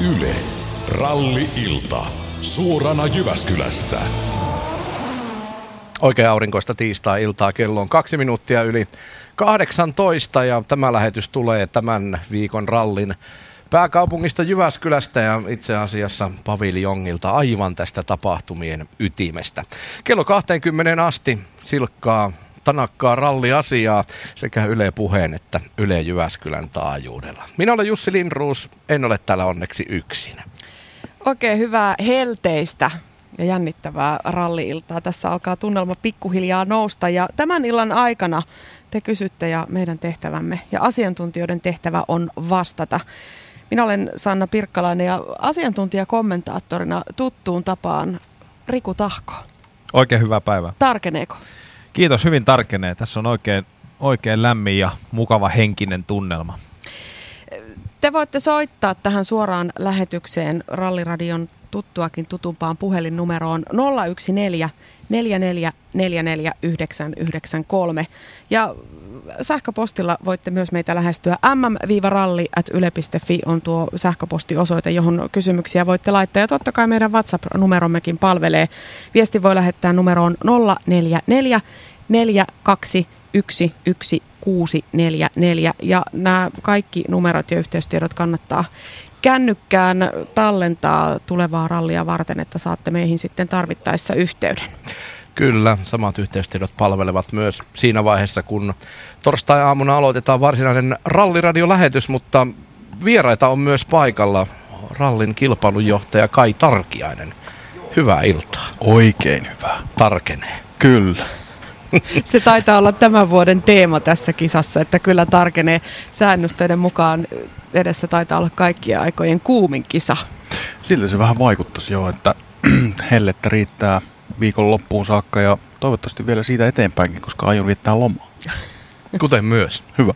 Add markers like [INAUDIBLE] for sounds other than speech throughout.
Yle, Ralli-ilta. Suorana Jyväskylästä. Oikein aurinkoista tiistai-iltaa. Kello on kaksi minuuttia yli 18 ja tämä lähetys tulee tämän viikon rallin pääkaupungista Jyväskylästä ja itse asiassa paviljongilta aivan tästä tapahtumien ytimestä. Kello 20 asti silkkaa tanakkaa ralliasiaa sekä Yle Puheen että Yle Jyväskylän taajuudella. Minä olen Jussi Lindruus, en ole täällä onneksi yksin. Oikein hyvää helteistä ja jännittävää ralliiltaa. Tässä alkaa tunnelma pikkuhiljaa nousta ja tämän illan aikana te kysytte ja meidän tehtävämme ja asiantuntijoiden tehtävä on vastata. Minä olen Sanna Pirkkalainen ja asiantuntijakommentaattorina tuttuun tapaan Riku Tahko. Oikein hyvää päivää. Tarkeneeko? Kiitos, hyvin tarkenee. Tässä on oikein, oikein lämmin ja mukava henkinen tunnelma. Te voitte soittaa tähän suoraan lähetykseen Ralliradion tuttuakin tutumpaan puhelinnumeroon 014 4444993. Ja sähköpostilla voitte myös meitä lähestyä mm-ralli.yle.fi on tuo sähköpostiosoite, johon kysymyksiä voitte laittaa. Ja totta kai meidän WhatsApp-numerommekin palvelee. Viesti voi lähettää numeroon 044 421 644 ja nämä kaikki numerot ja yhteystiedot kannattaa kännykkään tallentaa tulevaa rallia varten, että saatte meihin sitten tarvittaessa yhteyden. Kyllä, samat yhteystiedot palvelevat myös siinä vaiheessa, kun torstai-aamuna aloitetaan varsinainen ralliradiolähetys, mutta vieraita on myös paikalla. Rallin kilpailunjohtaja Kai Tarkiainen. Hyvää iltaa. Oikein hyvää. Tarkenee. Kyllä. Se taitaa olla tämän vuoden teema tässä kisassa, että kyllä tarkenee säännöstöiden mukaan edessä taitaa olla kaikkien aikojen kuumin kisa. Siltä se vähän vaikuttaisi jo, että [CLEARS THROAT] hellettä riittää viikon loppuun saakka ja toivottavasti vielä siitä eteenpäinkin, koska aion viettää lomaa. [LAUGHS] Kuten myös. Hyvä.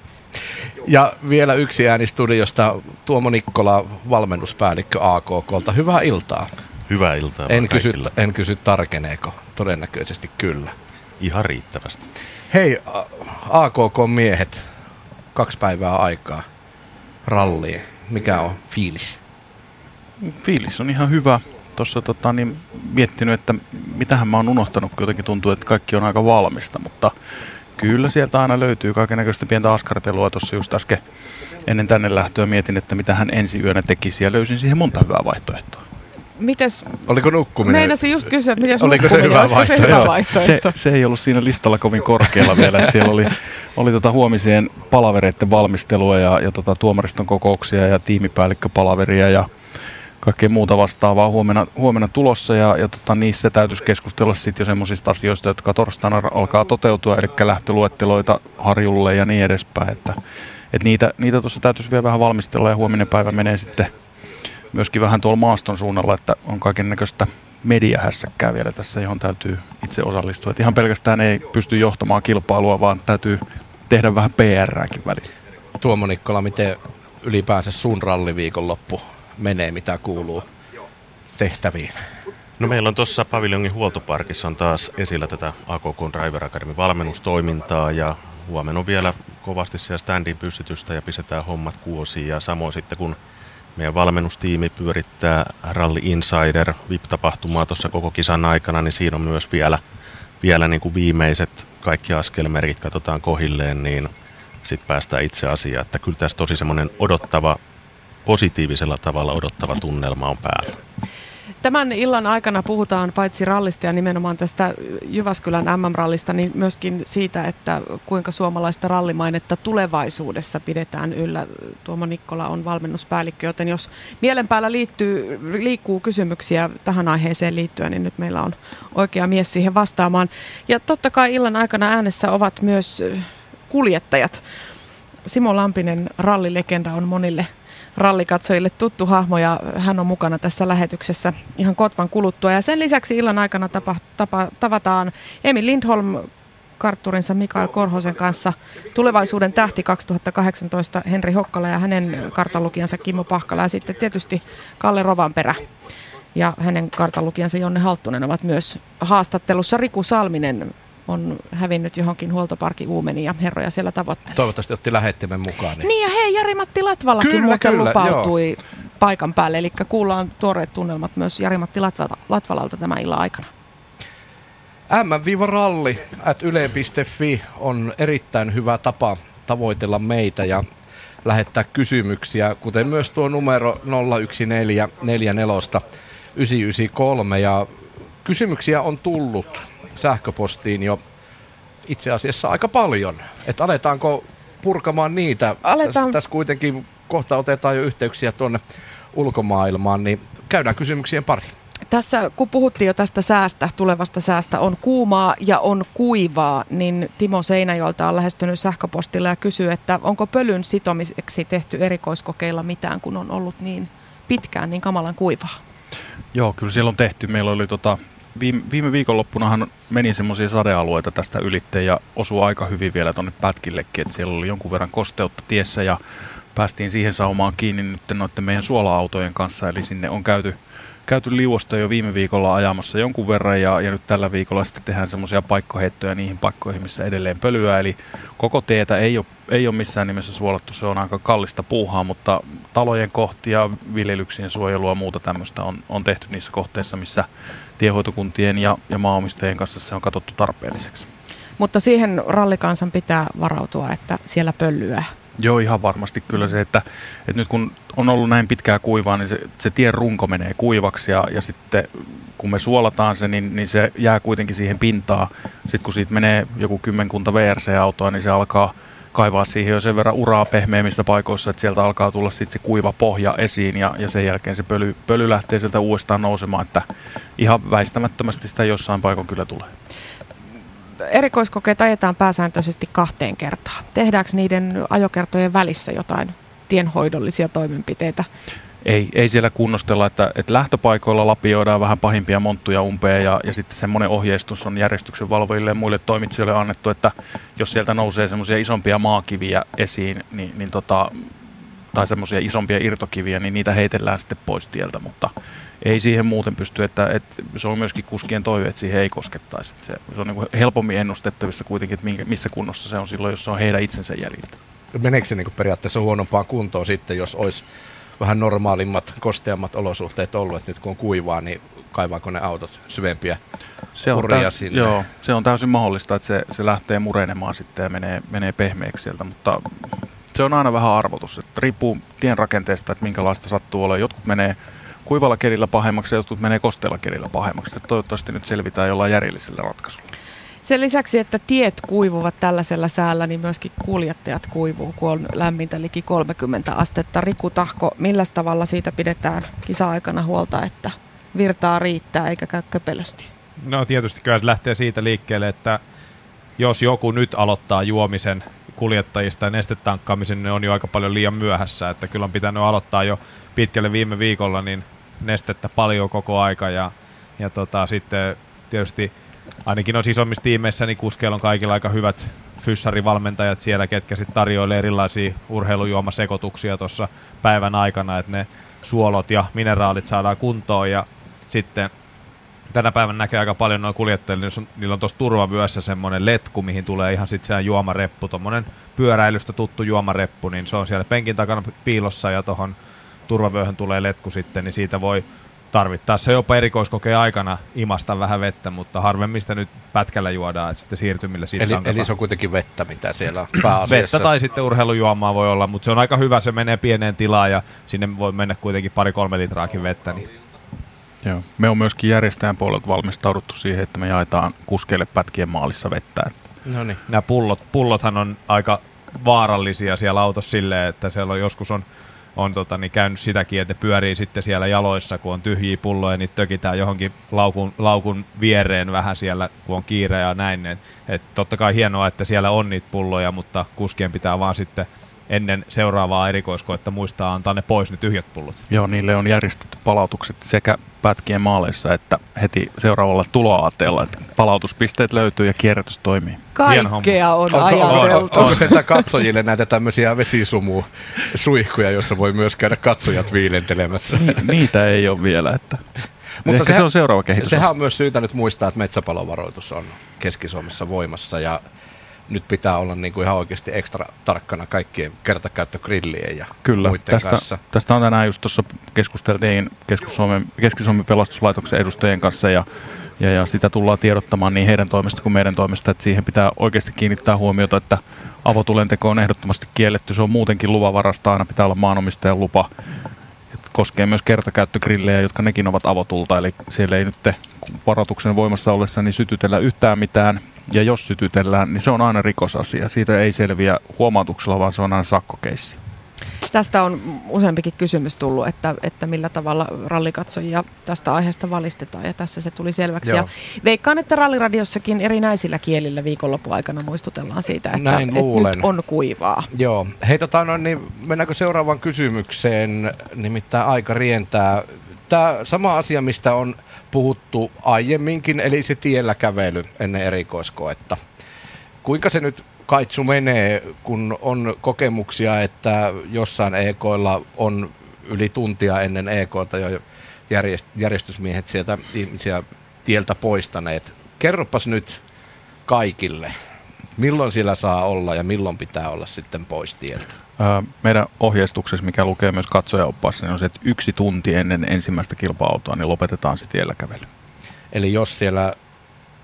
Ja vielä yksi ääni studiosta, Tuomo Nikkola, valmennuspäällikkö AKKlta. Hyvää iltaa. Hyvää iltaa. En kysy, en kysy tarkeneeko, todennäköisesti kyllä. Ihan riittävästi. Hei AKK-miehet, kaksi päivää aikaa ralliin. Mikä on fiilis? Fiilis on ihan hyvä. Tuossa tota, niin, miettinyt, että mitähän mä oon unohtanut, kun jotenkin tuntuu, että kaikki on aika valmista, mutta kyllä sieltä aina löytyy kaikenlaista pientä askartelua. Tuossa just äsken ennen tänne lähtöä mietin, että mitä hän ensi yönä tekisi ja löysin siihen monta hyvää vaihtoehtoa. Mites, Oliko nukkuminen? Meinasin just kysyä, että mitäs Oliko se hyvä Olisiko se hyvä vaihtoehto? Se, se ei ollut siinä listalla kovin korkealla vielä. Että siellä oli, oli tota huomiseen palavereiden valmistelua ja, ja tota tuomariston kokouksia ja tiimipäällikköpalaveria ja kaikkea muuta vastaavaa huomenna, huomenna tulossa ja, ja tota, niissä täytyisi keskustella sitten jo semmoisista asioista, jotka torstaina alkaa toteutua, eli lähtöluetteloita harjulle ja niin edespäin. Että, et niitä, niitä tuossa täytyisi vielä vähän valmistella ja huominen päivä menee sitten myöskin vähän tuolla maaston suunnalla, että on kaiken näköistä mediahässäkkää vielä tässä, johon täytyy itse osallistua. Et ihan pelkästään ei pysty johtamaan kilpailua, vaan täytyy tehdä vähän PRääkin väliin. Tuomo Nikkola, miten ylipäänsä sun ralliviikonloppu menee, mitä kuuluu tehtäviin? No meillä on tuossa paviljongin huoltoparkissa on taas esillä tätä AKK Driver Academy valmennustoimintaa ja huomenna on vielä kovasti siellä standin pystytystä ja pistetään hommat kuosiin ja samoin sitten kun meidän valmennustiimi pyörittää Rally Insider VIP-tapahtumaa tuossa koko kisan aikana, niin siinä on myös vielä, vielä niin kuin viimeiset kaikki askelmerkit katsotaan kohilleen, niin sitten päästään itse asiaan. Että kyllä tässä tosi semmoinen odottava, positiivisella tavalla odottava tunnelma on päällä. Tämän illan aikana puhutaan paitsi rallista ja nimenomaan tästä Jyväskylän MM-rallista, niin myöskin siitä, että kuinka suomalaista rallimainetta tulevaisuudessa pidetään yllä. Tuomo Nikkola on valmennuspäällikkö, joten jos mielen päällä liittyy, liikkuu kysymyksiä tähän aiheeseen liittyen, niin nyt meillä on oikea mies siihen vastaamaan. Ja totta kai illan aikana äänessä ovat myös kuljettajat. Simo Lampinen, rallilegenda, on monille rallikatsojille tuttu hahmo ja hän on mukana tässä lähetyksessä ihan kotvan kuluttua. Ja sen lisäksi illan aikana tapa, tapa, tavataan Emil Lindholm kartturinsa Mikael Korhosen kanssa tulevaisuuden tähti 2018 Henri Hokkala ja hänen kartanlukijansa Kimmo Pahkala ja sitten tietysti Kalle Rovanperä ja hänen kartanlukijansa Jonne Halttunen ovat myös haastattelussa. Riku Salminen on hävinnyt johonkin huoltoparkin uumeniin ja herroja siellä tavoittelee. Toivottavasti otti lähettimen mukaan. Niin ja hei, Jari-Matti Latvallakin Kyllä, muuten kyllä, lupautui joo. paikan päälle. Eli kuullaan tuoreet tunnelmat myös Jari-Matti Latvala, Latvalalta tämän illan aikana. M-ralli at yle.fi on erittäin hyvä tapa tavoitella meitä ja lähettää kysymyksiä, kuten myös tuo numero 01444 ja kysymyksiä on tullut sähköpostiin jo itse asiassa aika paljon. Että aletaanko purkamaan niitä? Aletaan. Tässä kuitenkin kohta otetaan jo yhteyksiä tuonne ulkomaailmaan, niin käydään kysymyksien pari. Tässä kun puhuttiin jo tästä säästä, tulevasta säästä, on kuumaa ja on kuivaa, niin Timo Seinäjoelta on lähestynyt sähköpostilla ja kysyy, että onko pölyn sitomiseksi tehty erikoiskokeilla mitään, kun on ollut niin pitkään niin kamalan kuivaa? Joo, kyllä siellä on tehty. Meillä oli tota, viime, viime viikonloppunahan meni semmoisia sadealueita tästä ylitte ja osui aika hyvin vielä tuonne pätkillekin, että siellä oli jonkun verran kosteutta tiessä ja päästiin siihen saumaan kiinni nyt noiden meidän suola-autojen kanssa, eli sinne on käyty käyty liuosta jo viime viikolla ajamassa jonkun verran ja, ja nyt tällä viikolla sitten tehdään semmoisia paikkoheittoja niihin paikkoihin, missä edelleen pölyä. Eli koko teetä ei ole, ei ole missään nimessä suolattu, se on aika kallista puuhaa, mutta talojen kohtia, viljelyksien suojelua ja muuta tämmöistä on, on tehty niissä kohteissa, missä tiehoitokuntien ja, ja maanomistajien kanssa se on katsottu tarpeelliseksi. Mutta siihen rallikansan pitää varautua, että siellä pöllyä Joo, ihan varmasti kyllä se, että, että nyt kun on ollut näin pitkää kuivaa, niin se, se tien runko menee kuivaksi ja, ja sitten kun me suolataan se, niin, niin se jää kuitenkin siihen pintaan. Sitten kun siitä menee joku kymmenkunta VRC-autoa, niin se alkaa kaivaa siihen jo sen verran uraa pehmeimmissä paikoissa, että sieltä alkaa tulla sitten se kuiva pohja esiin ja, ja sen jälkeen se pöly, pöly lähtee sieltä uudestaan nousemaan, että ihan väistämättömästi sitä jossain paikon kyllä tulee erikoiskokeet ajetaan pääsääntöisesti kahteen kertaan. Tehdäänkö niiden ajokertojen välissä jotain tienhoidollisia toimenpiteitä? Ei, ei siellä kunnostella, että, että lähtöpaikoilla lapioidaan vähän pahimpia monttuja umpeen ja, ja sitten semmoinen ohjeistus on järjestyksen valvojille ja muille toimitsijoille annettu, että jos sieltä nousee semmoisia isompia maakiviä esiin, niin, niin tota, tai semmoisia isompia irtokiviä, niin niitä heitellään sitten pois tieltä, mutta ei siihen muuten pysty, että, että se on myöskin kuskien toive, että siihen ei koskettaisi. Se, se on niin helpommin ennustettavissa kuitenkin, että minkä, missä kunnossa se on silloin, jos se on heidän itsensä jäljiltä. Meneekö se niin periaatteessa huonompaan kuntoon sitten, jos olisi vähän normaalimmat, kosteammat olosuhteet ollut, että nyt kun on kuivaa, niin kaivaako ne autot syvempiä se on, tä- sinne? Joo, se on täysin mahdollista, että se, se lähtee murenemaan sitten ja menee, menee pehmeäksi sieltä, mutta se on aina vähän arvotus. Että riippuu tien rakenteesta, että minkälaista sattuu olemaan. Jotkut menee kuivalla kelillä pahemmaksi ja jotkut menee kosteella kelillä pahemmaksi. Että toivottavasti nyt selvitään jollain järjellisellä ratkaisulla. Sen lisäksi, että tiet kuivuvat tällaisella säällä, niin myöskin kuljettajat kuivuu, kun on lämmintä liki 30 astetta. Riku Tahko, millä tavalla siitä pidetään kisa-aikana huolta, että virtaa riittää eikä käy köpelösti? No tietysti kyllä se lähtee siitä liikkeelle, että jos joku nyt aloittaa juomisen kuljettajista ja nestetankkaamisen, niin on jo aika paljon liian myöhässä. Että kyllä on pitänyt aloittaa jo pitkälle viime viikolla niin nestettä paljon koko aika ja, ja tota, sitten tietysti ainakin noissa isommissa tiimeissä niin kuskeilla on kaikilla aika hyvät fyssarivalmentajat siellä, ketkä sitten tarjoilee erilaisia urheilujuomasekoituksia tuossa päivän aikana, että ne suolot ja mineraalit saadaan kuntoon. Ja sitten tänä päivänä näkee aika paljon noin kuljettajille, niin niillä on tuossa turvavyössä semmoinen letku, mihin tulee ihan sitten juomareppu, tuommoinen pyöräilystä tuttu juomareppu, niin se on siellä penkin takana piilossa ja tuohon turvavyöhön tulee letku sitten, niin siitä voi tarvittaessa jopa erikoiskokeen aikana imasta vähän vettä, mutta harvemmin sitä nyt pätkällä juodaan, että sitten siirtymillä siitä eli, eli se on kuitenkin vettä, mitä siellä on pääasiassa. Vettä tai sitten urheilujuomaa voi olla, mutta se on aika hyvä, se menee pieneen tilaan ja sinne voi mennä kuitenkin pari-kolme litraakin vettä. Niin. Joo. Me on myöskin järjestäjän puolelta valmistauduttu siihen, että me jaetaan kuskeille pätkien maalissa vettä. No niin. Nämä pullot, pullothan on aika vaarallisia siellä autossa silleen, että siellä on joskus on on tota, niin käynyt sitäkin, että pyörii sitten siellä jaloissa, kun on tyhjiä pulloja, niin tökitään johonkin laukun, laukun viereen vähän siellä, kun on kiire ja näin. Et, et totta kai hienoa, että siellä on niitä pulloja, mutta kuskien pitää vaan sitten ennen seuraavaa erikoiskoetta muistaa antaa ne pois ne tyhjät pullot. Joo, niille on järjestetty palautukset sekä pätkien maaleissa että heti seuraavalla tuloaateella, että palautuspisteet löytyy ja kierrätys toimii. Kaikkea on onko, ajateltu. Onko, onko se katsojille näitä tämmöisiä vesisumu suihkuja, jossa voi myös käydä katsojat viilentelemässä? Ni, niitä ei ole vielä. Että. Mutta Ehkä sehän, se on seuraava kehitys. Sehän on myös syytä nyt muistaa, että metsäpalovaroitus on Keski-Suomessa voimassa ja nyt pitää olla niin kuin ihan oikeasti ekstra tarkkana kaikkien kertakäyttögrillien ja Kyllä, muiden tästä, kanssa. tästä on tänään just tuossa keskusteltiin Keski-Suomen, Keski-Suomen pelastuslaitoksen edustajien kanssa ja ja, ja sitä tullaan tiedottamaan niin heidän toimesta kuin meidän toimesta, että siihen pitää oikeasti kiinnittää huomiota, että avotulenteko on ehdottomasti kielletty. Se on muutenkin luvavarasta, aina pitää olla maanomistajan lupa. Et koskee myös kertakäyttögrillejä, jotka nekin ovat avotulta, eli siellä ei nyt varoituksen voimassa ollessa niin sytytellä yhtään mitään. Ja jos sytytellään, niin se on aina rikosasia. Siitä ei selviä huomautuksella, vaan se on aina sakkokeissi. Tästä on useampikin kysymys tullut, että, että millä tavalla rallikatsojia tästä aiheesta valistetaan ja tässä se tuli selväksi. Ja veikkaan, että ralliradiossakin erinäisillä kielillä viikonloppuaikana muistutellaan siitä, että, Näin että nyt on kuivaa. Joo. Hei, tota, no, niin mennäänkö seuraavaan kysymykseen, nimittäin aika rientää. Tämä sama asia, mistä on puhuttu aiemminkin, eli se tiellä kävely ennen erikoiskoetta. Kuinka se nyt kaitsu menee, kun on kokemuksia, että jossain EKilla on yli tuntia ennen EKta jo järjest, järjestysmiehet sieltä ihmisiä tieltä poistaneet. Kerropas nyt kaikille, milloin siellä saa olla ja milloin pitää olla sitten pois tieltä? Meidän ohjeistuksessa, mikä lukee myös katsojaoppaassa, niin on se, että yksi tunti ennen ensimmäistä kilpa-autoa, niin lopetetaan se tiellä kävely. Eli jos siellä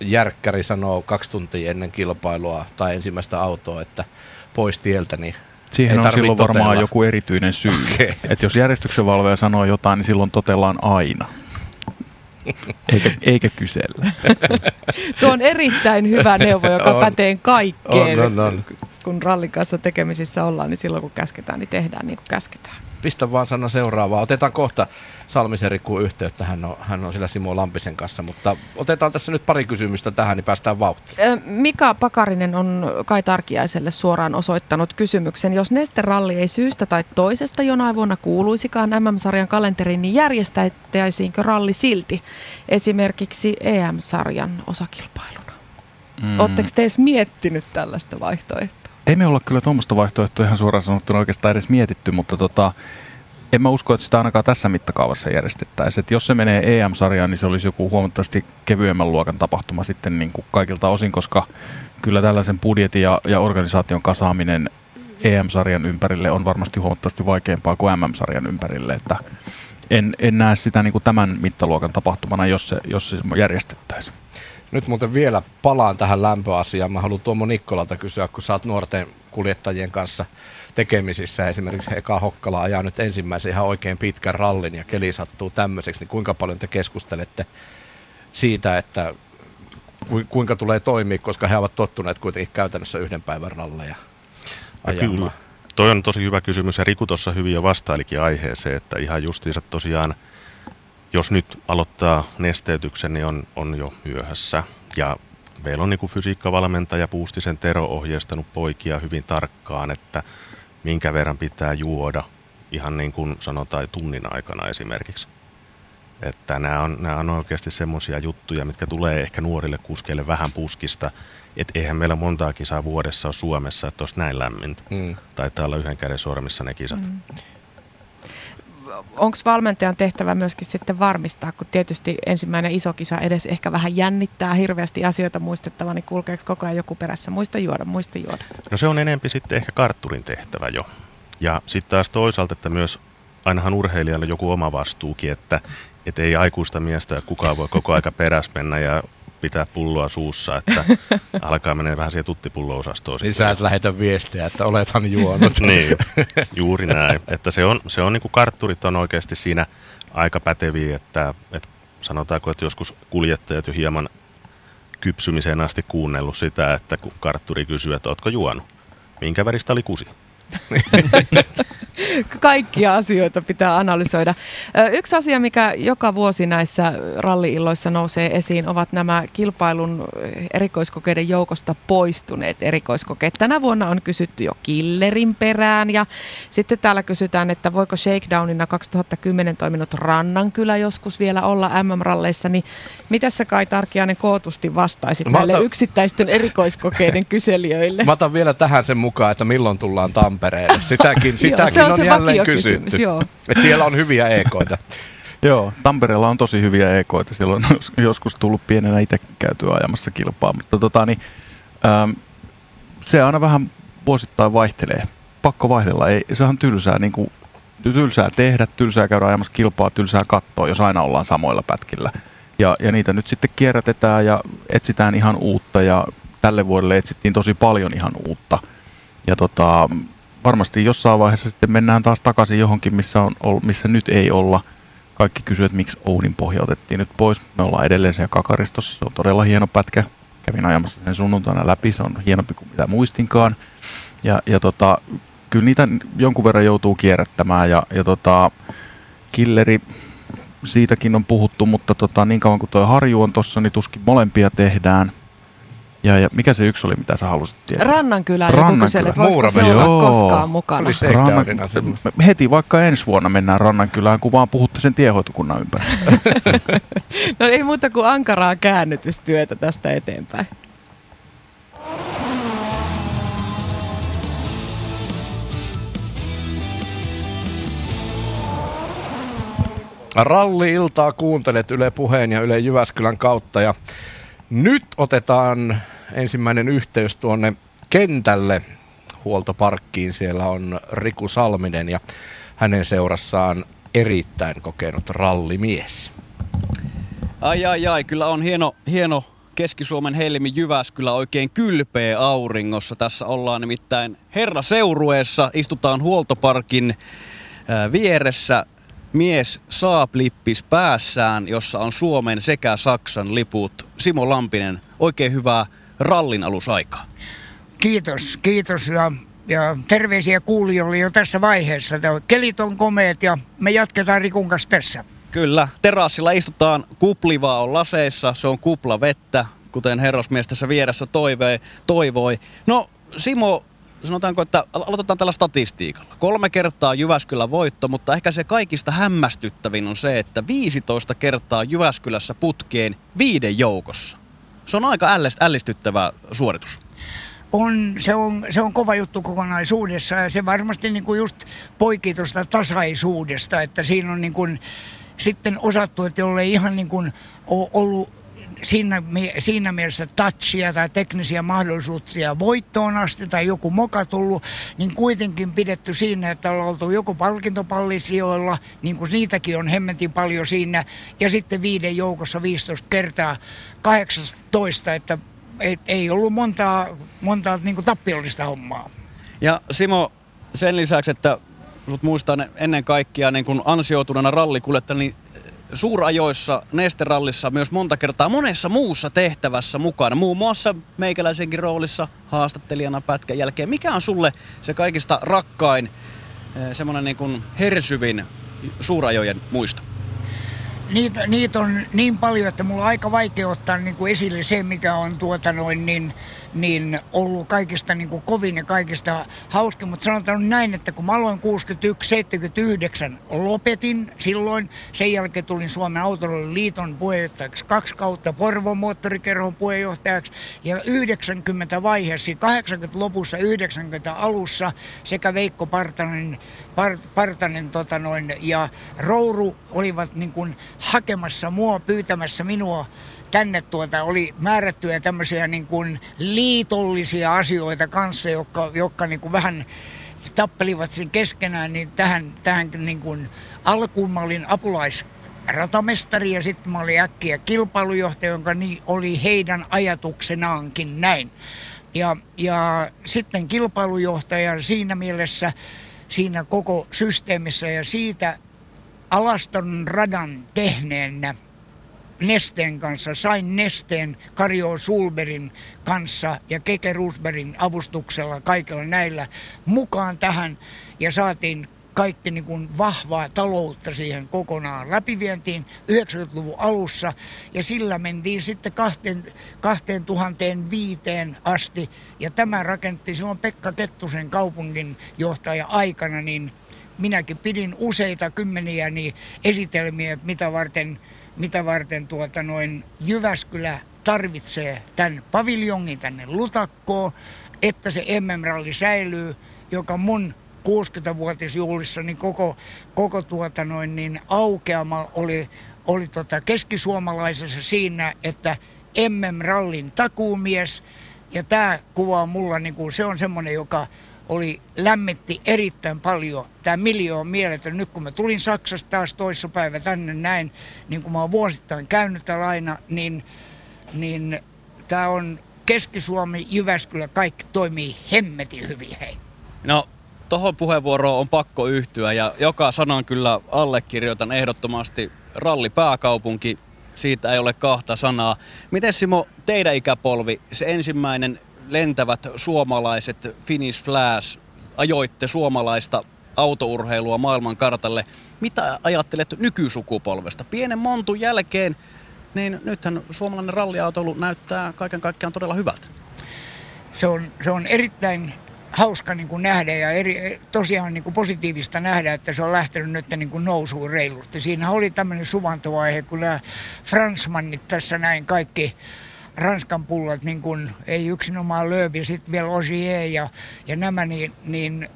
järkkäri sanoo kaksi tuntia ennen kilpailua tai ensimmäistä autoa, että pois tieltä, niin Siihen ei on silloin totella. varmaan joku erityinen syy. [LAUGHS] Okay. Että jos järjestyksenvalvoja sanoo jotain, niin silloin totellaan aina. Eikä, eikä kysellä. Tuo on erittäin hyvä neuvo, joka on. pätee kaikkeen. On, on, on. Kun rallin kanssa tekemisissä ollaan, niin silloin kun käsketään, niin tehdään niin kuin käsketään. Pistä vaan sana seuraavaa. Otetaan kohta Salmisen Rikkuun yhteyttä. Hän on, hän on sillä Simo Lampisen kanssa, mutta otetaan tässä nyt pari kysymystä tähän, niin päästään vauhtiin. Mika Pakarinen on Kai Tarkiaiselle suoraan osoittanut kysymyksen. Jos Neste-ralli ei syystä tai toisesta jonain vuonna kuuluisikaan MM-sarjan kalenteriin, niin järjestäisiinkö ralli silti esimerkiksi EM-sarjan osakilpailuna? Mm. Oletteko te edes miettinyt tällaista vaihtoehtoa? Ei me olla kyllä tuommoista vaihtoehtoa ihan suoraan sanottuna oikeastaan edes mietitty, mutta tota, en mä usko, että sitä ainakaan tässä mittakaavassa järjestettäisiin. Että jos se menee EM-sarjaan, niin se olisi joku huomattavasti kevyemmän luokan tapahtuma sitten niin kuin kaikilta osin, koska kyllä tällaisen budjetin ja, ja organisaation kasaaminen EM-sarjan ympärille on varmasti huomattavasti vaikeampaa kuin MM-sarjan ympärille. Että en, en näe sitä niin kuin tämän mittaluokan tapahtumana, jos se, jos se järjestettäisiin. Nyt muuten vielä palaan tähän lämpöasiaan. Mä haluan Tuomo Nikkolalta kysyä, kun sä oot nuorten kuljettajien kanssa tekemisissä. Esimerkiksi Eka Hokkala ajaa nyt ensimmäisen ihan oikein pitkän rallin ja keli sattuu tämmöiseksi. Niin kuinka paljon te keskustelette siitä, että kuinka tulee toimia, koska he ovat tottuneet kuitenkin käytännössä yhden päivän ralleja ajamaan? Kyllä. Toi on tosi hyvä kysymys ja Riku tuossa hyvin jo vastailikin aiheeseen, että ihan justiinsa tosiaan – jos nyt aloittaa nesteytyksen, niin on, on jo myöhässä. Ja meillä on niin kuin fysiikkavalmentaja Puustisen Tero ohjeistanut poikia hyvin tarkkaan, että minkä verran pitää juoda ihan niin kuin sanotaan tunnin aikana esimerkiksi. Että nämä on, nämä on oikeasti semmoisia juttuja, mitkä tulee ehkä nuorille kuskeille vähän puskista. Että eihän meillä montaa kisaa vuodessa ole Suomessa, että olisi näin lämmintä. Mm. Taitaa olla yhden käden sormissa ne kisat. Mm onko valmentajan tehtävä myöskin sitten varmistaa, kun tietysti ensimmäinen iso kisa edes ehkä vähän jännittää hirveästi asioita muistettava, niin kulkeeko koko ajan joku perässä? Muista juoda, muista juoda. No se on enempi sitten ehkä kartturin tehtävä jo. Ja sitten taas toisaalta, että myös ainahan urheilijalle joku oma vastuukin, että et ei aikuista miestä kukaan voi koko aika peräs mennä ja pitää pulloa suussa, että [LAUGHS] alkaa mennä vähän siihen tuttipullo-osastoon. Niin sä et lähetä viestiä, että olethan juonut. [LAUGHS] niin, juuri näin. Että se on, se on niin kuin kartturit on oikeasti siinä aika päteviä, että, että sanotaanko, että joskus kuljettajat jo hieman kypsymiseen asti kuunnellut sitä, että kun kartturi kysyy, että ootko juonut, minkä väristä oli kusi? [LAUGHS] Kaikkia asioita pitää analysoida. Yksi asia, mikä joka vuosi näissä ralliilloissa nousee esiin, ovat nämä kilpailun erikoiskokeiden joukosta poistuneet erikoiskokeet. Tänä vuonna on kysytty jo Killerin perään ja sitten täällä kysytään, että voiko Shakedownina 2010 toiminut Rannankylä joskus vielä olla MM-ralleissa, niin mitä sä Kai Tarkiainen kootusti vastaisit Mä näille otan... yksittäisten erikoiskokeiden kyselijöille? [LAUGHS] Mä otan vielä tähän sen mukaan, että milloin tullaan Tampereelle. Sitäkin, sitäkin joo, se on, on se jälleen kysytty. Joo. Et siellä on hyviä ekoita. Joo, Tampereella on tosi hyviä ekoita. Siellä on joskus tullut pienenä itse käytyä ajamassa kilpaa, mutta tota, niin, ähm, se aina vähän vuosittain vaihtelee. Pakko vaihdella, ei, se on tylsää, niin kuin, tylsää tehdä, tylsää käydä ajamassa kilpaa, tylsää katsoa, jos aina ollaan samoilla pätkillä. Ja, ja niitä nyt sitten kierrätetään ja etsitään ihan uutta ja tälle vuodelle etsittiin tosi paljon ihan uutta. Ja tota, varmasti jossain vaiheessa sitten mennään taas takaisin johonkin, missä, on, missä nyt ei olla. Kaikki kysyvät, että miksi Oudin pohja otettiin nyt pois. Me ollaan edelleen siellä Kakaristossa, se on todella hieno pätkä. Kävin ajamassa sen sunnuntaina läpi, se on hienompi kuin mitä muistinkaan. Ja, ja tota, kyllä niitä jonkun verran joutuu kierrättämään ja, ja tota, killeri, siitäkin on puhuttu, mutta tota, niin kauan kuin tuo harju on tossa, niin tuskin molempia tehdään. Ja, ja mikä se yksi oli, mitä sä halusit tietää? Rannankylä, joku kyseli, että voisiko se olla Joo. koskaan mukana. Rannan, heti vaikka ensi vuonna mennään Rannankylään, kun vaan puhutte sen tiehoitokunnan ympäri. [LAUGHS] No ei muuta kuin ankaraa käännytystyötä tästä eteenpäin. Ralli-iltaa kuuntelet Yle Puheen ja Yle Jyväskylän kautta ja nyt otetaan ensimmäinen yhteys tuonne kentälle huoltoparkkiin. Siellä on Riku Salminen ja hänen seurassaan erittäin kokenut rallimies. Ai ai ai, kyllä on hieno, hieno Keski-Suomen helmi Jyväskylä oikein kylpeä auringossa. Tässä ollaan nimittäin Herra Seurueessa, istutaan huoltoparkin ää, vieressä. Mies saaplippis päässään, jossa on Suomen sekä Saksan liput. Simo Lampinen, oikein hyvää rallin alusaikaa. Kiitos, kiitos ja, ja terveisiä kuulijoille jo tässä vaiheessa. Kelit on komeet ja me jatketaan Rikun kanssa tässä. Kyllä, terassilla istutaan, kuplivaa on laseissa, se on kupla vettä, kuten herrasmies tässä vieressä toivoi. No Simo, sanotaanko, että al- aloitetaan tällä statistiikalla. Kolme kertaa Jyväskylän voitto, mutta ehkä se kaikista hämmästyttävin on se, että 15 kertaa Jyväskylässä putkeen viiden joukossa. Se on aika ällist- ällistyttävä suoritus. On, se, on, se on kova juttu kokonaisuudessa ja se varmasti niin kuin just poikii tuosta tasaisuudesta, että siinä on niin kuin sitten osattu, että jollei ihan niin kuin ole ollut siinä, siinä mielessä touchia tai teknisiä mahdollisuuksia voittoon asti tai joku moka tullut, niin kuitenkin pidetty siinä, että ollaan oltu joku palkintopallisijoilla, niin kuin niitäkin on hemmetin paljon siinä, ja sitten viiden joukossa 15 kertaa 18, että et, ei ollut montaa, montaa niin kuin tappiollista hommaa. Ja Simo, sen lisäksi, että sut muistan ennen kaikkea niin kun ansioituneena rallikuljettajana, niin suurajoissa, nesterallissa myös monta kertaa monessa muussa tehtävässä mukana. Muun muassa meikäläisenkin roolissa haastattelijana pätkän jälkeen. Mikä on sulle se kaikista rakkain, eh, semmoinen niin kuin hersyvin suurajojen muisto? Niitä, niitä on niin paljon, että mulla on aika vaikea ottaa niin kuin esille se, mikä on tuota noin, niin, niin ollut kaikista niin kuin kovin ja kaikista hauskin. Mutta sanotaan näin, että kun mä aloin 61-79, lopetin silloin. Sen jälkeen tulin Suomen Autoilijoiden liiton puheenjohtajaksi kaksi kautta, Porvon moottorikerhon puheenjohtajaksi. Ja 90 vaiheessa, 80-lopussa, 90 alussa sekä Veikko Partanen, Par, Partanen tota noin, ja Rouru olivat niin kuin hakemassa mua, pyytämässä minua tänne tuota oli määrättyjä tämmöisiä niin kuin liitollisia asioita kanssa, jotka, jotka niin kuin vähän tappelivat sen keskenään, niin tähän, tähän niin kuin alkuun mä olin apulais ratamestari ja sitten mä olin äkkiä kilpailujohtaja, jonka niin oli heidän ajatuksenaankin näin. Ja, ja sitten kilpailujohtaja siinä mielessä siinä koko systeemissä ja siitä Alaston radan tehneenä Nesteen kanssa, sain Nesteen Karjo Sulberin kanssa ja Keke Rusberin avustuksella kaikilla näillä mukaan tähän. Ja saatiin kaikki niin kuin vahvaa taloutta siihen kokonaan läpivientiin 90-luvun alussa. Ja sillä mentiin sitten kahteen, 2005 asti. Ja tämä rakentti silloin Pekka Kettusen kaupungin johtaja aikana niin minäkin pidin useita kymmeniä niin esitelmiä, mitä varten, mitä varten tuota noin Jyväskylä tarvitsee tämän paviljongin tänne Lutakkoon, että se MM-ralli säilyy, joka mun 60-vuotisjuhlissa, niin koko, koko tuota noin, niin aukeama oli, oli tota keskisuomalaisessa siinä, että MM-rallin takuumies. Ja tämä kuva on mulla, niin kuin, se on semmoinen, joka oli, lämmitti erittäin paljon. Tämä miljoon mieletön. Nyt kun mä tulin Saksasta taas toissapäivä tänne näin, niin kun mä oon vuosittain käynyt täällä aina, niin, niin tämä on Keski-Suomi, Jyväskylä, kaikki toimii hemmetin hyvin, hei. No, tohon puheenvuoroon on pakko yhtyä ja joka sanan kyllä allekirjoitan ehdottomasti rallipääkaupunki. Siitä ei ole kahta sanaa. Miten Simo, teidän ikäpolvi, se ensimmäinen lentävät suomalaiset Finnish Flash, ajoitte suomalaista autourheilua maailman kartalle. Mitä ajattelet nykysukupolvesta? Pienen montun jälkeen, niin nythän suomalainen ralliautoilu näyttää kaiken kaikkiaan todella hyvältä. Se on, se on erittäin hauska niin kuin nähdä ja eri, tosiaan niin kuin positiivista nähdä, että se on lähtenyt nyt niin kuin nousuun reilusti. Siinä oli tämmöinen suvantovaihe, kun nämä Fransmannit tässä näin kaikki Ranskan pullat, niin kuin, ei yksinomaan Löövi, sitten vielä Ogier ja, ja nämä, niin, niin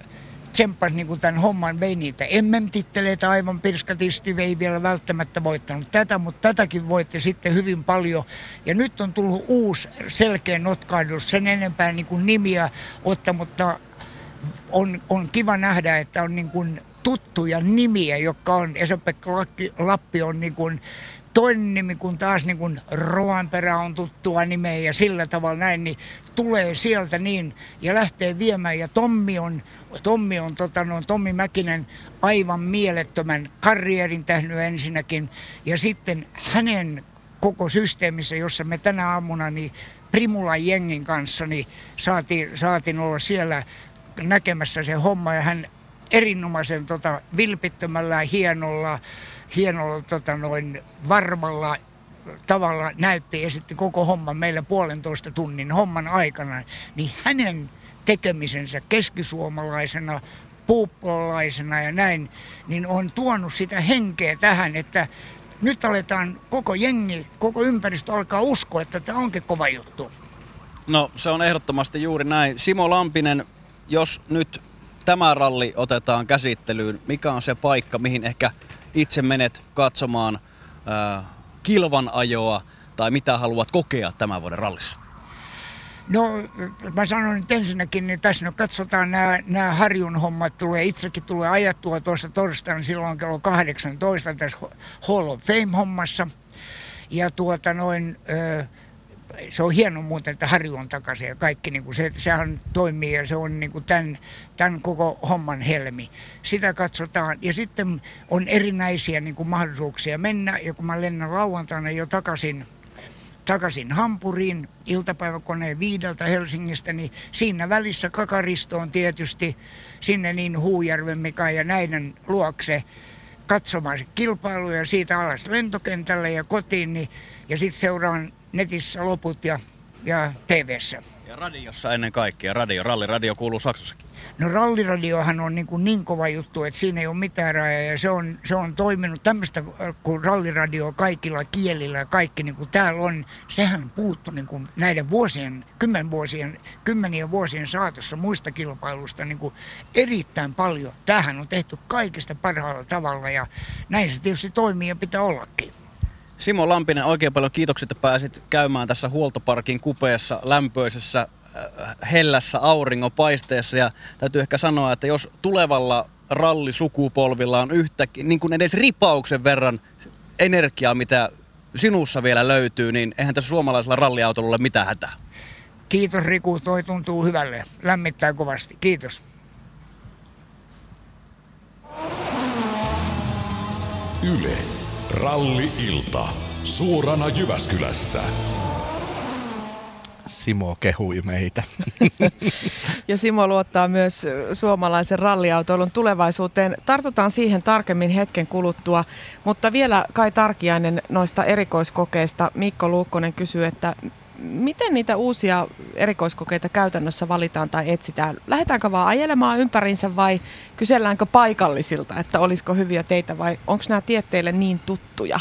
tsemppas niin kuin tämän homman, vei niitä MM-titteleitä aivan pirskatisti, vei vielä välttämättä voittanut tätä, mutta tätäkin voitti sitten hyvin paljon. Ja nyt on tullut uusi selkeä notkahdus, sen enempää niin kuin nimiä ottamatta on, on kiva nähdä, että on niin kuin tuttuja nimiä, jotka on, Esa-Pekka Lappi on niin kuin toinen nimi, kun taas niin kuin Roanperä on tuttua nimeä ja sillä tavalla näin, niin tulee sieltä niin ja lähtee viemään. Ja Tommi on, Tommi on tota, no, Tommi Mäkinen aivan mielettömän karrierin tehnyt ensinnäkin. Ja sitten hänen koko systeemissä, jossa me tänä aamuna niin Primulan jengin kanssa niin saatiin, saatiin olla siellä näkemässä se homma ja hän erinomaisen tota, vilpittömällä hienolla hienolla tota noin, varmalla tavalla näytti esitti koko homman meillä puolentoista tunnin homman aikana, niin hänen tekemisensä keskisuomalaisena, puuppolaisena ja näin, niin on tuonut sitä henkeä tähän, että nyt aletaan koko jengi, koko ympäristö alkaa uskoa, että tämä onkin kova juttu. No se on ehdottomasti juuri näin. Simo Lampinen, jos nyt tämä ralli otetaan käsittelyyn, mikä on se paikka, mihin ehkä itse menet katsomaan äh, kilvan ajoa tai mitä haluat kokea tämän vuoden rallissa? No mä sanon nyt ensinnäkin, niin tässä nyt katsotaan nämä, nämä Harjun hommat, tulee itsekin tulee ajattua tuossa torstaina silloin kello 18 tässä Hall of Fame-hommassa. Ja tuota noin, äh, se on hieno muuten, että Harju on takaisin ja kaikki, niin kuin se, sehän toimii ja se on niin kuin tämän, tämän koko homman helmi. Sitä katsotaan ja sitten on erinäisiä niin kuin mahdollisuuksia mennä ja kun mä lennän lauantaina jo takaisin, takaisin Hampuriin iltapäiväkoneen viideltä Helsingistä, niin siinä välissä Kakaristo on tietysti sinne niin Huujärven Mika ja näiden luokse katsomaan se kilpailu ja siitä alas lentokentälle ja kotiin, niin, ja sitten seuraan netissä loput ja, ja TVssä. Ja radiossa ennen kaikkea, radio, ralliradio kuuluu Saksassakin. No ralliradiohan on niin, kuin niin kova juttu, että siinä ei ole mitään rajaa ja se on, se on toiminut tämmöistä kuin ralliradio kaikilla kielillä ja kaikki niin kuin täällä on. Sehän puuttu niin kuin näiden vuosien, kymmen vuosien, kymmenien vuosien saatossa muista kilpailusta niin kuin erittäin paljon. Tämähän on tehty kaikista parhaalla tavalla ja näin se tietysti toimii ja pitää ollakin. Simo Lampinen, oikein paljon kiitokset, että pääsit käymään tässä huoltoparkin kupeessa lämpöisessä äh, hellässä auringonpaisteessa. Ja täytyy ehkä sanoa, että jos tulevalla rallisukupolvilla on yhtäkin, niin kuin edes ripauksen verran energiaa, mitä sinussa vielä löytyy, niin eihän tässä suomalaisella ralliautolla ole mitään hätää. Kiitos Riku, toi tuntuu hyvälle. Lämmittää kovasti. Kiitos. Yle. Ralli-ilta. Suorana Jyväskylästä. Simo kehui meitä. [LAUGHS] ja Simo luottaa myös suomalaisen ralliautoilun tulevaisuuteen. Tartutaan siihen tarkemmin hetken kuluttua, mutta vielä Kai Tarkiainen noista erikoiskokeista. Mikko Luukkonen kysyy, että miten niitä uusia erikoiskokeita käytännössä valitaan tai etsitään? Lähdetäänkö vaan ajelemaan ympärinsä vai kyselläänkö paikallisilta, että olisiko hyviä teitä vai onko nämä tietteille niin tuttuja,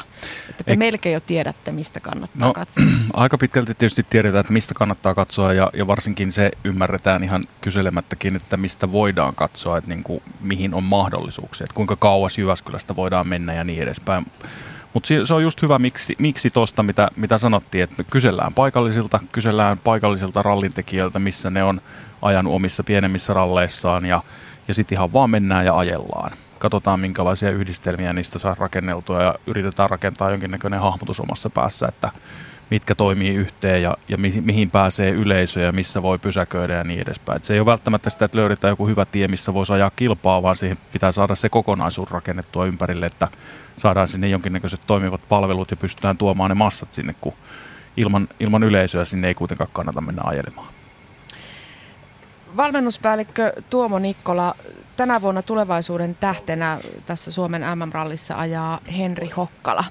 että te Ei. melkein jo tiedätte, mistä kannattaa no, katsoa? [CLEARS THROAT] Aika pitkälti tietysti tiedetään, että mistä kannattaa katsoa ja, ja varsinkin se ymmärretään ihan kyselemättäkin, että mistä voidaan katsoa, että niin kuin, mihin on mahdollisuuksia, että kuinka kauas Jyväskylästä voidaan mennä ja niin edespäin. Mutta se on just hyvä miksi, miksi tuosta, mitä, mitä sanottiin, että me kysellään paikallisilta, kysellään paikallisilta rallintekijöiltä, missä ne on ajanut omissa pienemmissä ralleissaan ja, ja sitten ihan vaan mennään ja ajellaan. Katsotaan, minkälaisia yhdistelmiä niistä saa rakenneltua ja yritetään rakentaa jonkinnäköinen hahmotus omassa päässä, että mitkä toimii yhteen ja, ja mihin, mihin pääsee yleisö ja missä voi pysäköidä ja niin edespäin. Et se ei ole välttämättä sitä, että löydetään joku hyvä tie, missä voisi ajaa kilpaa, vaan siihen pitää saada se kokonaisuus rakennettua ympärille, että saadaan sinne jonkinnäköiset toimivat palvelut ja pystytään tuomaan ne massat sinne, kun ilman, ilman yleisöä sinne ei kuitenkaan kannata mennä ajelemaan. Valmennuspäällikkö Tuomo Nikkola, tänä vuonna tulevaisuuden tähtenä tässä Suomen MM-rallissa ajaa Henri Hokkala.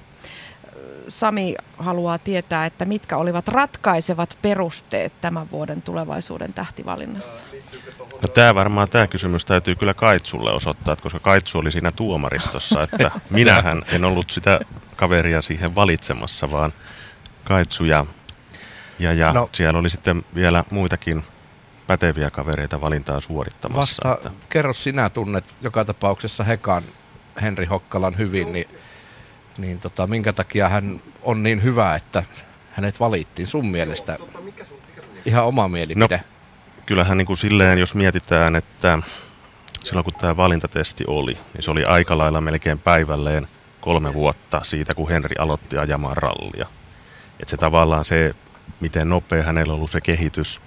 Sami haluaa tietää, että mitkä olivat ratkaisevat perusteet tämän vuoden tulevaisuuden tähtivalinnassa. No tämä varmaan tämä kysymys täytyy kyllä Kaitsulle osoittaa, koska Kaitsu oli siinä tuomaristossa, että [LAUGHS] minähän en ollut sitä kaveria siihen valitsemassa, vaan Kaitsu ja, ja, ja no. siellä oli sitten vielä muitakin päteviä kavereita valintaa suorittamassa. Vasta, että. kerro sinä tunnet joka tapauksessa Hekan Henri Hokkalan hyvin, niin niin tota, minkä takia hän on niin hyvä, että hänet valittiin sun mielestä? Ihan oma mielipide. No, kyllähän niin kuin silleen, jos mietitään, että silloin kun tämä valintatesti oli, niin se oli aika lailla melkein päivälleen kolme vuotta siitä, kun Henri aloitti ajamaan rallia. Että se tavallaan se, miten nopea hänellä on ollut se kehitys,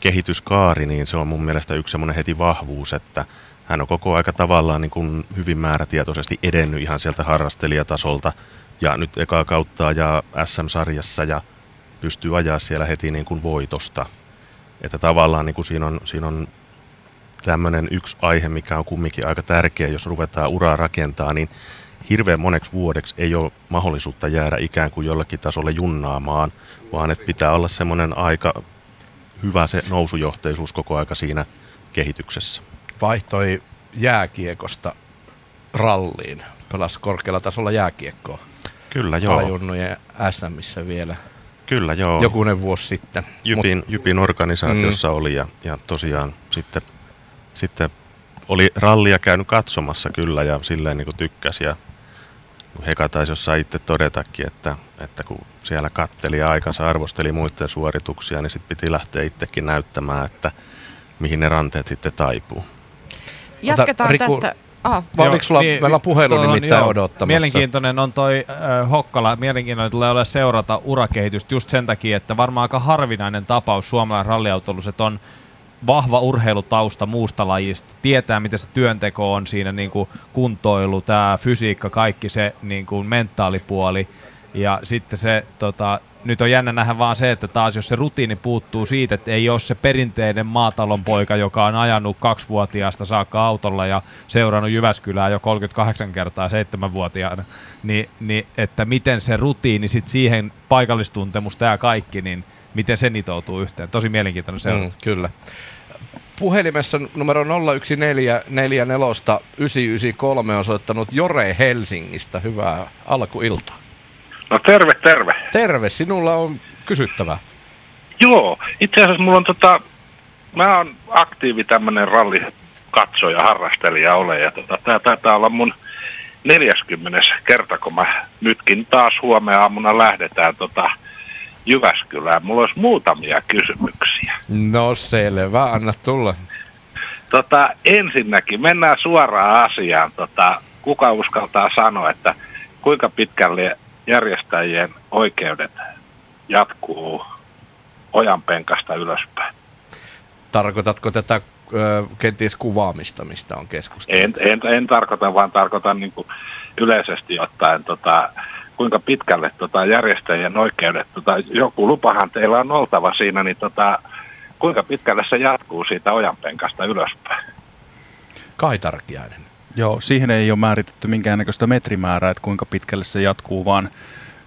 kehityskaari, niin se on mun mielestä yksi semmoinen heti vahvuus, että hän on koko aika tavallaan niin kuin hyvin määrätietoisesti edennyt ihan sieltä harrastelijatasolta ja nyt ekaa kautta ja SM-sarjassa ja pystyy ajaa siellä heti niin kuin voitosta. Että tavallaan niin kuin siinä on, siinä on tämmöinen yksi aihe, mikä on kumminkin aika tärkeä, jos ruvetaan uraa rakentaa, niin hirveän moneksi vuodeksi ei ole mahdollisuutta jäädä ikään kuin jollakin tasolle junnaamaan, vaan että pitää olla semmoinen aika hyvä se nousujohteisuus koko aika siinä kehityksessä vaihtoi jääkiekosta ralliin. Pelasi korkealla tasolla jääkiekkoa. Kyllä, joo. Alajunnujen SMissä vielä. Kyllä, joo. Jokunen vuosi sitten. Jypin, Mut, Jypin organisaatiossa mm. oli ja, ja tosiaan sitten, sitten oli rallia käynyt katsomassa kyllä ja silleen niin tykkäsi. Ja Heka taisi jossain itse todetakin, että, että kun siellä katteli aikansa, arvosteli muiden suorituksia, niin sitten piti lähteä itsekin näyttämään, että mihin ne ranteet sitten taipuu. Jatketaan Riku, tästä. Aha. Joo, sulla, niin, meillä on puhelu nimittäin joo, odottamassa. Mielenkiintoinen on toi äh, Hokkala. Mielenkiintoinen tulee olla seurata urakehitystä just sen takia, että varmaan aika harvinainen tapaus suomalainen ralliautoilussa, että on vahva urheilutausta muusta lajista, tietää miten se työnteko on siinä niin kuin kuntoilu, tämä fysiikka, kaikki se niin kuin mentaalipuoli ja sitten se tota, nyt on jännä nähdä vaan se, että taas jos se rutiini puuttuu siitä, että ei ole se perinteinen maatalon poika, joka on ajanut kaksivuotiaasta saakka autolla ja seurannut Jyväskylää jo 38 kertaa seitsemänvuotiaana, niin, niin että miten se rutiini sitten siihen paikallistuntemus tämä kaikki, niin miten se nitoutuu yhteen. Tosi mielenkiintoinen seurata. Mm, kyllä. Puhelimessa numero 0144 on soittanut Jore Helsingistä. Hyvää alkuiltaa. No terve, terve. Terve, sinulla on kysyttävä. Joo, itse asiassa mulla on tota, mä oon aktiivi tämmönen ralli katsoja, harrastelija ole ja tota, tää taitaa olla mun 40 kerta, kun mä nytkin taas huomenna aamuna lähdetään tota, Jyväskylään. Mulla olisi muutamia kysymyksiä. No selvä, anna tulla. Tota, ensinnäkin mennään suoraan asiaan. Tota, kuka uskaltaa sanoa, että kuinka pitkälle järjestäjien oikeudet jatkuu ojanpenkasta ylöspäin. Tarkoitatko tätä ö, kenties kuvaamista, mistä on keskusteltu? En, en, en tarkoita, vaan tarkoitan niin kuin yleisesti ottaen, tota, kuinka pitkälle tota, järjestäjien oikeudet, tota, joku lupahan teillä on oltava siinä, niin tota, kuinka pitkälle se jatkuu siitä ojanpenkasta ylöspäin? Kai Tarkiainen. Joo, siihen ei ole määritetty minkäännäköistä metrimäärää, että kuinka pitkälle se jatkuu, vaan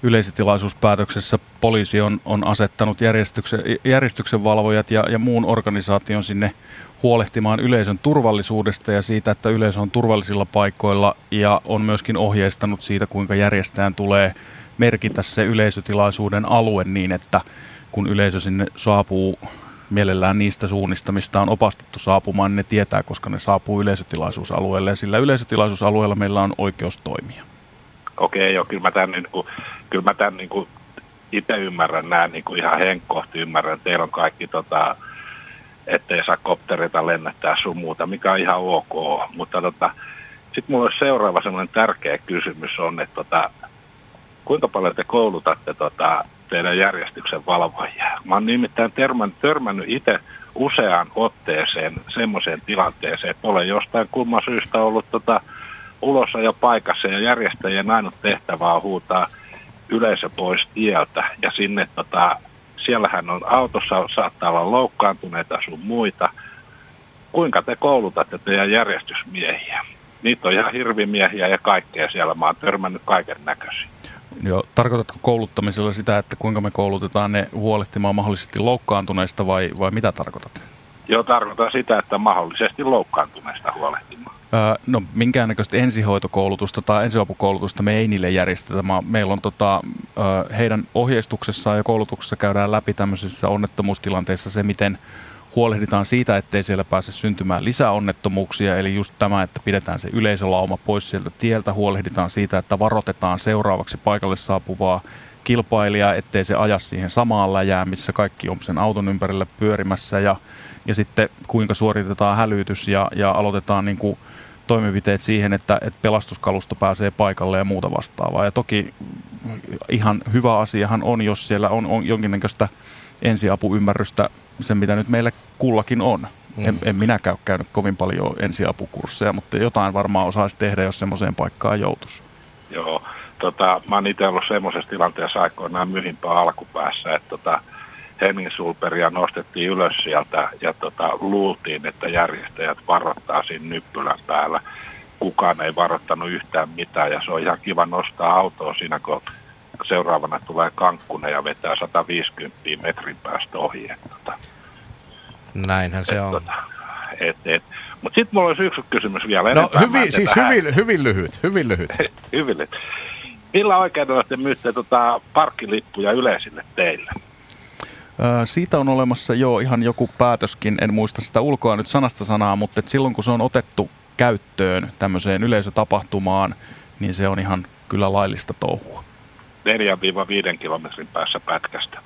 yleisötilaisuuspäätöksessä poliisi on, on asettanut järjestyksen, valvojat ja, ja muun organisaation sinne huolehtimaan yleisön turvallisuudesta ja siitä, että yleisö on turvallisilla paikoilla ja on myöskin ohjeistanut siitä, kuinka järjestäjän tulee merkitä se yleisötilaisuuden alue niin, että kun yleisö sinne saapuu mielellään niistä suunnista, mistä on opastettu saapumaan, niin ne tietää, koska ne saapuu yleisötilaisuusalueelle ja sillä yleisötilaisuusalueella meillä on oikeus toimia. Okei, joo, kyllä mä tämän, niin kuin, kyllä mä tämän niin kuin, itse ymmärrän nämä niin kuin ihan henkkohti ymmärrän, teillä on kaikki tota, ettei saa koptereita lennättää sun muuta, mikä on ihan ok. Mutta tota, sitten mulla olisi seuraava sellainen tärkeä kysymys on, että tota, kuinka paljon te koulutatte tota, teidän järjestyksen valvojia? Mä oon nimittäin törmännyt, törmännyt itse useaan otteeseen semmoiseen tilanteeseen, että olen jostain kumman syystä ollut tota, ulossa jo paikassa ja järjestäjien ainut tehtävä on huutaa yleisö pois tieltä ja sinne tota, siellähän on autossa, saattaa olla loukkaantuneita sun muita. Kuinka te koulutatte teidän järjestysmiehiä? Niitä on ihan hirvimiehiä ja kaikkea siellä. Mä oon törmännyt kaiken näköisiä. Joo, tarkoitatko kouluttamisella sitä, että kuinka me koulutetaan ne huolehtimaan mahdollisesti loukkaantuneista vai, vai mitä tarkoitat? Joo, tarkoitan sitä, että mahdollisesti loukkaantuneista huolehtimaan. Öö, no minkäännäköistä ensihoitokoulutusta tai ensiapukoulutusta me ei niille järjestetä. Meillä on tota, heidän ohjeistuksessaan ja koulutuksessa käydään läpi tämmöisissä onnettomuustilanteissa se, miten huolehditaan siitä, ettei siellä pääse syntymään lisäonnettomuuksia. Eli just tämä, että pidetään se yleisölauma pois sieltä tieltä, huolehditaan siitä, että varoitetaan seuraavaksi paikalle saapuvaa kilpailijaa, ettei se aja siihen samaan läjään, missä kaikki on sen auton ympärillä pyörimässä ja, ja sitten kuinka suoritetaan hälytys ja, ja aloitetaan niin kuin toimenpiteet siihen, että, että pelastuskalusto pääsee paikalle ja muuta vastaavaa. Ja toki ihan hyvä asiahan on, jos siellä on, on jonkinnäköistä ensiapuymmärrystä, sen mitä nyt meillä kullakin on. Mm. En, en minäkään ole käynyt kovin paljon ensiapukursseja, mutta jotain varmaan osaisi tehdä, jos semmoiseen paikkaan joutuisi. Joo, tota, mä oon itse ollut semmoisessa tilanteessa aikoinaan myhimpää alkupäässä, että tota, Henning Sulperia nostettiin ylös sieltä ja tota, luultiin, että järjestäjät varoittaa siinä nyppylän päällä. Kukaan ei varoittanut yhtään mitään ja se on ihan kiva nostaa autoa siinä, kun seuraavana tulee kankkune ja vetää 150 metrin päästä ohi. Et, tota, Näinhän se et, on. Tota, et, et. Mutta sitten mulla olisi yksi kysymys vielä. No hyvin, siis hyvin, hyvin lyhyt, hyvin lyhyt. [LAUGHS] hyvin lyhyt. Millä oikeudella te myytte tota parkkilippuja yleisille teille? Siitä on olemassa jo ihan joku päätöskin, en muista sitä ulkoa nyt sanasta sanaa, mutta silloin kun se on otettu käyttöön tämmöiseen yleisötapahtumaan, niin se on ihan kyllä laillista touhua. 4-5 kilometrin päässä pätkästä.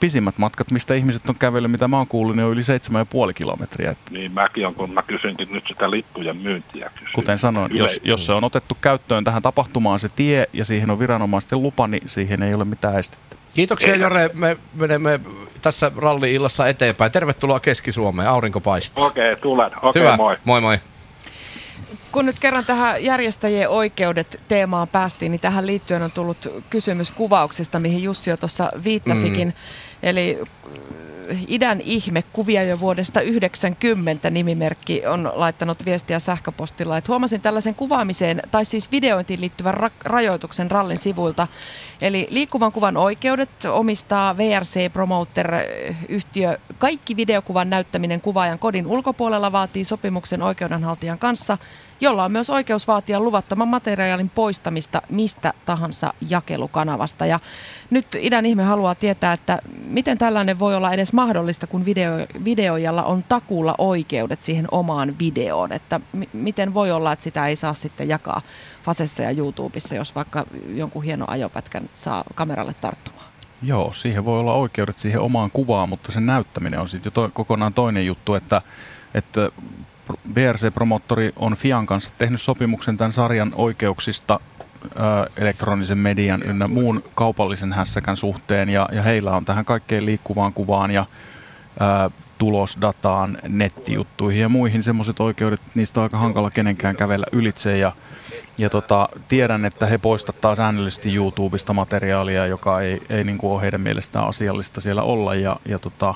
Pisimmät matkat, mistä ihmiset on kävellyt, mitä mä oon kuullut, niin on yli 7,5 kilometriä. Niin mäkin on, kun mä kysynkin nyt sitä lippujen myyntiä. Kysyin. Kuten sanoin, jos, jos se on otettu käyttöön tähän tapahtumaan se tie ja siihen on viranomaisten lupa, niin siihen ei ole mitään estettä. Kiitoksia Ei. Jore, me menemme tässä ralli-illassa eteenpäin. Tervetuloa Keski-Suomeen, aurinko paistaa. Okei, okay, tulen. Okei, okay, moi. Moi moi. Kun nyt kerran tähän järjestäjien oikeudet teemaan päästiin, niin tähän liittyen on tullut kysymys kuvauksista, mihin Jussi jo tuossa viittasikin. Mm. Eli idän ihme kuvia jo vuodesta 90 nimimerkki on laittanut viestiä sähköpostilla, että huomasin tällaisen kuvaamiseen tai siis videointiin liittyvän ra- rajoituksen rallin sivuilta. Eli liikkuvan kuvan oikeudet omistaa VRC Promoter-yhtiö. Kaikki videokuvan näyttäminen kuvaajan kodin ulkopuolella vaatii sopimuksen oikeudenhaltijan kanssa – jolla on myös oikeus vaatia luvattoman materiaalin poistamista mistä tahansa jakelukanavasta. Ja nyt idän ihme haluaa tietää, että miten tällainen voi olla edes mahdollista, kun video, videojalla on takuulla oikeudet siihen omaan videoon. Että m- miten voi olla, että sitä ei saa sitten jakaa Fasessa ja YouTubessa, jos vaikka jonkun hieno ajopätkän saa kameralle tarttumaan? Joo, siihen voi olla oikeudet siihen omaan kuvaan, mutta sen näyttäminen on sitten jo to- kokonaan toinen juttu, että, että BRC-promottori on Fian kanssa tehnyt sopimuksen tämän sarjan oikeuksista elektronisen median ynnä muun kaupallisen hässäkän suhteen ja, ja heillä on tähän kaikkeen liikkuvaan kuvaan ja ää, tulosdataan, nettijuttuihin ja muihin semmoiset oikeudet, niistä on aika hankala kenenkään kävellä ylitse ja, ja tota, tiedän, että he poistattaa säännöllisesti YouTubesta materiaalia, joka ei, ei niin kuin ole heidän mielestään asiallista siellä olla. Ja, ja tota,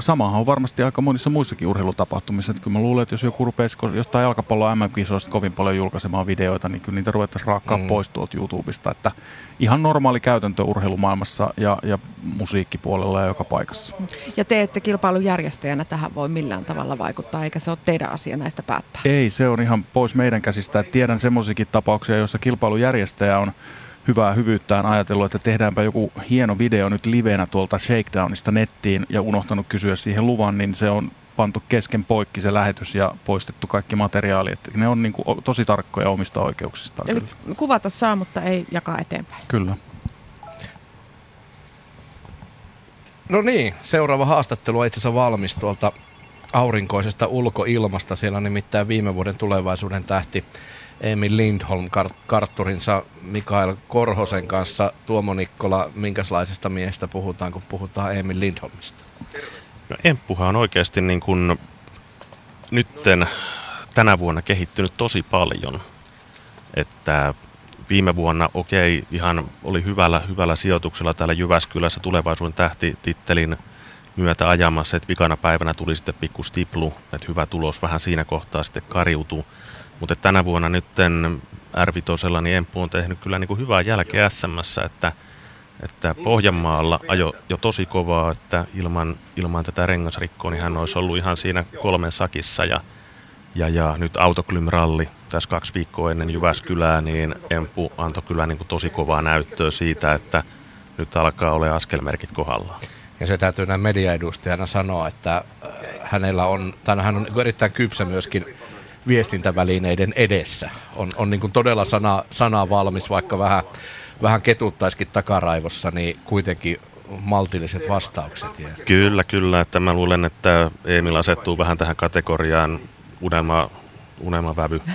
samahan on varmasti aika monissa muissakin urheilutapahtumissa. Että kyllä mä luulen, että jos joku rupeaisi jostain jalkapallon MM-kisoista kovin paljon julkaisemaan videoita, niin kyllä niitä ruvettaisiin raakkaa mm. pois tuolta YouTubesta. Että ihan normaali käytäntö urheilumaailmassa ja, ja musiikkipuolella ja joka paikassa. Ja te ette kilpailujärjestäjänä tähän voi millään tavalla vaikuttaa, eikä se ole teidän asia näistä päättää? Ei, se on ihan pois meidän käsistä. Et tiedän semmoisiakin tapauksia, joissa kilpailujärjestäjä on hyvää hyvyyttään ajatellut, että tehdäänpä joku hieno video nyt livenä tuolta Shakedownista nettiin ja unohtanut kysyä siihen luvan, niin se on pantu kesken poikki se lähetys ja poistettu kaikki materiaali. Että ne on niin kuin tosi tarkkoja omista oikeuksistaan. Eli kyllä. kuvata saa, mutta ei jakaa eteenpäin. Kyllä. No niin, seuraava haastattelu on itse asiassa valmis tuolta aurinkoisesta ulkoilmasta. Siellä on nimittäin viime vuoden tulevaisuuden tähti Emil Lindholm kartturinsa Mikael Korhosen kanssa. Tuomo Nikkola, minkälaisesta miestä puhutaan, kun puhutaan Emil Lindholmista? No Emppuhan on oikeasti niin kuin nytten tänä vuonna kehittynyt tosi paljon. Että viime vuonna, okei, ihan oli hyvällä, hyvällä sijoituksella täällä Jyväskylässä tulevaisuuden tähtitittelin myötä ajamassa, että vikana päivänä tuli sitten pikku stiplu, että hyvä tulos vähän siinä kohtaa sitten kariutui. Mutta tänä vuonna nyt r niin Emppu on tehnyt kyllä niin kuin hyvää jälkeä SMS, että, että Pohjanmaalla ajo jo tosi kovaa, että ilman, ilman tätä rengasrikkoa niin hän olisi ollut ihan siinä kolmen sakissa ja, ja, ja nyt autoklymralli tässä kaksi viikkoa ennen Jyväskylää, niin Empu antoi kyllä niin kuin tosi kovaa näyttöä siitä, että nyt alkaa olla askelmerkit kohdallaan. Ja se täytyy näin mediaedustajana sanoa, että äh, hänellä on, tai hän on erittäin kypsä myöskin viestintävälineiden edessä. On, on niin kuin todella sana, sana valmis, vaikka vähän, vähän ketuttaisikin takaraivossa, niin kuitenkin maltilliset vastaukset. Kyllä, kyllä. Että mä luulen, että Emil asettuu vähän tähän kategoriaan unelma, unelmavävy. [LAUGHS]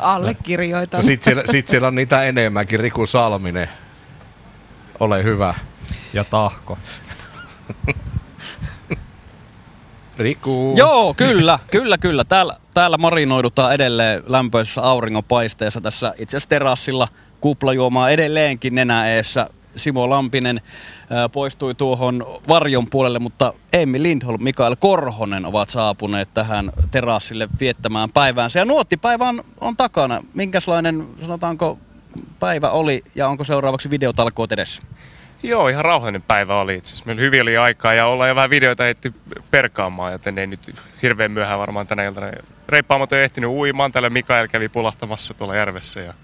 Allekirjoitan. No Sitten siellä, sit siellä on niitä enemmänkin. Riku Salminen, ole hyvä. Ja Tahko. [LAUGHS] Riku. Joo, kyllä, kyllä, kyllä. Täällä, täällä marinoidutaan edelleen lämpöisessä auringonpaisteessa tässä itse asiassa terassilla kuplajuomaa edelleenkin nenäeessä. Simo Lampinen ää, poistui tuohon varjon puolelle, mutta Emmi Lindholm, Mikael Korhonen ovat saapuneet tähän terassille viettämään päiväänsä. Ja nuottipäivä on, on takana. Minkälainen, sanotaanko, päivä oli ja onko seuraavaksi videotalkoot edessä? Joo, ihan rauhallinen päivä oli itse asiassa. Meillä hyvin oli aikaa ja ollaan jo vähän videoita ehti perkaamaan, joten ei nyt hirveän myöhään varmaan tänä iltana. Reippaamat on ehtinyt uimaan, täällä Mikael kävi pulahtamassa tuolla järvessä ja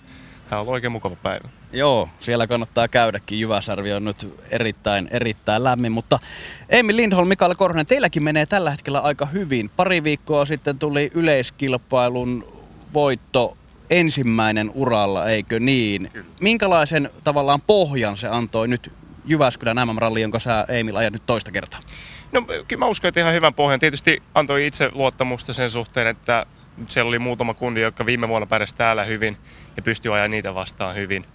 tämä on oikein mukava päivä. Joo, siellä kannattaa käydäkin. Jyväsärvi on nyt erittäin, erittäin lämmin, mutta Emil Lindholm, Mikael Korhonen, teilläkin menee tällä hetkellä aika hyvin. Pari viikkoa sitten tuli yleiskilpailun voitto ensimmäinen uralla, eikö niin? Kyllä. Minkälaisen tavallaan pohjan se antoi nyt Jyväskylän MM-ralli, jonka sä Emil ajat nyt toista kertaa? No kyllä mä uskon, että ihan hyvän pohjan. Tietysti antoi itse luottamusta sen suhteen, että siellä oli muutama kundi, jotka viime vuonna pärjäsi täällä hyvin ja pystyi ajaa niitä vastaan hyvin.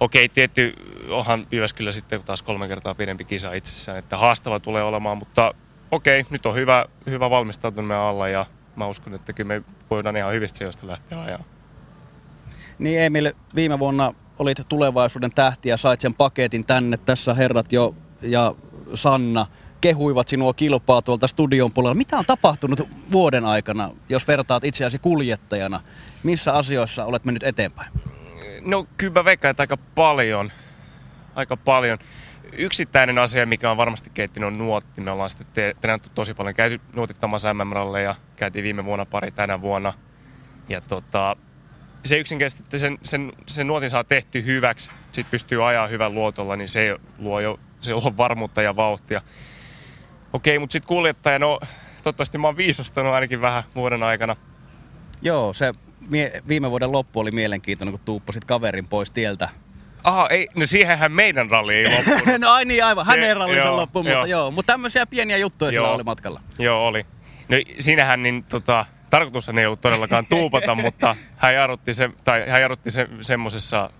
Okei, tietty onhan Jyväskylä sitten taas kolme kertaa pidempi kisa itsessään, että haastava tulee olemaan, mutta okei, nyt on hyvä, hyvä valmistautuminen alla ja mä uskon, että kyllä me voidaan ihan hyvistä sijoista lähteä ajaa. Niin Emil, viime vuonna olit tulevaisuuden tähti ja sait sen paketin tänne. Tässä herrat jo ja Sanna kehuivat sinua kilpaa tuolta studion puolella. Mitä on tapahtunut vuoden aikana, jos vertaat itseäsi kuljettajana? Missä asioissa olet mennyt eteenpäin? No kyllä mä veikkaan, että aika paljon. Aika paljon. Yksittäinen asia, mikä on varmasti keittinyt, on nuotti. Me ollaan sitten treenattu tosi paljon. Käyty nuotittamassa MM-ralleja. Käytiin viime vuonna pari tänä vuonna. Ja tota, se yksinkertaisesti, sen, sen, sen nuotin saa tehty hyväksi, sitten pystyy ajaa hyvän luotolla, niin se luo jo se luo varmuutta ja vauhtia. Okei, mutta sitten kuljettaja, no toivottavasti mä oon viisastanut ainakin vähän vuoden aikana. Joo, se mie- viime vuoden loppu oli mielenkiintoinen, kun tuuppasit kaverin pois tieltä. Aha, ei, no siihenhän meidän ralli ei loppunut. [LAUGHS] no ai niin, aivan, hänen rallinsa loppu, mutta joo. Mutta tämmöisiä pieniä juttuja joo. oli matkalla. Joo, oli. No siinähän niin tota, tarkoitus ei ollut todellakaan tuupata, [LAUGHS] mutta hän jarrutti, se, tai hän jarrutti se, semmoisessa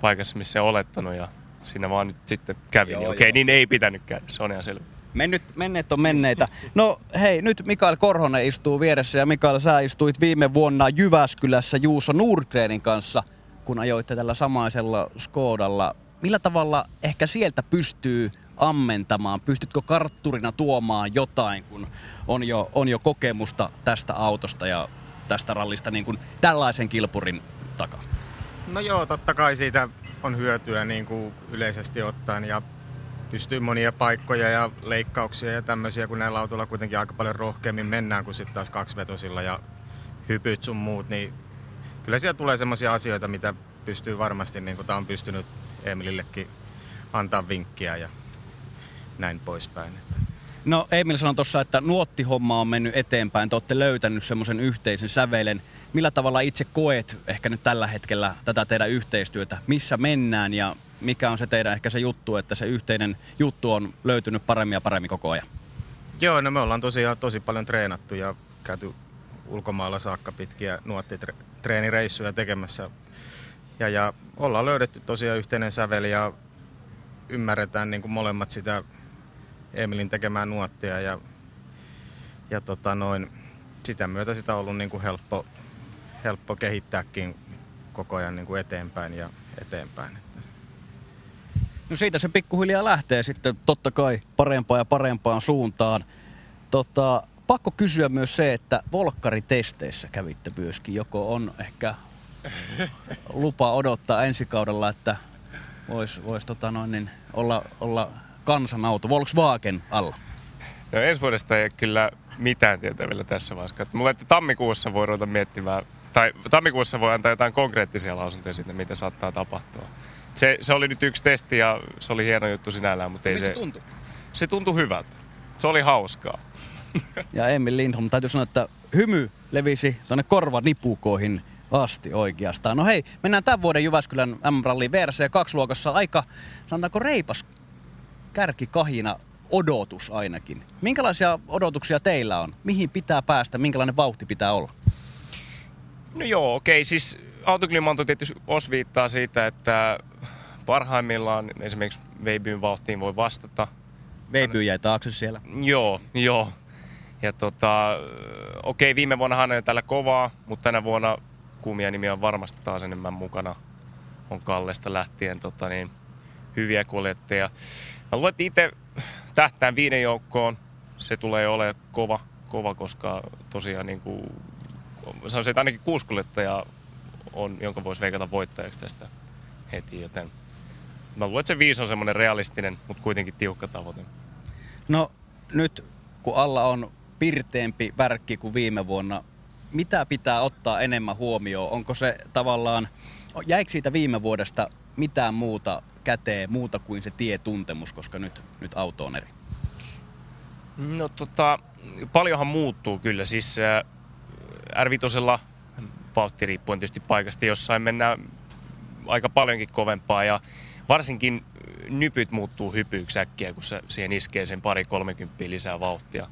paikassa, missä olettanut ja siinä vaan nyt sitten kävi. Joo, niin okei, okay, niin ei pitänyt käydä, se on ihan selvä. Mennyt, menneet on menneitä. No hei, nyt Mikael Korhonen istuu vieressä ja Mikael, sä istuit viime vuonna Jyväskylässä Juuso Nordgrenin kanssa, kun ajoitte tällä samaisella Skodalla. Millä tavalla ehkä sieltä pystyy ammentamaan? Pystytkö kartturina tuomaan jotain, kun on jo, on jo kokemusta tästä autosta ja tästä rallista niin kuin tällaisen kilpurin takaa? No joo, totta kai siitä on hyötyä niin kuin yleisesti ottaen ja pystyy monia paikkoja ja leikkauksia ja tämmöisiä, kun näillä autoilla kuitenkin aika paljon rohkeammin mennään kuin sitten taas kaksivetosilla ja hypyt sun muut, niin kyllä siellä tulee semmoisia asioita, mitä pystyy varmasti, niin kuin tämä on pystynyt Emilillekin antaa vinkkiä ja näin poispäin. No Emil sanoi tuossa, että nuottihomma on mennyt eteenpäin. Te olette löytänyt semmoisen yhteisen sävelen. Millä tavalla itse koet ehkä nyt tällä hetkellä tätä teidän yhteistyötä? Missä mennään ja mikä on se teidän ehkä se juttu, että se yhteinen juttu on löytynyt paremmin ja paremmin koko ajan? Joo, no me ollaan tosiaan tosi paljon treenattu ja käyty ulkomailla saakka pitkiä nuottitreenireissuja tekemässä. Ja, ja ollaan löydetty tosiaan yhteinen sävel ja ymmärretään niin kuin molemmat sitä Emilin tekemää nuottia ja, ja tota noin, sitä myötä sitä on ollut niin kuin helppo, helppo kehittääkin koko ajan niin kuin eteenpäin ja eteenpäin. No siitä se pikkuhiljaa lähtee sitten totta kai parempaan ja parempaan suuntaan. Tota, pakko kysyä myös se, että volkkaritesteissä kävitte myöskin. Joko on ehkä lupa odottaa ensi kaudella, että voisi vois, tota noin, niin olla, olla kansanauto Volkswagen alla? No ensi vuodesta ei kyllä mitään tietää vielä tässä vaiheessa. Mulla että tammikuussa voi ruveta miettimään, tai tammikuussa voi antaa jotain konkreettisia lausuntoja siitä, mitä saattaa tapahtua. Se, se oli nyt yksi testi ja se oli hieno juttu sinällään, mutta ei se... se tuntui? Se tuntui hyvältä. Se oli hauskaa. [LAUGHS] Ja Emil Lindholm, täytyy sanoa, että hymy levisi tuonne korvanipukoihin asti oikeastaan. No hei, mennään tämän vuoden Jyväskylän M-rallin VRC2-luokassa aika, sanotaanko reipas kärkikahina odotus ainakin. Minkälaisia odotuksia teillä on? Mihin pitää päästä? Minkälainen vauhti pitää olla? No joo, okei. Okay. Siis autoklimanto tietysti osviittaa siitä, että parhaimmillaan esimerkiksi Veibyn vauhtiin voi vastata. Veiby jäi taakse siellä. Joo, joo. Ja tota, okei, okay, viime vuonna hän on tällä kovaa, mutta tänä vuonna kuumia nimiä on varmasti taas enemmän mukana. On Kallesta lähtien tota niin, hyviä kuljettajia. Mä luulen, että itse tähtään viiden joukkoon. Se tulee olemaan kova, kova koska tosiaan niin kuin, sanoisin, että ainakin kuusi kuljettajaa on, jonka voisi veikata voittajaksi tästä heti, joten mä luulen, että se viisi on semmoinen realistinen, mutta kuitenkin tiukka tavoite. No nyt kun alla on pirteempi värkki kuin viime vuonna, mitä pitää ottaa enemmän huomioon? Onko se tavallaan, jäikö siitä viime vuodesta mitään muuta käteen, muuta kuin se tietuntemus, koska nyt, nyt auto on eri? No tota, paljonhan muuttuu kyllä. Siis R5 vauhti riippuen tietysti paikasta. Jossain mennään aika paljonkin kovempaa ja varsinkin nypyt muuttuu hypyiksi äkkiä, kun se siihen iskee sen pari 30 lisää vauhtia.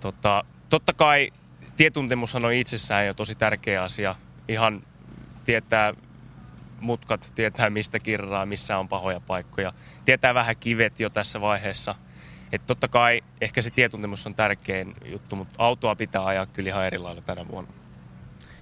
Tota, totta kai tietuntemus on itsessään jo tosi tärkeä asia. Ihan tietää mutkat, tietää mistä kirraa, missä on pahoja paikkoja. Tietää vähän kivet jo tässä vaiheessa. Et totta kai ehkä se tietuntemus on tärkein juttu, mutta autoa pitää ajaa kyllä ihan eri lailla tänä vuonna.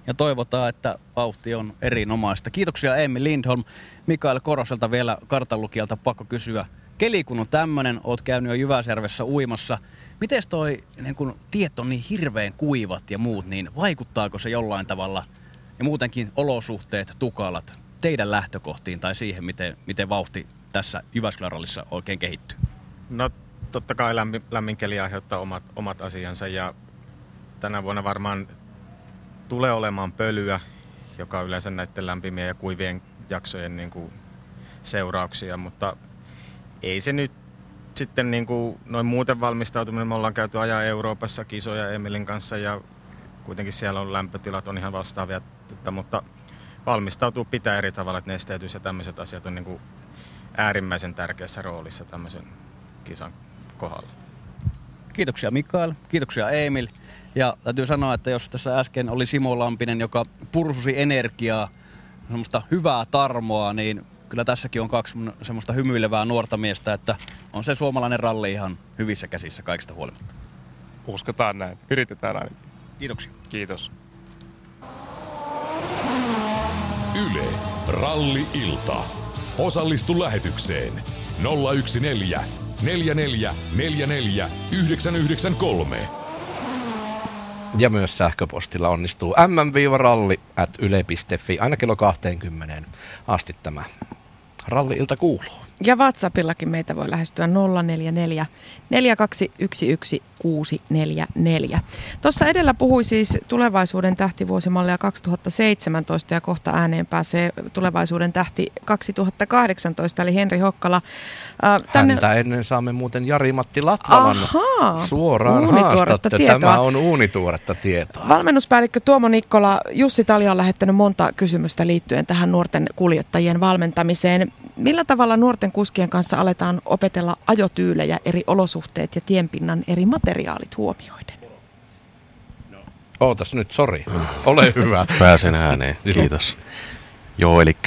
Ja toivotaan, että vauhti on erinomaista. Kiitoksia Emil Lindholm. Mikael Koroselta vielä kartanlukijalta pakko kysyä. Keli kun on tämmönen, oot käynyt jo Jyväsjärvessä uimassa. Miten toi niin kun tiet on niin hirveän kuivat ja muut, niin vaikuttaako se jollain tavalla ja muutenkin olosuhteet, tukalat teidän lähtökohtiin tai siihen, miten, miten vauhti tässä Jyväskylän rallissa oikein kehittyy? No totta kai lämmin, lämmin keli aiheuttaa omat, omat asiansa ja tänä vuonna varmaan tulee olemaan pölyä, joka on yleensä näiden lämpimien ja kuivien jaksojen niin kuin seurauksia, mutta ei se nyt sitten niin kuin noin muuten valmistautuminen. Me ollaan käyty ajaa Euroopassa kisoja Emilin kanssa ja kuitenkin siellä on lämpötilat on ihan vastaavia, mutta valmistautuu pitää eri tavalla, että nesteytys ja tämmöiset asiat on niin kuin äärimmäisen tärkeässä roolissa tämmöisen kisan kohdalla. Kiitoksia Mikael, kiitoksia Emil. Ja täytyy sanoa, että jos tässä äsken oli Simo Lampinen, joka pursusi energiaa, semmoista hyvää tarmoa, niin kyllä tässäkin on kaksi semmoista hymyilevää nuorta miestä, että on se suomalainen ralli ihan hyvissä käsissä kaikista huolimatta. Uskotaan näin. Yritetään ainakin. Kiitoksia. Kiitos. Yle, Ralli-ilta. Osallistu lähetykseen 014 44 44 993. Ja myös sähköpostilla onnistuu mm-ralli at yle.fi aina kello 20 asti tämä ralli-ilta kuuluu. Ja WhatsAppillakin meitä voi lähestyä 044 4211 644. Tuossa edellä puhui siis tulevaisuuden tähtivuosimallia 2017 ja kohta ääneen pääsee tulevaisuuden tähti 2018 eli Henri Hokkala. Äh, tänne... Häntä ennen saamme muuten Jari-Matti Latvalan Ahaa, suoraan haastatte. Tämä on uunituoretta tietoa. Valmennuspäällikkö Tuomo Nikkola, Jussi Talja on lähettänyt monta kysymystä liittyen tähän nuorten kuljettajien valmentamiseen. Millä tavalla nuorten kuskien kanssa aletaan opetella ajotyylejä, eri olosuhteet ja tienpinnan eri materiaalit huomioiden? Ootas nyt, sori. Ole hyvä. Pääsen ääneen, kiitos. Joo, eli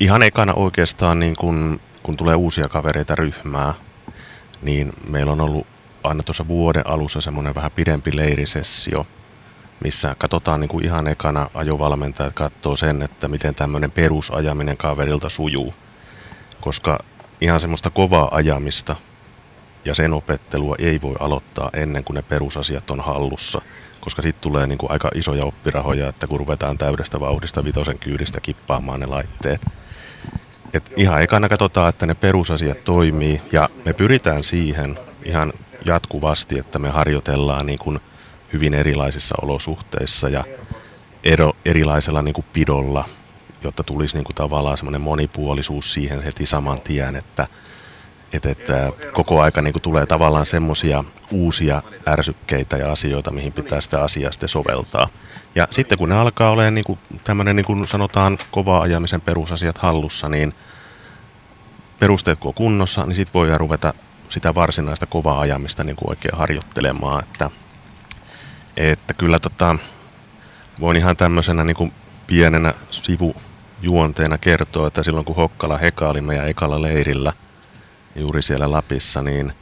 ihan ekana oikeastaan, niin kun, kun tulee uusia kavereita ryhmää, niin meillä on ollut aina tuossa vuoden alussa semmoinen vähän pidempi leirisessio, missä katsotaan niin kuin ihan ekana ajovalmentajat katsoo sen, että miten tämmöinen perusajaminen kaverilta sujuu. Koska ihan semmoista kovaa ajamista ja sen opettelua ei voi aloittaa ennen kuin ne perusasiat on hallussa. Koska sitten tulee niin kuin aika isoja oppirahoja, että kun ruvetaan täydestä vauhdista vitosen kyydistä kippaamaan ne laitteet. Et ihan ekana katsotaan, että ne perusasiat toimii ja me pyritään siihen ihan jatkuvasti, että me harjoitellaan niin kuin hyvin erilaisissa olosuhteissa ja ero, erilaisella niin kuin pidolla, jotta tulisi niin kuin tavallaan semmoinen monipuolisuus siihen heti saman tien, että, että, että koko aika niin kuin tulee tavallaan semmoisia uusia ärsykkeitä ja asioita, mihin pitää sitä asiaa sitten soveltaa. Ja sitten kun ne alkaa olemaan niin kuin tämmöinen niin kuin sanotaan kova ajamisen perusasiat hallussa, niin perusteet kun on kunnossa, niin sitten voidaan ruveta sitä varsinaista kovaa ajamista niin kuin oikein harjoittelemaan, että että kyllä tota, voin ihan tämmöisenä niin kuin pienenä sivujuonteena kertoa, että silloin kun Hokkala Heka oli meidän ekalla leirillä juuri siellä Lapissa, niin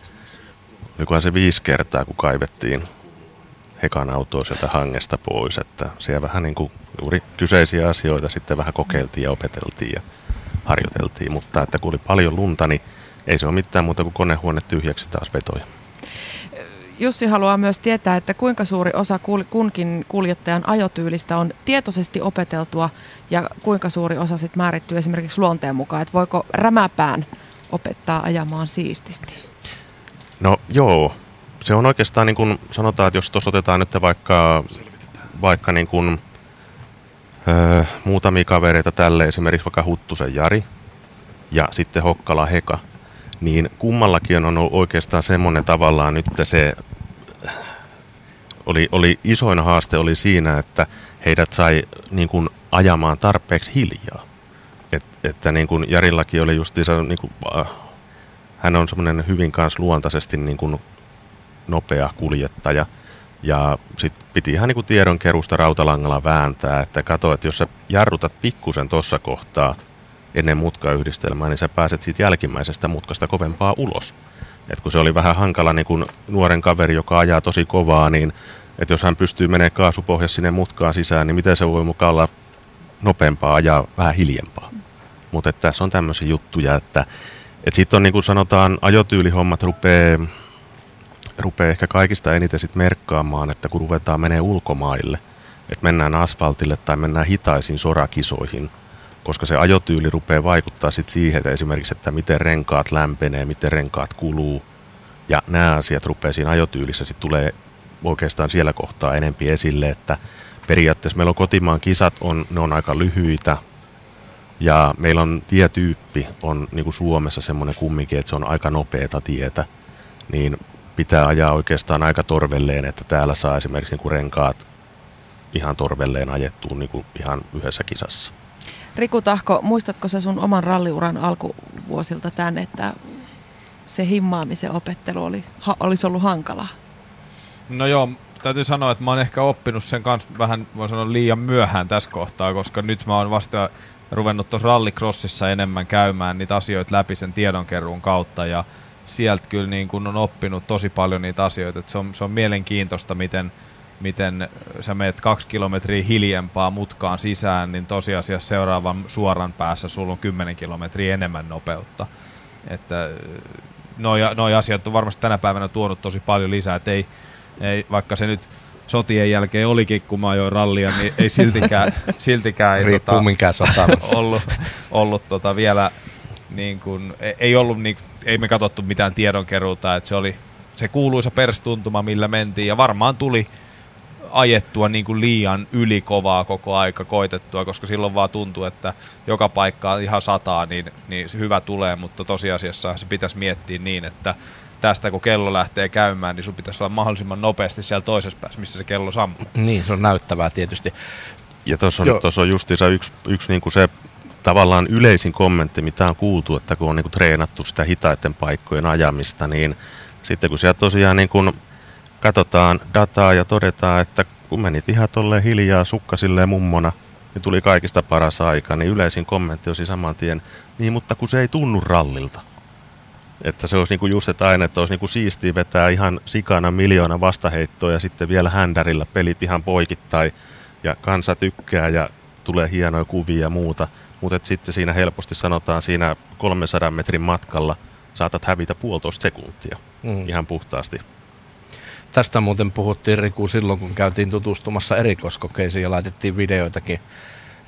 olikohan se viisi kertaa, kun kaivettiin Hekan autoa sieltä hangesta pois, että siellä vähän niin kuin juuri kyseisiä asioita sitten vähän kokeiltiin ja opeteltiin ja harjoiteltiin, mutta että kun oli paljon lunta, niin ei se ole mitään muuta kuin konehuone tyhjäksi taas vetoja. Jussi haluaa myös tietää, että kuinka suuri osa kunkin kuljettajan ajotyylistä on tietoisesti opeteltua ja kuinka suuri osa sitten määrittyy esimerkiksi luonteen mukaan, että voiko rämäpään opettaa ajamaan siististi? No joo, se on oikeastaan niin kuin sanotaan, että jos tuossa otetaan nyt vaikka, vaikka niin kuin, öö, muutamia kavereita tälle, esimerkiksi vaikka Huttusen Jari ja sitten Hokkala Heka, niin kummallakin on ollut oikeastaan semmoinen tavallaan nyt se oli, oli isoin haaste oli siinä, että heidät sai niin kuin, ajamaan tarpeeksi hiljaa. Et, että niin kuin Jarillakin oli justiinsa, niin kuin, äh, hän on semmoinen hyvin kanssa luontaisesti niin kuin nopea kuljettaja. Ja sitten piti ihan niin kuin tiedonkerusta rautalangalla vääntää, että katso, että jos sä jarrutat pikkusen tuossa kohtaa, ennen mutkayhdistelmää, niin sä pääset siitä jälkimmäisestä mutkasta kovempaa ulos. Et kun se oli vähän hankala niin kun nuoren kaveri, joka ajaa tosi kovaa, niin että jos hän pystyy menemään kaasupohjassa sinne mutkaan sisään, niin miten se voi mukaan olla nopeampaa ajaa vähän hiljempaa. Mutta tässä on tämmöisiä juttuja, että et sitten on niin kuin sanotaan, ajotyylihommat rupeaa rupee ehkä kaikista eniten sit merkkaamaan, että kun ruvetaan menee ulkomaille, että mennään asfaltille tai mennään hitaisiin sorakisoihin, koska se ajotyyli rupeaa vaikuttaa sit siihen, että esimerkiksi, että miten renkaat lämpenee, miten renkaat kuluu. Ja nämä asiat rupeaa siinä ajotyylissä sitten tulee oikeastaan siellä kohtaa enempi esille, että periaatteessa meillä on kotimaan kisat, on, ne on aika lyhyitä, ja meillä on tietyyppi, on niin kuin Suomessa semmoinen kumminkin, että se on aika nopeata tietä, niin pitää ajaa oikeastaan aika torvelleen, että täällä saa esimerkiksi niin kuin renkaat ihan torvelleen ajettua niin kuin ihan yhdessä kisassa. Riku Tahko, muistatko sä sun oman ralliuran alkuvuosilta tämän, että se himmaamisen opettelu oli, ha, olisi ollut hankalaa? No joo, täytyy sanoa, että mä oon ehkä oppinut sen kanssa vähän, voin sanoa liian myöhään tässä kohtaa, koska nyt mä oon vasta ruvennut tuossa rallycrossissa enemmän käymään niitä asioita läpi sen tiedonkeruun kautta ja sieltä kyllä niin kun on oppinut tosi paljon niitä asioita, että se on, se on mielenkiintoista, miten – miten sä meet kaksi kilometriä hiljempaa mutkaan sisään, niin tosiasiassa seuraavan suoran päässä sulla on 10 kilometriä enemmän nopeutta. että noi, noi asiat on varmasti tänä päivänä tuonut tosi paljon lisää, että ei, ei, vaikka se nyt sotien jälkeen olikin, kun mä ajoin rallia, niin ei siltikään, [LAUGHS] siltikään ei, tota, [LAUGHS] ollut, ollut tota vielä niin kuin, ei ollut niin, ei me katsottu mitään tiedonkeruuta, että se oli se kuuluisa perstuntuma, millä mentiin ja varmaan tuli ajettua niin kuin liian ylikovaa koko aika koitettua, koska silloin vaan tuntuu, että joka paikkaa ihan sataa, niin, niin se hyvä tulee, mutta tosiasiassa se pitäisi miettiä niin, että tästä kun kello lähtee käymään, niin sun pitäisi olla mahdollisimman nopeasti siellä toisessa päässä, missä se kello sammuu. Niin, se on näyttävää tietysti. Ja tuossa on, tuossa on justiinsa yksi, yksi niin kuin se tavallaan yleisin kommentti, mitä on kuultu, että kun on niin kuin treenattu sitä hitaiden paikkojen ajamista, niin sitten kun sieltä tosiaan niin kuin katsotaan dataa ja todetaan, että kun menit ihan tolleen hiljaa sukkasilleen mummona, niin tuli kaikista paras aika, niin yleisin kommentti olisi saman tien, niin mutta kun se ei tunnu rallilta. Että se olisi niinku just, että aina, että olisi niinku siistiä vetää ihan sikana miljoona vastaheittoa ja sitten vielä händärillä pelit ihan poikittain ja kansa tykkää ja tulee hienoja kuvia ja muuta. Mutta sitten siinä helposti sanotaan siinä 300 metrin matkalla saatat hävitä puolitoista sekuntia Mm. ihan puhtaasti. Tästä muuten puhuttiin Riku silloin, kun käytiin tutustumassa erikoiskokeisiin ja laitettiin videoitakin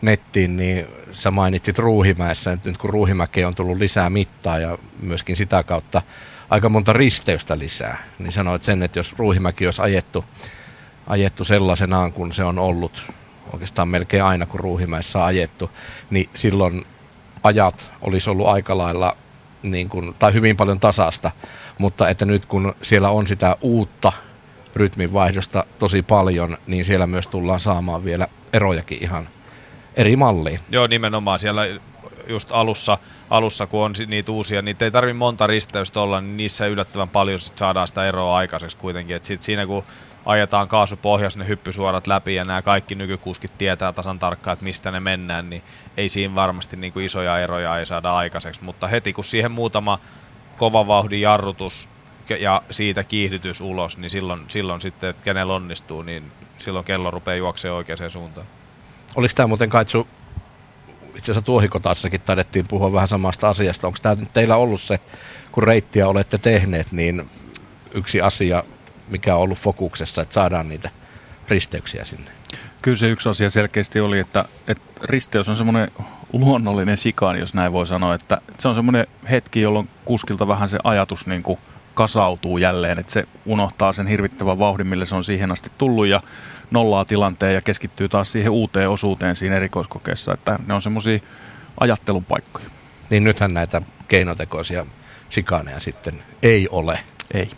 nettiin, niin sä mainitsit Ruuhimäessä, että nyt kun Ruuhimäkeen on tullut lisää mittaa ja myöskin sitä kautta aika monta risteystä lisää, niin sanoit sen, että jos Ruuhimäki olisi ajettu, ajettu sellaisenaan, kun se on ollut oikeastaan melkein aina, kun Ruuhimäessä on ajettu, niin silloin ajat olisi ollut aika lailla niin kuin, tai hyvin paljon tasasta, mutta että nyt kun siellä on sitä uutta rytminvaihdosta tosi paljon, niin siellä myös tullaan saamaan vielä erojakin ihan eri malliin. Joo, nimenomaan siellä just alussa, alussa kun on niitä uusia, niitä ei tarvi monta risteystä olla, niin niissä yllättävän paljon sit saadaan sitä eroa aikaiseksi kuitenkin. Et sit siinä kun ajetaan kaasupohjas ne hyppysuorat läpi ja nämä kaikki nykykuskit tietää tasan tarkkaan, että mistä ne mennään, niin ei siinä varmasti niin isoja eroja ei saada aikaiseksi. Mutta heti kun siihen muutama kova vauhdin jarrutus ja siitä kiihdytys ulos, niin silloin, silloin sitten, että kenellä onnistuu, niin silloin kello rupeaa juoksemaan oikeaan suuntaan. Oliko tämä muuten Kaitsu, itse asiassa Tuohikotassakin taidettiin puhua vähän samasta asiasta. Onko tämä nyt teillä ollut se, kun reittiä olette tehneet, niin yksi asia, mikä on ollut fokuksessa, että saadaan niitä risteyksiä sinne? Kyllä se yksi asia selkeästi oli, että, että risteys on semmoinen luonnollinen sikaan, jos näin voi sanoa. Että se on semmoinen hetki, jolloin kuskilta vähän se ajatus niin kuin kasautuu jälleen, että se unohtaa sen hirvittävän vauhdin, millä se on siihen asti tullut ja nollaa tilanteen ja keskittyy taas siihen uuteen osuuteen siinä erikoiskokeessa. Että ne on semmoisia ajattelun paikkoja. Niin nythän näitä keinotekoisia shikaaneja sitten ei ole. Ei.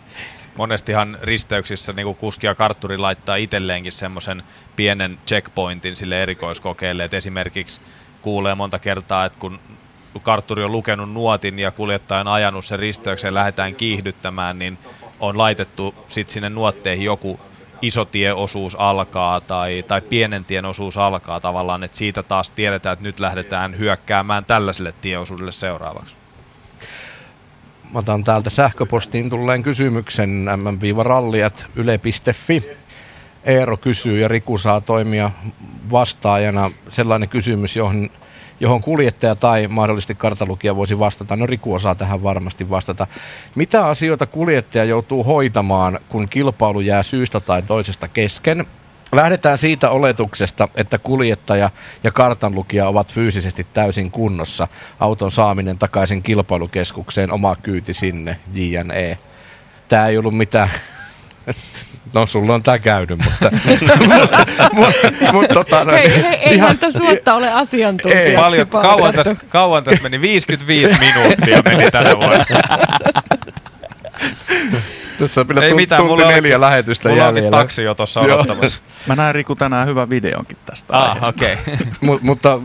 monestihan risteyksissä niin kuski ja kartturi laittaa itselleenkin semmoisen pienen checkpointin sille erikoiskokeelle, että esimerkiksi kuulee monta kertaa, että kun kartturi on lukenut nuotin ja kuljettaja on ajanut sen risteykseen lähdetään kiihdyttämään, niin on laitettu sitten sinne nuotteihin joku iso tieosuus alkaa tai, tai pienen tien osuus alkaa tavallaan, että siitä taas tiedetään, että nyt lähdetään hyökkäämään tällaiselle tieosuudelle seuraavaksi. Mä otan täältä sähköpostiin tulleen kysymyksen mm-ralliat.yle.fi. Eero kysyy ja Riku saa toimia vastaajana. Sellainen kysymys, johon, johon kuljettaja tai mahdollisesti kartalukija voisi vastata. No Riku osaa tähän varmasti vastata. Mitä asioita kuljettaja joutuu hoitamaan, kun kilpailu jää syystä tai toisesta kesken? Lähdetään siitä oletuksesta, että kuljettaja ja kartanlukija ovat fyysisesti täysin kunnossa. Auton saaminen takaisin kilpailukeskukseen, oma kyyti sinne, JNE. Tämä ei ollut mitään... No sulla on tämä käynyt, mutta... mut, [LAUGHS] [LAUGHS] mut, tota, no, Hei, hei, eihän tässä suotta ole asiantuntijaksi Paljon, kauan, tässä, kauan tässä meni, 55 minuuttia meni tänä vuonna. Tässä on vielä Ei tunt- mitään, tunti mulla neljä lähetystä mulla onkin jäljellä. taksi jo tuossa odottamassa. [LAUGHS] Mä näen Riku tänään hyvän videonkin tästä Ah, okei. Okay. Mut, mutta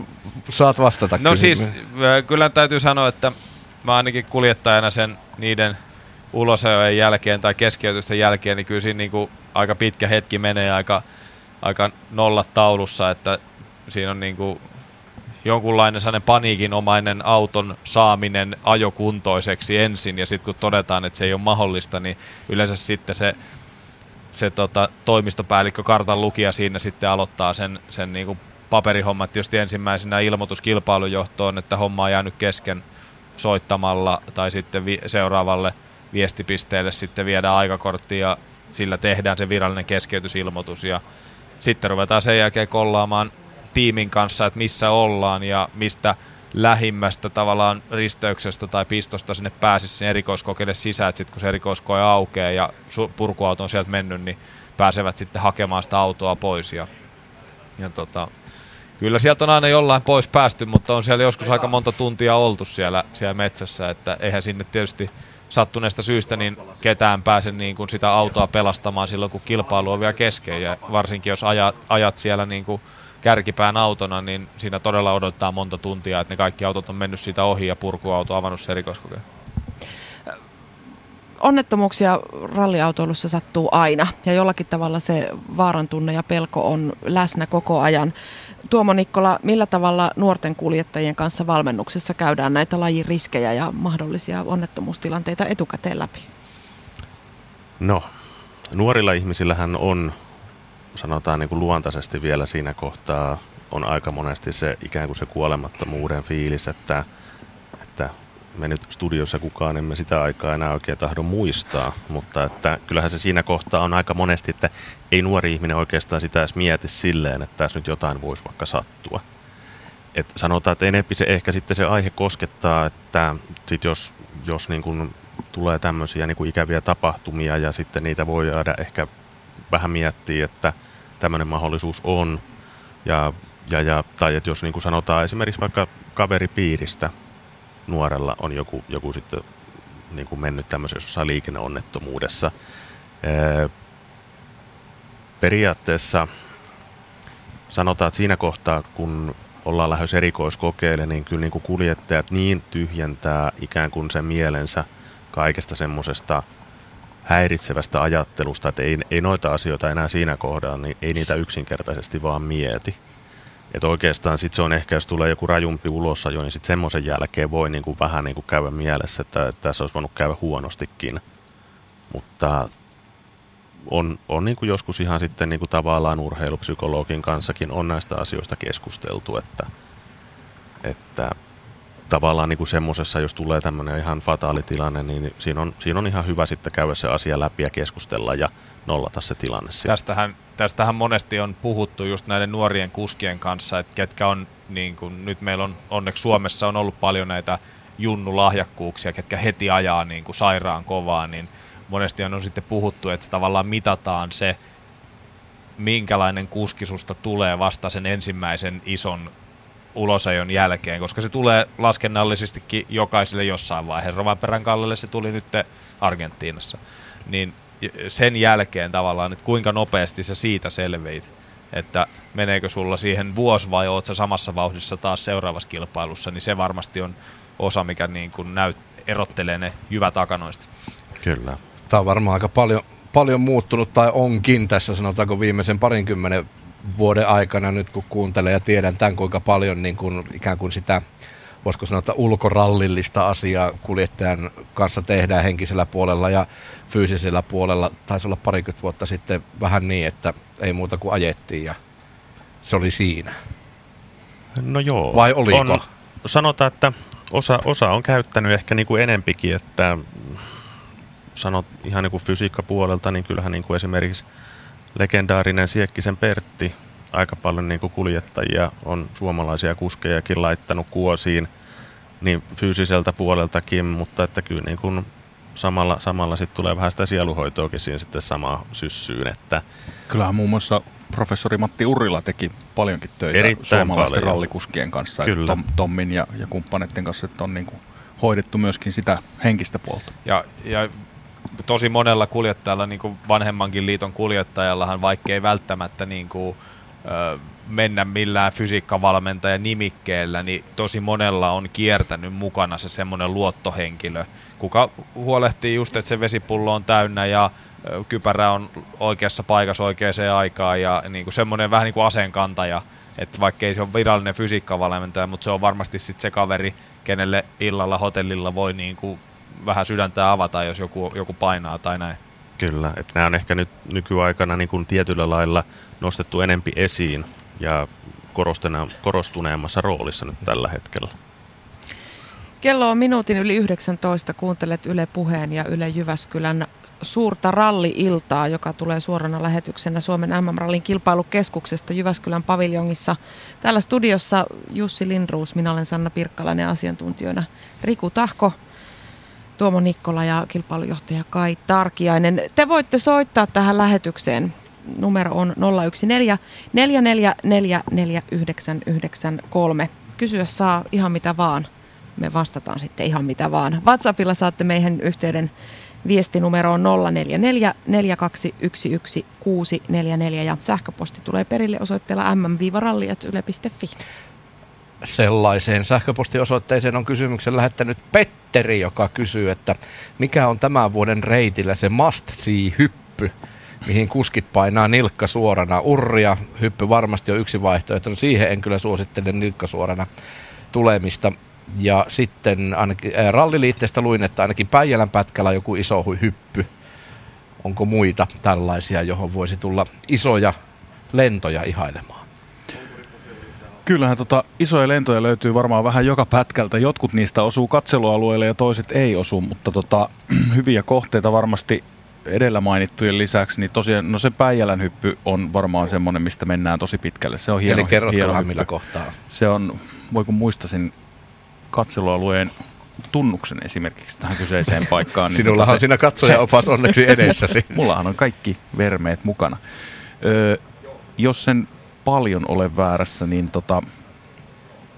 saat vastata No siis, kysymykseen. ö, kyllä täytyy sanoa, että mä ainakin kuljettajana sen niiden ulosajojen jälkeen tai keskeytysten jälkeen, niin kyllä siinä niinku aika pitkä hetki menee aika, aika nollat taulussa, että siinä on niinku jonkunlainen sellainen paniikinomainen auton saaminen ajokuntoiseksi ensin ja sitten kun todetaan, että se ei ole mahdollista, niin yleensä sitten se, se tota, toimistopäällikkö kartan lukija siinä sitten aloittaa sen, sen niinku paperihommat. Tietysti ensimmäisenä ilmoitus kilpailujohtoon, että homma on jäänyt kesken soittamalla tai sitten vi- seuraavalle viestipisteelle sitten viedään aikakortti ja sillä tehdään se virallinen keskeytysilmoitus. Ja sitten ruvetaan sen jälkeen kollaamaan tiimin kanssa, että missä ollaan ja mistä lähimmästä tavallaan risteyksestä tai pistosta sinne pääsisi sinne erikoiskokeille sisään, että sitten kun se erikoiskoe aukeaa ja purkuauto on sieltä mennyt, niin pääsevät sitten hakemaan sitä autoa pois ja, ja tota, Kyllä sieltä on aina jollain pois päästy, mutta on siellä joskus aika monta tuntia oltu siellä, siellä metsässä, että eihän sinne tietysti sattuneesta syystä niin ketään pääse niin kuin sitä autoa pelastamaan silloin, kun kilpailu on vielä kesken. Ja varsinkin jos ajat, ajat siellä niin kuin kärkipään autona, niin siinä todella odottaa monta tuntia, että ne kaikki autot on mennyt siitä ohi ja purkuauto avannut se erikoiskokeen. Onnettomuuksia ralliautoilussa sattuu aina ja jollakin tavalla se vaaran tunne ja pelko on läsnä koko ajan. Tuomo Nikkola, millä tavalla nuorten kuljettajien kanssa valmennuksessa käydään näitä lajin riskejä ja mahdollisia onnettomuustilanteita etukäteen läpi? No, nuorilla ihmisillähän on, sanotaan niin kuin luontaisesti vielä siinä kohtaa, on aika monesti se ikään kuin se kuolemattomuuden fiilis, että, me nyt studiossa kukaan emme sitä aikaa enää oikein tahdo muistaa, mutta että kyllähän se siinä kohtaa on aika monesti, että ei nuori ihminen oikeastaan sitä edes mieti silleen, että tässä nyt jotain voisi vaikka sattua. Et sanotaan, että enempi se ehkä sitten se aihe koskettaa, että sit jos, jos niin kuin tulee tämmöisiä niin kuin ikäviä tapahtumia ja sitten niitä voi jäädä ehkä vähän miettiä, että tämmöinen mahdollisuus on. Ja, ja, ja, tai että jos niin kuin sanotaan esimerkiksi vaikka kaveripiiristä nuorella on joku, joku sitten niin kuin mennyt tämmöisessä jossain liikenneonnettomuudessa. Ee, periaatteessa sanotaan, että siinä kohtaa, kun ollaan lähes erikoiskokeille, niin kyllä niin kuin kuljettajat niin tyhjentää ikään kuin sen mielensä kaikesta semmoisesta häiritsevästä ajattelusta, että ei, ei noita asioita enää siinä kohdalla, niin ei niitä yksinkertaisesti vaan mieti. Että oikeastaan sitten se on ehkä, jos tulee joku rajumpi ulosajo, niin sitten semmoisen jälkeen voi niin kuin vähän niin kuin käydä mielessä, että, että tässä olisi voinut käydä huonostikin. Mutta on, on niin kuin joskus ihan sitten niin kuin tavallaan urheilupsykologin kanssakin on näistä asioista keskusteltu, että, että tavallaan niin kuin semmoisessa, jos tulee tämmöinen ihan fataali tilanne, niin siinä on, siinä on ihan hyvä sitten käydä se asia läpi ja keskustella ja nollata se tilanne. Tästähän, tästähän monesti on puhuttu just näiden nuorien kuskien kanssa, että ketkä on, niin kuin, nyt meillä on onneksi Suomessa on ollut paljon näitä junnulahjakkuuksia, ketkä heti ajaa niin kuin sairaan kovaa, niin monesti on sitten puhuttu, että tavallaan mitataan se, minkälainen kuskisusta tulee vasta sen ensimmäisen ison ulosajon jälkeen, koska se tulee laskennallisestikin jokaiselle jossain vaiheessa. Rovanperän kallelle se tuli nyt Argentiinassa. Niin sen jälkeen tavallaan, että kuinka nopeasti sä siitä selveit, että meneekö sulla siihen vuosi vai oot sä samassa vauhdissa taas seuraavassa kilpailussa, niin se varmasti on osa, mikä niin kuin näyt, erottelee ne jyvät takanoista. Kyllä. Tämä on varmaan aika paljon, paljon muuttunut tai onkin tässä sanotaanko viimeisen parinkymmenen vuoden aikana nyt kun kuuntelen ja tiedän tämän kuinka paljon niin kuin, ikään kuin sitä voisiko sanoa, että ulkorallillista asiaa kuljettajan kanssa tehdään henkisellä puolella ja fyysisellä puolella. Taisi olla parikymmentä vuotta sitten vähän niin, että ei muuta kuin ajettiin ja se oli siinä. No joo. Vai oliko? On, sanotaan, että osa, osa on käyttänyt ehkä niin kuin enempikin, että sanot ihan niin kuin fysiikkapuolelta, niin kyllähän niin kuin esimerkiksi legendaarinen Siekkisen Pertti, aika paljon niin kuin kuljettajia on suomalaisia kuskejakin laittanut kuosiin, niin fyysiseltä puoleltakin, mutta että kyllä niin kuin samalla, samalla sitten tulee vähän sitä sieluhoitoakin siinä sitten samaa syssyyn. Että Kyllähän muun muassa professori Matti Urrila teki paljonkin töitä suomalaisten paljon. rallikuskien kanssa, Kyllä. Tom, Tommin ja, ja kumppaneiden kanssa, että on niin kuin hoidettu myöskin sitä henkistä puolta. Ja, ja tosi monella kuljettajalla, niin kuin vanhemmankin liiton kuljettajallahan, vaikka ei välttämättä niin kuin, mennä millään fysiikkavalmentajan nimikkeellä, niin tosi monella on kiertänyt mukana se semmoinen luottohenkilö, kuka huolehtii just, että se vesipullo on täynnä ja kypärä on oikeassa paikassa oikeaan aikaan ja niin kuin semmoinen vähän niin kuin aseenkantaja, että vaikka ei se ole virallinen fysiikkavalmentaja, mutta se on varmasti sitten se kaveri, kenelle illalla hotellilla voi niin kuin vähän sydäntä avata, jos joku, joku painaa tai näin. Kyllä, että nämä on ehkä nyt nykyaikana niin kuin tietyllä lailla nostettu enempi esiin ja korostuneemmassa roolissa nyt tällä hetkellä. Kello on minuutin yli 19. Kuuntelet Yle Puheen ja Yle Jyväskylän suurta ralli-iltaa, joka tulee suorana lähetyksenä Suomen MM-rallin kilpailukeskuksesta Jyväskylän paviljongissa. Täällä studiossa Jussi Lindruus, minä olen Sanna Pirkkalainen asiantuntijoina Riku Tahko, Tuomo Nikkola ja kilpailujohtaja Kai Tarkiainen. Te voitte soittaa tähän lähetykseen. Numero on 014 444 Kysyä saa ihan mitä vaan. Me vastataan sitten ihan mitä vaan. WhatsAppilla saatte meihin yhteyden Viestinumero on 044 4211 644 ja sähköposti tulee perille osoitteella mm-ralli.yle.fi. Sellaiseen sähköpostiosoitteeseen on kysymyksen lähettänyt Petteri, joka kysyy, että mikä on tämän vuoden reitillä se must see hyppy, mihin kuskit painaa nilkka suorana. Urria hyppy varmasti on yksi vaihtoehto. No siihen en kyllä suosittele nilkka suorana tulemista. Ja sitten ainakin äh, ralliliitteestä luin, että ainakin Päijälän pätkällä joku iso hyppy. Onko muita tällaisia, johon voisi tulla isoja lentoja ihailemaan? Kyllähän tota, isoja lentoja löytyy varmaan vähän joka pätkältä. Jotkut niistä osuu katselualueelle ja toiset ei osu, mutta tota, [CLEARS THROAT] hyviä kohteita varmasti edellä mainittujen lisäksi, niin tosiaan no se Päijälän hyppy on varmaan semmoinen, mistä mennään tosi pitkälle. Se on hieno, Eli kerrotko hieno vähän millä kohtaa? Se on, voi kun muistasin katselualueen tunnuksen esimerkiksi tähän kyseiseen [LAUGHS] paikkaan. Niin Sinullahan tota on siinä katsoja-opas onneksi [LAUGHS] edessäsi. Mullahan on kaikki vermeet mukana. Öö, jos sen paljon ole väärässä, niin tota,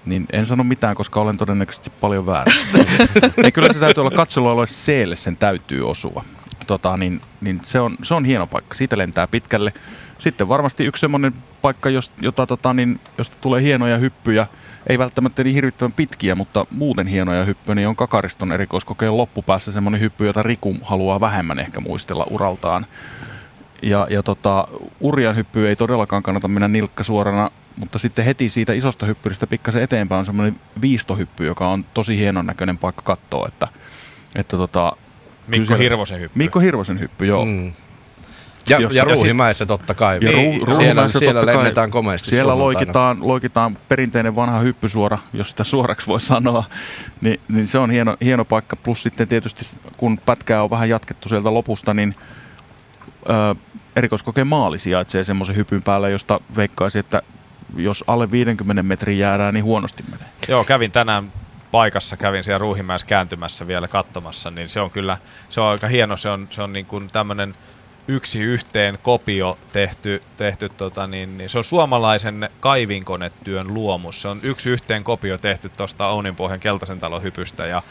niin en sano mitään, koska olen todennäköisesti paljon väärässä. [LAUGHS] niin kyllä se täytyy olla katselualue c sen täytyy osua. Tota, niin, niin se, on, se on hieno paikka. Siitä lentää pitkälle. Sitten varmasti yksi semmoinen paikka, jota, tota, niin, josta tulee hienoja hyppyjä – ei välttämättä niin hirvittävän pitkiä, mutta muuten hienoja hyppyjä, niin on Kakariston erikoiskokeen loppupäässä semmoinen hyppy, jota Riku haluaa vähemmän ehkä muistella uraltaan. Ja, ja tota, urjan hyppy ei todellakaan kannata mennä nilkka suorana, mutta sitten heti siitä isosta hyppyristä pikkasen eteenpäin on semmoinen viistohyppy, joka on tosi hienon näköinen paikka katsoa, että, että tota, Mikko Hirvosen hyppy. Mikko Hirvosen hyppy, joo. Mm. Ja, ja, ja Ruuhimäessä totta kai. Ja ruu, siellä, siellä lennetään komeasti Siellä loikitaan, loikitaan perinteinen vanha hyppysuora, jos sitä suoraksi voi sanoa. Ni, niin se on hieno, hieno paikka. Plus sitten tietysti kun pätkää on vähän jatkettu sieltä lopusta, niin erikoiskokeen maali sijaitsee semmoisen hypyn päällä, josta veikkaisi, että jos alle 50 metrin jäädään, niin huonosti menee. Joo, kävin tänään paikassa, kävin siellä Ruuhimäessä kääntymässä vielä katsomassa, niin se on kyllä, se on aika hieno, se on, se on niin kuin tämmöinen yksi yhteen kopio tehty, tehty tota niin, niin, se on suomalaisen kaivinkonetyön luomus. Se on yksi yhteen kopio tehty tuosta Ouninpohjan keltaisen talon hypystä ja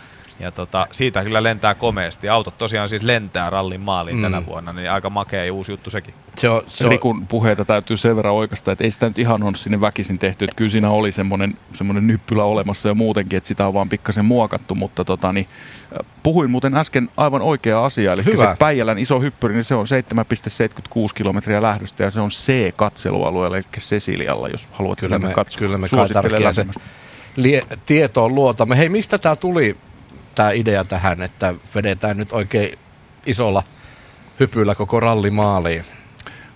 ja tota, siitä kyllä lentää komeasti. Autot tosiaan siis lentää rallin maaliin mm. tänä vuonna, niin aika makea uusi juttu sekin. Se on, se on... Rikun puheita täytyy sen verran oikeastaan, että ei sitä nyt ihan ole sinne väkisin tehty. Että kyllä siinä oli semmoinen, semmoinen nyppylä olemassa jo muutenkin, että sitä on vaan pikkasen muokattu. Mutta tota, niin, puhuin muuten äsken aivan oikea asia. Eli Hyvä. se Päijälän iso hyppyri, niin se on 7,76 kilometriä lähdöstä ja se on C-katselualueella, eli Cecilialla, jos haluat kyllä me, katsoa. Kyllä me kai lie, tietoon luotamme. Hei, mistä tämä tuli tämä idea tähän, että vedetään nyt oikein isolla hypyllä koko ralli maaliin?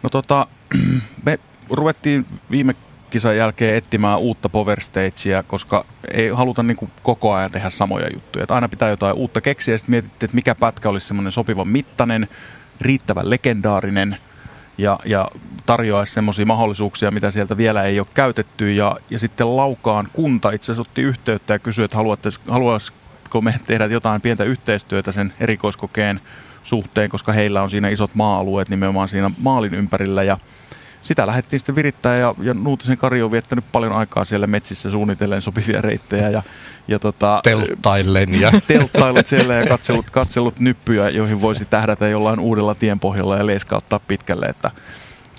No tota, [CLEARS THROAT] me ruvettiin viime kisan jälkeen etsimään uutta power stagea, koska ei haluta niin koko ajan tehdä samoja juttuja. Että aina pitää jotain uutta keksiä ja sitten mietittiin, että mikä pätkä olisi semmoinen sopivan mittainen, riittävän legendaarinen ja, ja tarjoaisi semmoisia mahdollisuuksia, mitä sieltä vielä ei ole käytetty. Ja, ja sitten Laukaan kunta itse asiassa otti yhteyttä ja kysyi, että haluaisi voisiko me tehdä jotain pientä yhteistyötä sen erikoiskokeen suhteen, koska heillä on siinä isot maa-alueet nimenomaan siinä maalin ympärillä. Ja sitä lähdettiin sitten virittää ja, ja Nuutisen Kari on viettänyt paljon aikaa siellä metsissä suunnitellen sopivia reittejä ja, ja tota, telttaillen ja [LAUGHS] telttailut siellä ja katsellut, katsellut nyppyjä, joihin voisi tähdätä jollain uudella tienpohjalla ja leiskauttaa pitkälle, että,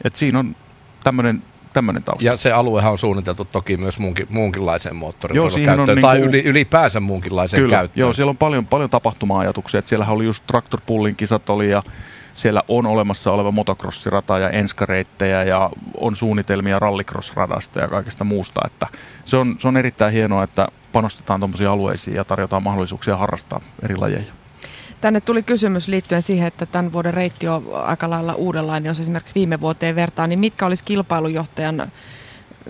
että siinä on tämmöinen tämmöinen tausta. Ja se aluehan on suunniteltu toki myös muunkin, muunkinlaiseen moottoriin joo, käyttöön, tai niin kuin, ylipäänsä muunkinlaiseen kyllä, käyttöön. Joo, siellä on paljon, paljon tapahtuma-ajatuksia. Että siellähän oli just traktorpullin kisat oli ja siellä on olemassa oleva motocrossirata ja enskareittejä ja on suunnitelmia rallycross-radasta ja kaikesta muusta. Että se, on, se on erittäin hienoa, että panostetaan tuommoisiin alueisiin ja tarjotaan mahdollisuuksia harrastaa eri lajeja. Tänne tuli kysymys liittyen siihen, että tämän vuoden reitti on aika lailla uudenlainen, jos esimerkiksi viime vuoteen vertaa, niin mitkä olisi kilpailujohtajan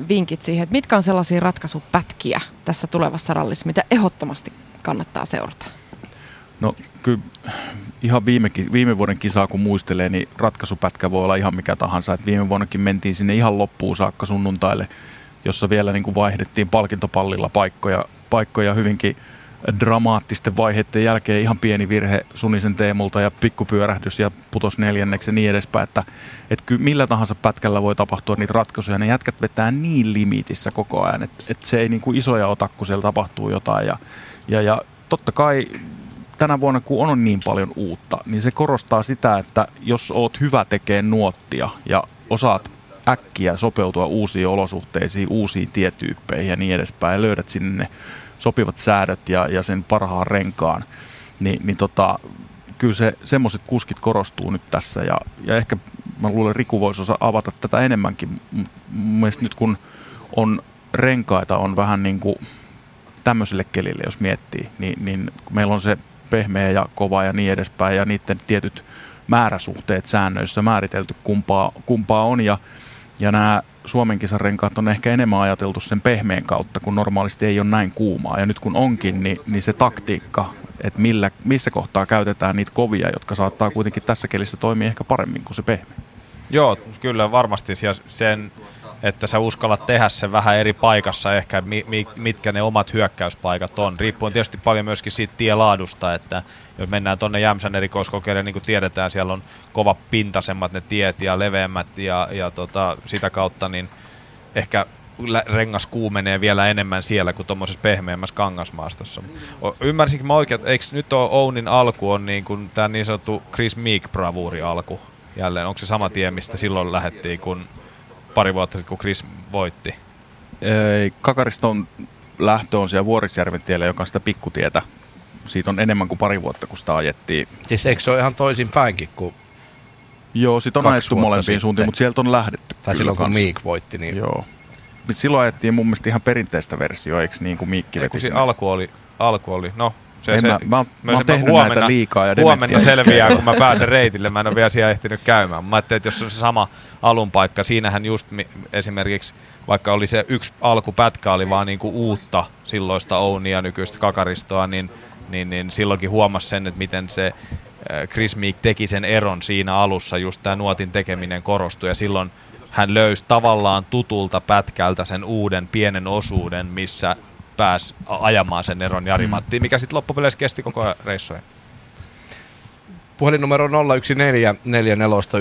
vinkit siihen, että mitkä on sellaisia ratkaisupätkiä tässä tulevassa rallissa, mitä ehdottomasti kannattaa seurata? No kyllä ihan viime, viime vuoden kisaa kun muistelee, niin ratkaisupätkä voi olla ihan mikä tahansa. Et viime vuonnakin mentiin sinne ihan loppuun saakka sunnuntaille, jossa vielä niin kuin vaihdettiin palkintopallilla paikkoja, paikkoja hyvinkin dramaattisten vaiheiden jälkeen ihan pieni virhe Sunisen Teemulta ja pikkupyörähdys ja putos neljänneksi ja niin edespäin, että, että kyllä millä tahansa pätkällä voi tapahtua niitä ratkaisuja. Ne jätkät vetää niin limitissä koko ajan, että, että se ei niin kuin isoja ota, kun siellä tapahtuu jotain ja, ja, ja totta kai tänä vuonna, kun on niin paljon uutta, niin se korostaa sitä, että jos oot hyvä tekee nuottia ja osaat äkkiä sopeutua uusiin olosuhteisiin, uusiin tietyyppeihin ja niin edespäin, ja löydät sinne ne sopivat säädöt ja, ja sen parhaan renkaan, niin, niin tota, kyllä se, semmoiset kuskit korostuu nyt tässä ja, ja ehkä mä luulen Riku voisi osa avata tätä enemmänkin. Mun nyt kun on renkaita on vähän niin kuin tämmöiselle kelille, jos miettii, niin, niin meillä on se pehmeä ja kova ja niin edespäin ja niiden tietyt määräsuhteet säännöissä määritelty kumpaa, kumpaa on ja, ja nämä Suomen kisarenkaat on ehkä enemmän ajateltu sen pehmeän kautta, kun normaalisti ei ole näin kuumaa. Ja nyt kun onkin, niin, niin se taktiikka, että millä, missä kohtaa käytetään niitä kovia, jotka saattaa kuitenkin tässä kelissä toimia ehkä paremmin kuin se pehmeä. Joo, kyllä varmasti. Sen että sä uskallat tehdä sen vähän eri paikassa ehkä, mi, mi, mitkä ne omat hyökkäyspaikat on. Riippuen tietysti paljon myöskin siitä tielaadusta, että jos mennään tuonne Jämsän erikoiskokeille, niin kuin tiedetään, siellä on kova pintasemmat ne tiet ja leveämmät ja, ja tota, sitä kautta niin ehkä rengas kuumenee vielä enemmän siellä kuin tuommoisessa pehmeämmässä kangasmaastossa. Ymmärsinkö mä oikein, että eikö nyt ole Ounin alku on niin kuin tämä niin sanottu Chris Meek bravuuri alku jälleen? Onko se sama tie, mistä silloin lähdettiin, kun pari vuotta sitten, kun Chris voitti? Ei, Kakariston lähtö on siellä Vuorisjärven tiellä, joka on sitä pikkutietä. Siitä on enemmän kuin pari vuotta, kun sitä ajettiin. Siis eikö se ole ihan toisin päinkin kuin Joo, sit on ajettu molempiin suuntiin, mutta sieltä on lähdetty. Tai silloin kun Miik voitti. Niin... Joo. Silloin ajettiin mun mielestä ihan perinteistä versiota, eikö niin kuin Miikki veti alku oli, alku oli, no se, en se, mä, mä, mä, oon tehnyt huomenna, näitä liikaa ja Huomenna selviää, kun mä pääsen reitille. Mä en ole vielä siellä ehtinyt käymään. Mä ajattelin, että jos on se sama alunpaikka, siinähän just esimerkiksi, vaikka oli se yksi alkupätkä, oli vaan niinku uutta silloista Ounia, nykyistä kakaristoa, niin, niin, niin silloinkin huomasi sen, että miten se äh, Chris Meek teki sen eron siinä alussa, just tämä nuotin tekeminen korostui, ja silloin hän löysi tavallaan tutulta pätkältä sen uuden pienen osuuden, missä pääsi ajamaan sen eron Jari mm. Mattiin, mikä sitten loppupeleissä kesti koko reissuja. Puhelinnumero 014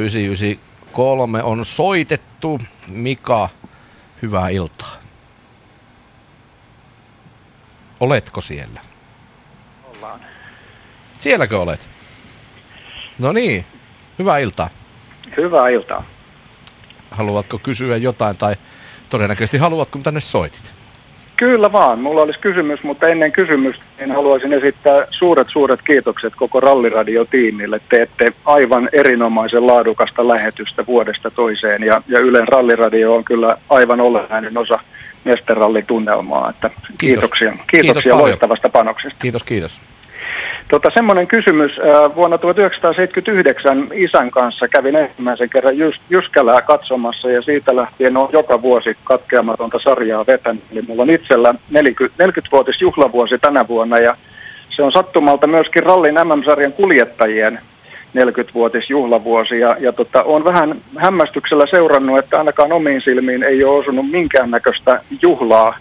on soitettu. Mika, hyvää iltaa. Oletko siellä? Ollaan. Sielläkö olet? No niin, hyvää iltaa. Hyvää iltaa. Haluatko kysyä jotain tai todennäköisesti haluatko, tänne soitit? Kyllä vaan. Mulla olisi kysymys, mutta ennen kysymystä niin haluaisin esittää suuret suuret kiitokset koko Ralliradio-tiimille. Teette aivan erinomaisen laadukasta lähetystä vuodesta toiseen ja, ja Ylen Ralliradio on kyllä aivan olennainen osa Nesterallitunnelmaa. Että kiitos. Kiitoksia, kiitoksia kiitos loistavasta panoksesta. Kiitos, kiitos. Tota, semmoinen kysymys. Vuonna 1979 isän kanssa kävin ensimmäisen kerran Jys- Jyskälää katsomassa ja siitä lähtien on joka vuosi katkeamatonta sarjaa vetänyt. Eli mulla on itsellä 40, 40-vuotis juhlavuosi tänä vuonna ja se on sattumalta myöskin rallin MM-sarjan kuljettajien 40-vuotis juhlavuosi ja, ja tota, on vähän hämmästyksellä seurannut, että ainakaan omiin silmiin ei ole osunut minkäännäköistä juhlaa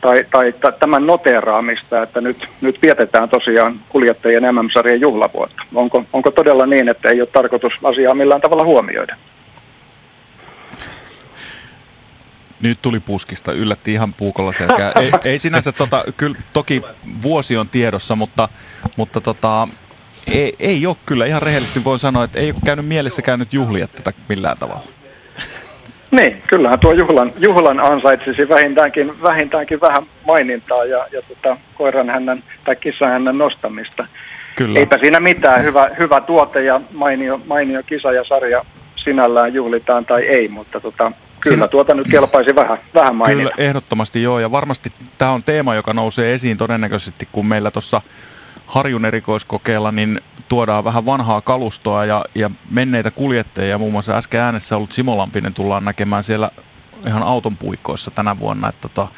tai, tai tämän noteeraamista, että nyt, nyt vietetään tosiaan kuljettajien MM-sarjan juhlavuotta. Onko, onko todella niin, että ei ole tarkoitus asiaa millään tavalla huomioida? Nyt tuli puskista, yllätti ihan puukolla selkää. Ei, ei sinänsä, tota, kyllä toki vuosi on tiedossa, mutta, mutta tota, ei, ei ole kyllä, ihan rehellisesti voin sanoa, että ei ole käynyt mielessä käynyt juhlia tätä millään tavalla. Niin, kyllähän tuo juhlan, juhlan ansaitsisi vähintäänkin, vähintäänkin vähän mainintaa ja, ja tota, koiran hännän tai kissan hännän nostamista. Kyllä. Eipä siinä mitään, hyvä, hyvä tuote ja mainio, mainio kisa ja sarja sinällään juhlitaan tai ei, mutta tota, kyllä Siinä... tuota nyt kelpaisi vähän, vähän mainita. Kyllä, ehdottomasti joo, ja varmasti tämä on teema, joka nousee esiin todennäköisesti, kun meillä tuossa Harjun erikoiskokeella, niin tuodaan vähän vanhaa kalustoa ja, ja menneitä kuljettajia. Muun muassa äsken äänessä ollut Simo Lampinen tullaan näkemään siellä ihan auton puikkoissa tänä vuonna. Että tota,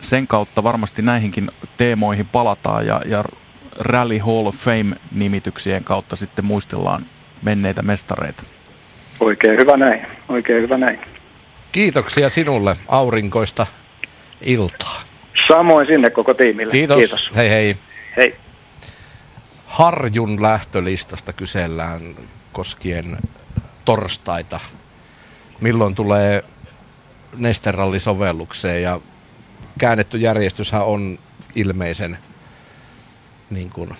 Sen kautta varmasti näihinkin teemoihin palataan ja, ja Rally Hall of Fame-nimityksien kautta sitten muistellaan menneitä mestareita. Oikein hyvä näin, oikein hyvä näin. Kiitoksia sinulle aurinkoista iltaa. Samoin sinne koko tiimille. Kiitos. Kiitos. Hei hei. Hei. Harjun lähtölistasta kysellään koskien torstaita. Milloin tulee Nesteralli-sovellukseen ja käännetty järjestyshän on ilmeisen niin kuin,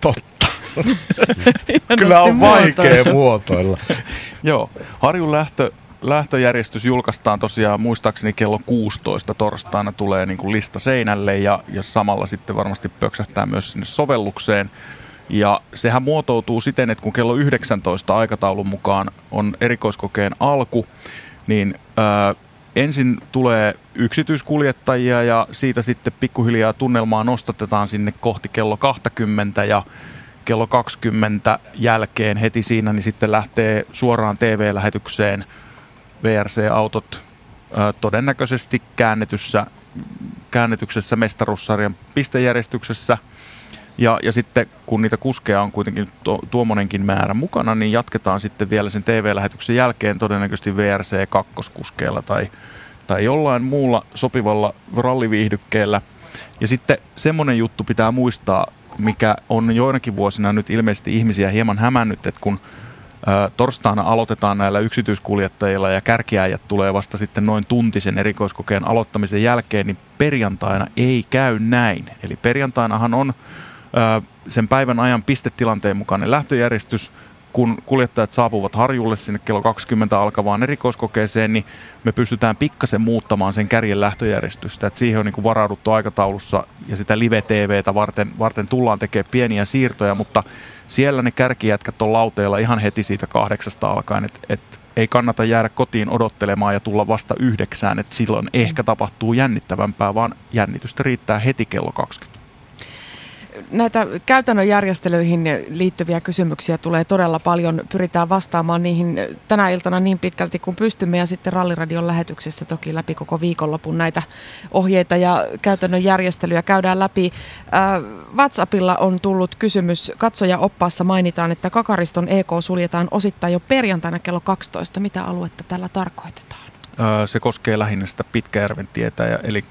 totta. [LAUGHS] Kyllä on vaikea muotoilla. [LAUGHS] Joo, Harjun lähtö, lähtöjärjestys julkaistaan tosiaan muistaakseni kello 16 torstaina tulee niin kuin lista seinälle ja, ja samalla sitten varmasti pöksähtää myös sinne sovellukseen. Ja sehän muotoutuu siten, että kun kello 19 aikataulun mukaan on erikoiskokeen alku, niin ää, ensin tulee yksityiskuljettajia ja siitä sitten pikkuhiljaa tunnelmaa nostatetaan sinne kohti kello 20 ja kello 20 jälkeen heti siinä niin sitten lähtee suoraan TV-lähetykseen VRC-autot ää, todennäköisesti käännetyssä, käännetyksessä mestaruussarjan pistejärjestyksessä – ja, ja sitten kun niitä kuskeja on kuitenkin to, tuommoinenkin määrä mukana, niin jatketaan sitten vielä sen TV-lähetyksen jälkeen todennäköisesti VRC 2 kuskeella tai, tai jollain muulla sopivalla ralliviihdykkeellä. Ja sitten semmoinen juttu pitää muistaa, mikä on joinakin vuosina nyt ilmeisesti ihmisiä hieman hämännyt, että kun ä, torstaina aloitetaan näillä yksityiskuljettajilla ja kärkiäjät tulee vasta sitten noin tuntisen erikoiskokeen aloittamisen jälkeen, niin perjantaina ei käy näin. Eli perjantainahan on sen päivän ajan pistetilanteen mukainen lähtöjärjestys, kun kuljettajat saapuvat Harjulle sinne kello 20 alkavaan erikoiskokeeseen, niin me pystytään pikkasen muuttamaan sen kärjen lähtöjärjestystä. Et siihen on niin varauduttu aikataulussa ja sitä live-tvtä varten, varten tullaan tekemään pieniä siirtoja, mutta siellä ne kärkijätkät on lauteilla ihan heti siitä kahdeksasta alkaen, että et ei kannata jäädä kotiin odottelemaan ja tulla vasta yhdeksään, että silloin ehkä tapahtuu jännittävämpää, vaan jännitystä riittää heti kello 20 näitä käytännön järjestelyihin liittyviä kysymyksiä tulee todella paljon. Pyritään vastaamaan niihin tänä iltana niin pitkälti kuin pystymme ja sitten Ralliradion lähetyksessä toki läpi koko viikonlopun näitä ohjeita ja käytännön järjestelyjä käydään läpi. Äh, WhatsAppilla on tullut kysymys. Katsoja oppaassa mainitaan, että Kakariston EK suljetaan osittain jo perjantaina kello 12. Mitä aluetta tällä tarkoitetaan? Se koskee lähinnä sitä Pitkäjärven tietä, eli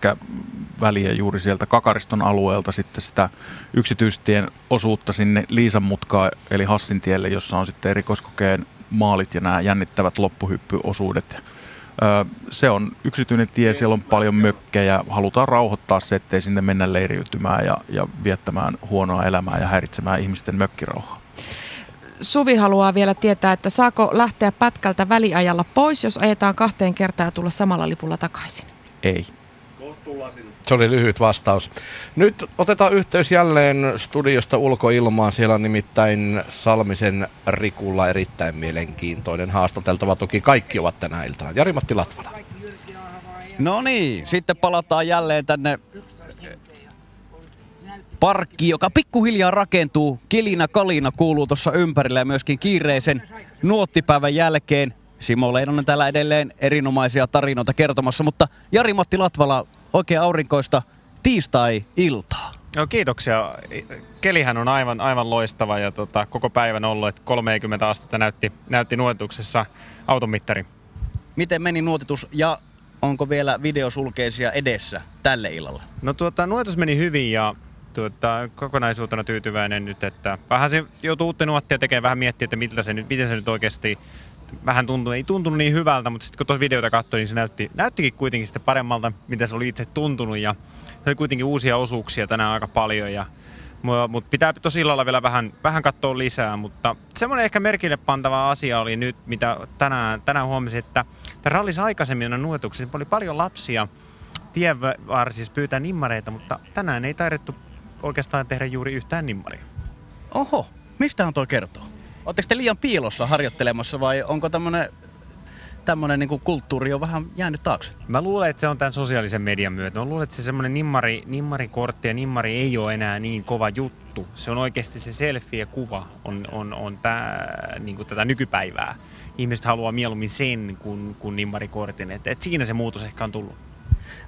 väliä juuri sieltä Kakariston alueelta sitten sitä yksityistien osuutta sinne Liisan mutkaa, eli Hassin tielle, jossa on sitten erikoiskokeen maalit ja nämä jännittävät loppuhyppyosuudet. Se on yksityinen tie, siellä on paljon mökkejä, halutaan rauhoittaa se, ettei sinne mennä leiriytymään ja, ja viettämään huonoa elämää ja häiritsemään ihmisten mökkirauhaa. Suvi haluaa vielä tietää, että saako lähteä pätkältä väliajalla pois, jos ajetaan kahteen kertaan ja tulla samalla lipulla takaisin? Ei. Se oli lyhyt vastaus. Nyt otetaan yhteys jälleen studiosta ulkoilmaan. Siellä on nimittäin Salmisen Rikulla erittäin mielenkiintoinen haastateltava. Toki kaikki ovat tänä iltana. Jari-Matti Latvala. No niin, sitten palataan jälleen tänne parkki, joka pikkuhiljaa rakentuu. Kilina kalina kuuluu tuossa ympärillä ja myöskin kiireisen nuottipäivän jälkeen. Simo Leinonen täällä edelleen erinomaisia tarinoita kertomassa, mutta Jari-Matti Latvala, oikein aurinkoista tiistai-iltaa. No, kiitoksia. Kelihän on aivan, aivan loistava ja tota, koko päivän ollut, että 30 astetta näytti, näytti nuotituksessa automittari. Miten meni nuotitus ja onko vielä videosulkeisia edessä tälle illalle? No tuota, nuotitus meni hyvin ja tuota, kokonaisuutena tyytyväinen nyt, että vähän se joutuu uutta nuottia tekemään, vähän miettiä, että miltä se nyt, miten se nyt oikeasti vähän tuntuu, ei tuntunut niin hyvältä, mutta sitten kun tuossa videota katsoin, niin se näytti, näyttikin kuitenkin sitten paremmalta, mitä se oli itse tuntunut ja se oli kuitenkin uusia osuuksia tänään aika paljon ja mutta pitää tosi illalla vielä vähän, vähän katsoa lisää, mutta semmoinen ehkä merkille pantava asia oli nyt, mitä tänään, tänään huomasin, että rallissa aikaisemmin on nuotuksissa oli paljon lapsia. Tienvarsissa pyytää nimmareita, mutta tänään ei taidettu oikeastaan tehdä juuri yhtään nimmaria. Oho, mistä on toi kertoo? Oletteko te liian piilossa harjoittelemassa vai onko tämmöinen tämmöinen niin kulttuuri on vähän jäänyt taakse? Mä luulen, että se on tämän sosiaalisen median myötä. Mä luulen, että se semmoinen nimmari, nimmarikortti ja nimmari ei ole enää niin kova juttu. Se on oikeasti se selfie ja kuva on, on, on tää, niin kuin tätä nykypäivää. Ihmiset haluaa mieluummin sen kuin, kuin nimmarikortin. Et, et siinä se muutos ehkä on tullut.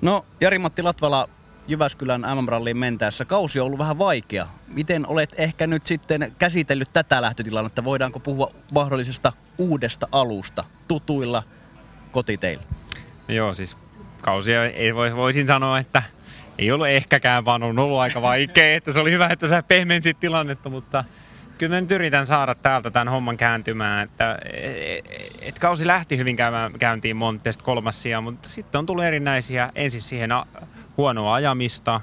No, Jari-Matti Latvala, Jyväskylän MM-ralliin mentäessä. Kausi on ollut vähän vaikea. Miten olet ehkä nyt sitten käsitellyt tätä lähtötilannetta? Voidaanko puhua mahdollisesta uudesta alusta tutuilla kotiteillä? Joo, siis kausia ei vois, voisin sanoa, että ei ollut ehkäkään, vaan on ollut aika vaikea. Että se oli hyvä, että sä pehmensit tilannetta, mutta kyllä mä nyt yritän saada täältä tämän homman kääntymään. Että, et, et kausi lähti hyvin käyntiin Montesta kolmas sija, mutta sitten on tullut erinäisiä ensin siihen huonoa ajamista,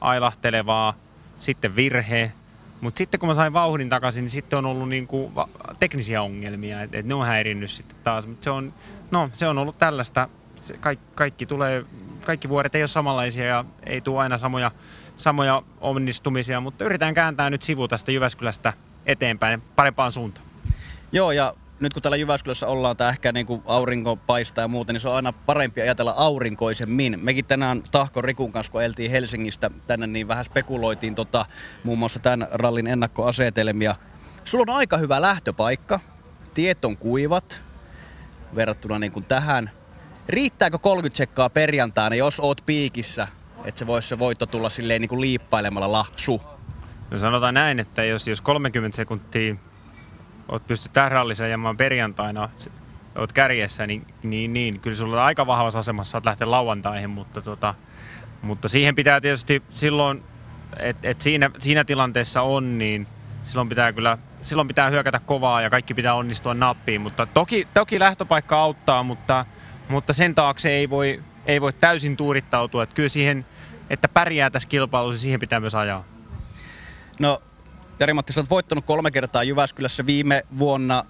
ailahtelevaa, sitten virhe. Mutta sitten kun mä sain vauhdin takaisin, niin sitten on ollut niinku teknisiä ongelmia, että et ne on häirinnyt sitten taas. Mutta se on, no, se on ollut tällaista. Se kaikki, kaikki, tulee, kaikki vuodet ei ole samanlaisia ja ei tule aina samoja, samoja onnistumisia, mutta yritetään kääntää nyt sivu tästä Jyväskylästä eteenpäin parempaan suuntaan. Joo, ja nyt kun täällä Jyväskylässä ollaan, tämä ehkä niin kuin aurinko paistaa ja muuten, niin se on aina parempi ajatella aurinkoisemmin. Mekin tänään Tahko Rikun kanssa, kun eltiin Helsingistä tänne, niin vähän spekuloitiin tota, muun muassa tämän rallin ennakkoasetelmia. Sulla on aika hyvä lähtöpaikka, tiet on kuivat verrattuna niin kuin tähän. Riittääkö 30 sekkaa perjantaina, jos oot piikissä, että se voisi se voitto tulla silleen niin kuin liippailemalla lahsu? No sanotaan näin, että jos, jos 30 sekuntia oot pysty tähän rallissa ajamaan perjantaina, oot kärjessä, niin, niin, niin. Kyllä sulla on aika vahvassa asemassa saat lähteä lauantaihin, mutta, tota, mutta siihen pitää tietysti silloin, että et siinä, siinä tilanteessa on, niin silloin pitää kyllä silloin pitää hyökätä kovaa ja kaikki pitää onnistua nappiin, mutta toki, toki lähtöpaikka auttaa, mutta, mutta sen taakse ei voi, ei voi täysin tuurittautua, että kyllä siihen, että pärjää tässä kilpailussa, siihen pitää myös ajaa. No, Jari-Matti, olet voittanut kolme kertaa Jyväskylässä viime vuonna.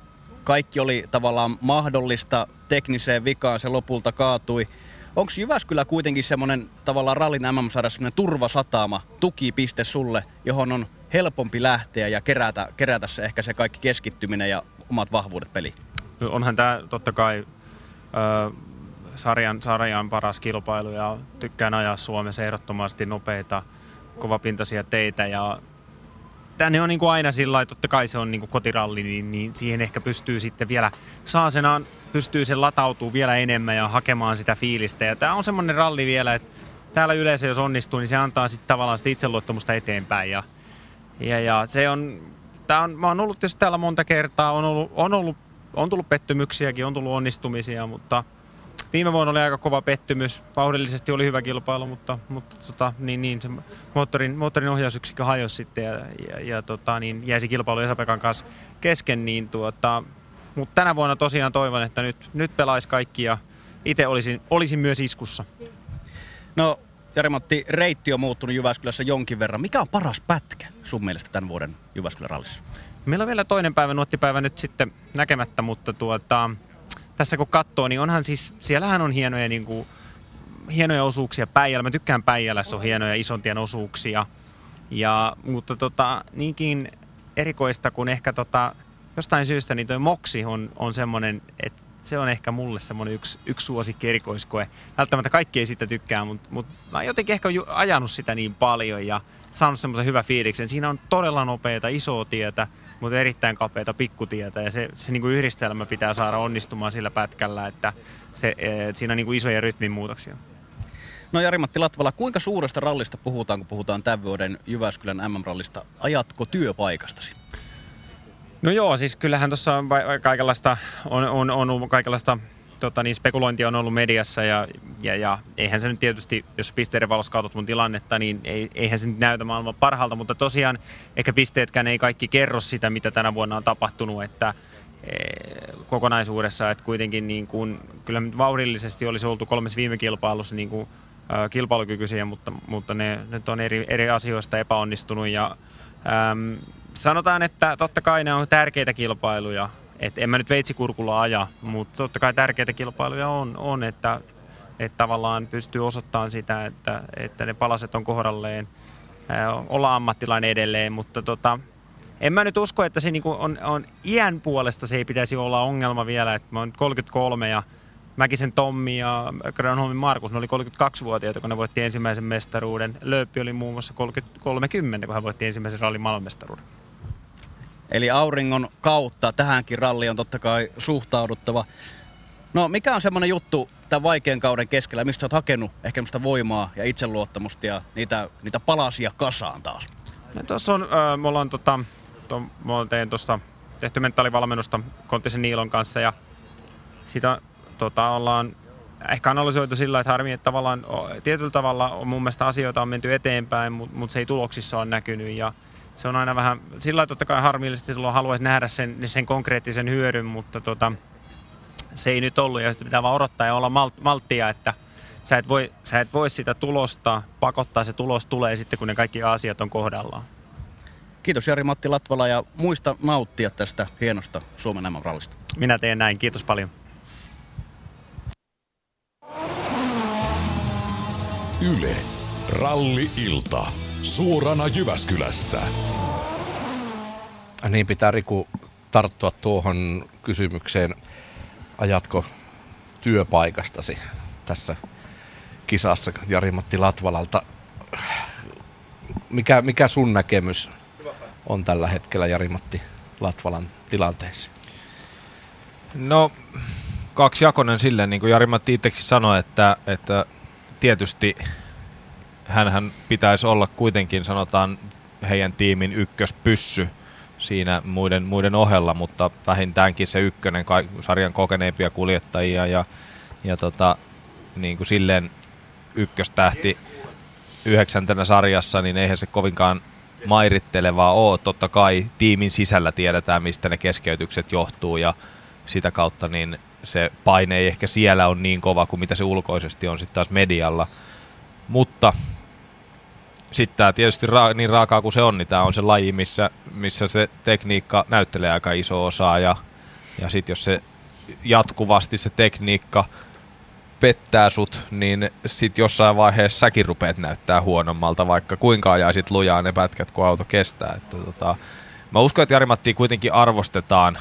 Kaikki oli tavallaan mahdollista tekniseen vikaan, se lopulta kaatui. Onko Jyväskylä kuitenkin semmoinen tavallaan rallin MM-sarjassa semmoinen turvasatama, tukipiste sulle, johon on helpompi lähteä ja kerätä, kerätä se ehkä se kaikki keskittyminen ja omat vahvuudet peliin? No onhan tämä totta kai ö, sarjan, sarjan paras kilpailu ja tykkään ajaa Suomessa ehdottomasti nopeita, kovapintaisia teitä ja tänne on niin kuin aina sillä lailla, totta kai se on niin kuin kotiralli, niin, niin siihen ehkä pystyy sitten vielä saasenaan, pystyy sen latautuu vielä enemmän ja hakemaan sitä fiilistä. Ja tämä on semmoinen ralli vielä, että täällä yleensä jos onnistuu, niin se antaa sitten tavallaan sitä itseluottamusta eteenpäin. Ja, ja, ja se on, tää on, mä oon ollut tietysti täällä monta kertaa, on, ollut, on, ollut, on tullut pettymyksiäkin, on tullut onnistumisia, mutta viime vuonna oli aika kova pettymys. Vauhdillisesti oli hyvä kilpailu, mutta, mutta tota, niin, niin, se moottorin, moottorin ohjausyksikkö hajosi sitten ja, ja, ja tota, niin jäisi kilpailu Esapekan kanssa kesken. Niin tuota, mutta tänä vuonna tosiaan toivon, että nyt, nyt pelaisi kaikki ja itse olisin, olisin myös iskussa. No, Jari-Matti, reitti on muuttunut Jyväskylässä jonkin verran. Mikä on paras pätkä sun mielestä tämän vuoden Jyväskylän rallissa? Meillä on vielä toinen päivä, nuottipäivä nyt sitten näkemättä, mutta tuota, tässä kun katsoo, niin onhan siis, siellähän on hienoja, niin kuin, hienoja osuuksia Päijällä. Mä tykkään Päijälässä on hienoja isontien osuuksia. Ja, mutta tota, niinkin erikoista kuin ehkä tota, jostain syystä niin toi Moksi on, on semmoinen, että se on ehkä mulle semmoinen yksi, yksi suosikki erikoiskoe. Välttämättä kaikki ei sitä tykkää, mutta, mutta mä oon jotenkin ehkä ajanut sitä niin paljon ja saanut semmoisen hyvän fiiliksen. Siinä on todella nopeita, isoa tietä, mutta erittäin kapeita pikkutietä ja se, se niin kuin yhdistelmä pitää saada onnistumaan sillä pätkällä, että se, että siinä on niin kuin isoja rytmin muutoksia. No Jari-Matti Latvala, kuinka suuresta rallista puhutaan, kun puhutaan tämän vuoden Jyväskylän MM-rallista? Ajatko työpaikastasi? No joo, siis kyllähän tuossa on kaikenlaista, on, on, on kaikenlaista tota, niin spekulointia on ollut mediassa ja, ja, ja eihän se nyt tietysti, jos pisteiden valossa katsot mun tilannetta, niin ei, eihän se nyt näytä maailman parhaalta, mutta tosiaan ehkä pisteetkään ei kaikki kerro sitä, mitä tänä vuonna on tapahtunut, että e, kokonaisuudessa, että kuitenkin niin kuin, kyllä vauhdillisesti olisi oltu kolmes viime kilpailussa niin kuin, ä, kilpailukykyisiä, mutta, mutta ne nyt on eri, eri asioista epäonnistunut ja äm, sanotaan, että totta kai ne on tärkeitä kilpailuja, et en mä nyt veitsikurkulla aja, mutta totta kai tärkeitä kilpailuja on, on että, että tavallaan pystyy osoittamaan sitä, että, että ne palaset on kohdalleen, olla ammattilainen edelleen, mutta tota, en mä nyt usko, että se niinku on, on iän puolesta se ei pitäisi olla ongelma vielä, että mä oon 33 ja Mäkisen Tommi ja Grönholmin Markus, ne oli 32-vuotiaita, kun ne voitti ensimmäisen mestaruuden. Lööppi oli muun muassa 30, kun hän voitti ensimmäisen rallin maailmanmestaruuden. Eli auringon kautta tähänkin ralliin on totta kai suhtauduttava. No mikä on semmoinen juttu tämän vaikean kauden keskellä, mistä sä oot hakenut ehkä voimaa ja itseluottamusta ja niitä, niitä palasia kasaan taas? No, tuossa on, äh, me ollaan tota, to, me ollaan tein tuossa tehty mentaalivalmennusta Konttisen Niilon kanssa ja sitä tota, ollaan ehkä analysoitu sillä, että harmi, että tavallaan tietyllä tavalla on mun mielestä asioita on menty eteenpäin, mutta mut se ei tuloksissa ole näkynyt ja se on aina vähän, sillä lailla totta kai harmillisesti silloin haluaisi nähdä sen, sen konkreettisen hyödyn, mutta tota, se ei nyt ollut ja sitten pitää vaan odottaa ja olla malt, malttia, että sä et, voi, sä et voi sitä tulosta pakottaa, se tulos tulee sitten kun ne kaikki asiat on kohdallaan. Kiitos Jari-Matti Latvala ja muista nauttia tästä hienosta Suomen MM-rallista. Minä teen näin, kiitos paljon. Yle, Ralli-ilta. Suorana Jyväskylästä. Niin pitää Riku tarttua tuohon kysymykseen. Ajatko työpaikastasi tässä kisassa Jari-Matti Latvalalta? Mikä, mikä sun näkemys on tällä hetkellä Jari-Matti Latvalan tilanteessa? No, kaksi jakonen silleen, niin kuin Jari-Matti itsekin sanoi, että, että tietysti hän pitäisi olla kuitenkin, sanotaan, heidän tiimin ykköspyssy siinä muiden, muiden ohella, mutta vähintäänkin se ykkönen, sarjan kokeneimpia kuljettajia ja, ja tota, niin kuin silleen ykköstähti yhdeksäntenä sarjassa, niin eihän se kovinkaan mairittelevaa ole. Totta kai tiimin sisällä tiedetään, mistä ne keskeytykset johtuu ja sitä kautta niin se paine ei ehkä siellä on niin kova kuin mitä se ulkoisesti on sitten taas medialla. Mutta sitten tämä tietysti ra- niin raakaa kuin se on, niin tämä on se laji, missä, missä se tekniikka näyttelee aika iso osaa ja, ja sitten jos se jatkuvasti se tekniikka pettää sut, niin sitten jossain vaiheessa säkin rupeat näyttää huonommalta, vaikka kuinka ajaisit lujaa ne pätkät, kun auto kestää. Että tota, mä uskon, että Jari-Matti kuitenkin arvostetaan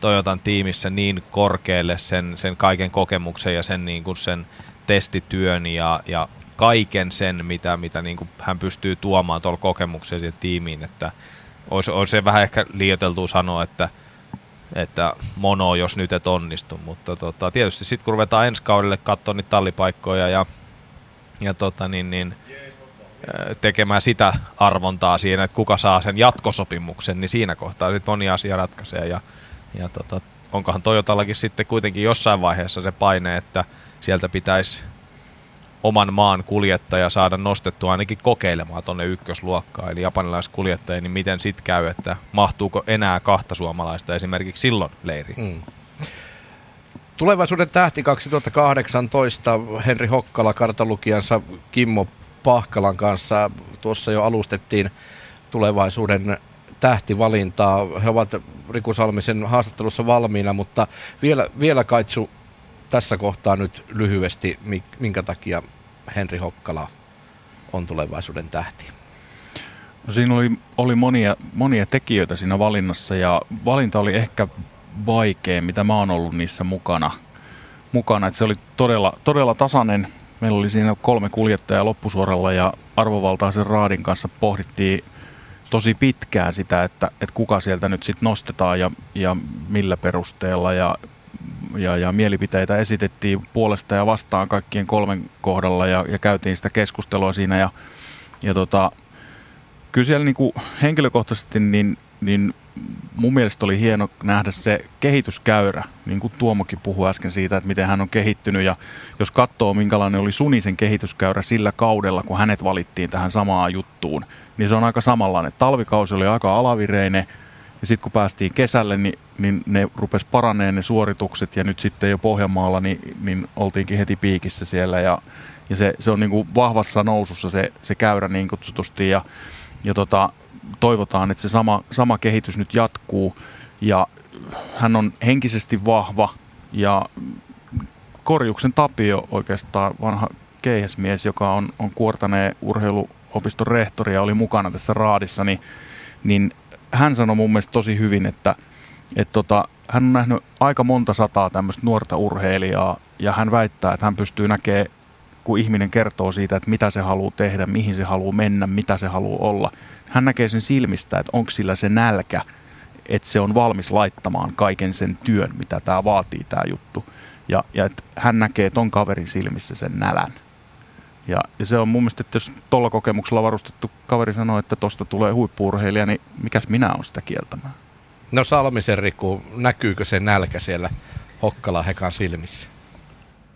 Toyotan tiimissä niin korkealle sen, sen kaiken kokemuksen ja sen, niin kuin sen testityön ja, ja kaiken sen, mitä, mitä niin kuin hän pystyy tuomaan tuolla kokemukseen siihen tiimiin, että olisi, olisi se vähän ehkä liioteltu sanoa, että, että mono, jos nyt et onnistu, mutta tota, tietysti sitten kun ruvetaan ensi kaudelle katsoa niitä tallipaikkoja ja, ja tota, niin, niin, tekemään sitä arvontaa siinä, että kuka saa sen jatkosopimuksen, niin siinä kohtaa sitten moni asia ratkaisee ja, ja tota, onkohan Toyotallakin sitten kuitenkin jossain vaiheessa se paine, että sieltä pitäisi oman maan kuljettaja saada nostettua ainakin kokeilemaan tuonne ykkösluokkaan, eli japanilaiskuljettaja, niin miten sitten käy, että mahtuuko enää kahta suomalaista esimerkiksi silloin leiriin? Mm. Tulevaisuuden tähti 2018, Henri Hokkala kartalukijansa Kimmo Pahkalan kanssa tuossa jo alustettiin tulevaisuuden tähtivalintaa. He ovat Riku Salmisen haastattelussa valmiina, mutta vielä, vielä Kaitsu tässä kohtaa nyt lyhyesti, minkä takia Henri Hokkala on tulevaisuuden tähti? No siinä oli, oli monia, monia tekijöitä siinä valinnassa ja valinta oli ehkä vaikea, mitä mä oon ollut niissä mukana. mukana. Et se oli todella, todella tasainen. Meillä oli siinä kolme kuljettajaa loppusuoralla ja arvovaltaisen raadin kanssa pohdittiin tosi pitkään sitä, että, että kuka sieltä nyt sitten nostetaan ja, ja millä perusteella. Ja ja, ja mielipiteitä esitettiin puolesta ja vastaan kaikkien kolmen kohdalla ja, ja käytiin sitä keskustelua siinä ja, ja tota, kyllä siellä niin kuin henkilökohtaisesti niin, niin mun mielestä oli hieno nähdä se kehityskäyrä, niin kuin Tuomokin puhui äsken siitä, että miten hän on kehittynyt ja jos katsoo minkälainen oli Sunisen kehityskäyrä sillä kaudella, kun hänet valittiin tähän samaan juttuun, niin se on aika samanlainen. Talvikausi oli aika alavireinen, ja sitten kun päästiin kesälle, niin, niin ne rupes paraneen ne suoritukset ja nyt sitten jo Pohjanmaalla niin, niin oltiinkin heti piikissä siellä ja, ja se, se on niin kuin vahvassa nousussa se, se käyrä niin kutsutusti ja, ja tota, toivotaan, että se sama, sama kehitys nyt jatkuu ja hän on henkisesti vahva ja Korjuksen Tapio oikeastaan vanha keihäsmies, joka on, on Kuortaneen urheiluopiston rehtori ja oli mukana tässä raadissa, niin, niin hän sanoi mun mielestä tosi hyvin, että, että tota, hän on nähnyt aika monta sataa tämmöistä nuorta urheilijaa ja hän väittää, että hän pystyy näkemään, kun ihminen kertoo siitä, että mitä se haluaa tehdä, mihin se haluaa mennä, mitä se haluaa olla. Hän näkee sen silmistä, että onko sillä se nälkä, että se on valmis laittamaan kaiken sen työn, mitä tämä vaatii tämä juttu. Ja, ja että hän näkee ton kaverin silmissä sen nälän. Ja, ja se on mun mielestä, että jos tuolla kokemuksella varustettu kaveri sanoo, että tosta tulee huippuurheilija, niin mikäs minä on sitä kieltämään? No Salmisen Riku, näkyykö se nälkä siellä Hokkala Hekan silmissä?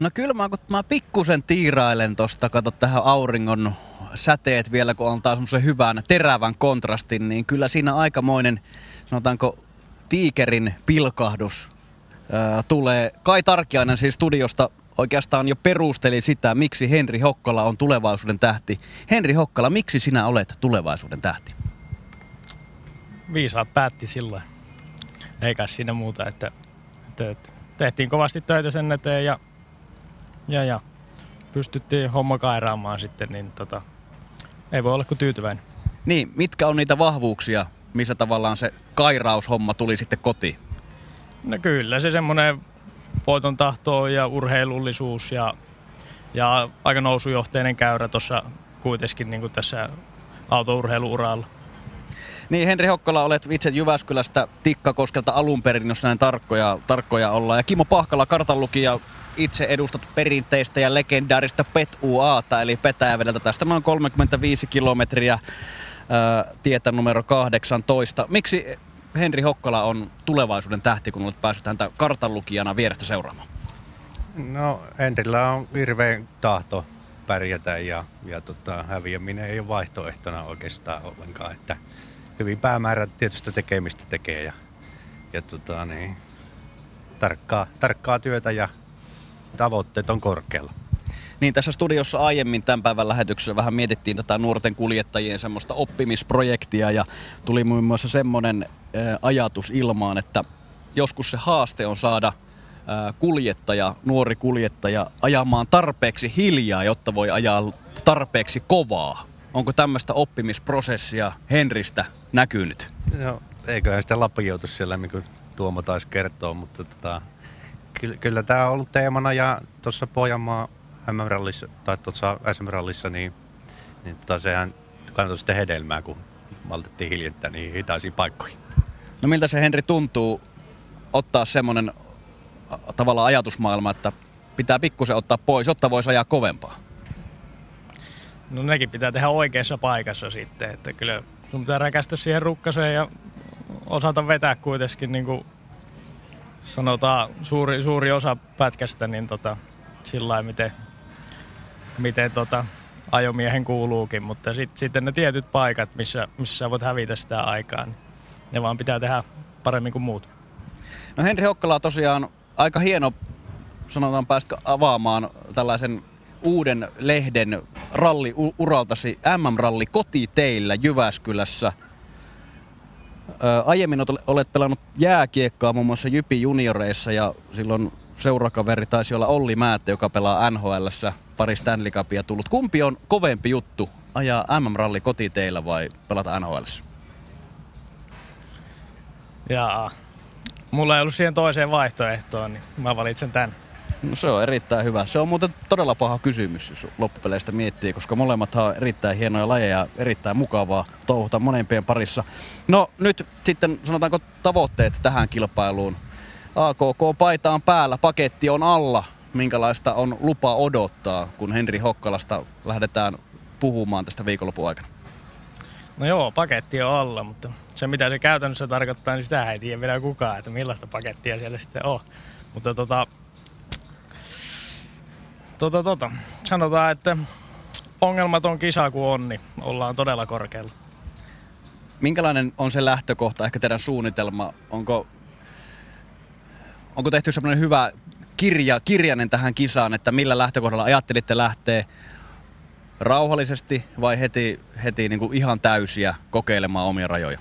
No kyllä mä, kun mä pikkusen tiirailen tosta, kato tähän auringon säteet vielä, kun antaa semmoisen hyvän terävän kontrastin, niin kyllä siinä aikamoinen, sanotaanko, tiikerin pilkahdus ää, tulee. Kai Tarkiainen siis studiosta oikeastaan jo perusteli sitä, miksi Henri Hokkala on tulevaisuuden tähti. Henri Hokkala, miksi sinä olet tulevaisuuden tähti? Viisaat päätti silloin. Eikä siinä muuta, että, että, että tehtiin kovasti töitä sen eteen ja, ja, ja pystyttiin homma kairaamaan sitten, niin tota, ei voi olla kuin tyytyväinen. Niin, mitkä on niitä vahvuuksia, missä tavallaan se kairaushomma tuli sitten kotiin? No kyllä, se semmoinen voiton tahto ja urheilullisuus ja, ja aika nousujohteinen käyrä tuossa kuitenkin niin kuin tässä autourheiluuralla. Niin, Henri Hokkola, olet itse Jyväskylästä Tikkakoskelta alun perin, jos näin tarkkoja, tarkkoja ollaan. Ja Kimmo Pahkala, kartanlukija, itse edustat perinteistä ja legendaarista PET UAta, eli Petäjävedeltä. Tästä noin 35 kilometriä ää, tietä numero 18. Miksi Henri Hokkola on tulevaisuuden tähti, kun olet päässyt häntä kartanlukijana vierestä seuraamaan? No, Henrillä on hirveän tahto pärjätä ja, ja tota, häviäminen ei ole vaihtoehtona oikeastaan ollenkaan. Että hyvin päämäärä tietystä tekemistä tekee ja, ja tota, niin, tarkkaa, tarkkaa työtä ja tavoitteet on korkealla. Niin tässä studiossa aiemmin tämän päivän lähetyksessä vähän mietittiin tätä nuorten kuljettajien semmoista oppimisprojektia ja tuli muun muassa semmoinen ajatus ilmaan, että joskus se haaste on saada kuljettaja, nuori kuljettaja ajamaan tarpeeksi hiljaa, jotta voi ajaa tarpeeksi kovaa. Onko tämmöistä oppimisprosessia Henristä näkynyt? No, eiköhän sitä lappioutu siellä, niin kuin Tuomo taisi kertoa, mutta tota, kyllä, kyllä tämä on ollut teemana ja tuossa Pohjanmaa MM-rallissa, tai tuossa SM-rallissa, niin, niin tota, sehän kantoi sitten hedelmää, kun maltettiin hiljentää niin hitaisiin paikkoihin. No miltä se Henri tuntuu ottaa semmoinen tavalla ajatusmaailma, että pitää pikkusen ottaa pois, jotta voisi ajaa kovempaa? No nekin pitää tehdä oikeassa paikassa sitten, että kyllä sun pitää räkästä siihen rukkaseen ja osata vetää kuitenkin niin kuin sanotaan suuri, suuri osa pätkästä niin tota, sillä lailla, miten, miten tota, ajomiehen kuuluukin, mutta sit, sitten ne tietyt paikat, missä, missä sä voit hävitä sitä aikaa, niin ne vaan pitää tehdä paremmin kuin muut. No Henri Hokkala tosiaan aika hieno, sanotaan päästä avaamaan tällaisen uuden lehden ralliuraltasi MM-ralli kotiteillä Jyväskylässä. Ää, aiemmin olet pelannut jääkiekkaa muun muassa Jypi junioreissa ja silloin seurakaveri taisi olla Olli Määtte, joka pelaa NHLssä pari Stanley Cupia tullut. Kumpi on kovempi juttu, ajaa MM-ralli kotiteillä vai pelata NHLssä? Jaa. Mulla ei ollut siihen toiseen vaihtoehtoon, niin mä valitsen tän. No se on erittäin hyvä. Se on muuten todella paha kysymys, jos loppupeleistä miettii, koska molemmat on erittäin hienoja lajeja ja erittäin mukavaa touhuta monempien parissa. No nyt sitten sanotaanko tavoitteet tähän kilpailuun. AKK-paita on päällä, paketti on alla. Minkälaista on lupa odottaa, kun Henri Hokkalasta lähdetään puhumaan tästä viikonlopun aikana? No joo, paketti on alla, mutta se mitä se käytännössä tarkoittaa, niin sitä ei tiedä vielä kukaan, että millaista pakettia siellä sitten on. Mutta tota, tota, tota, sanotaan, että ongelmaton kisa kuin on, niin ollaan todella korkealla. Minkälainen on se lähtökohta, ehkä teidän suunnitelma? Onko, onko tehty semmoinen hyvä kirja, kirjainen tähän kisaan, että millä lähtökohdalla ajattelitte lähteä rauhallisesti vai heti, heti niin kuin ihan täysiä kokeilemaan omia rajoja?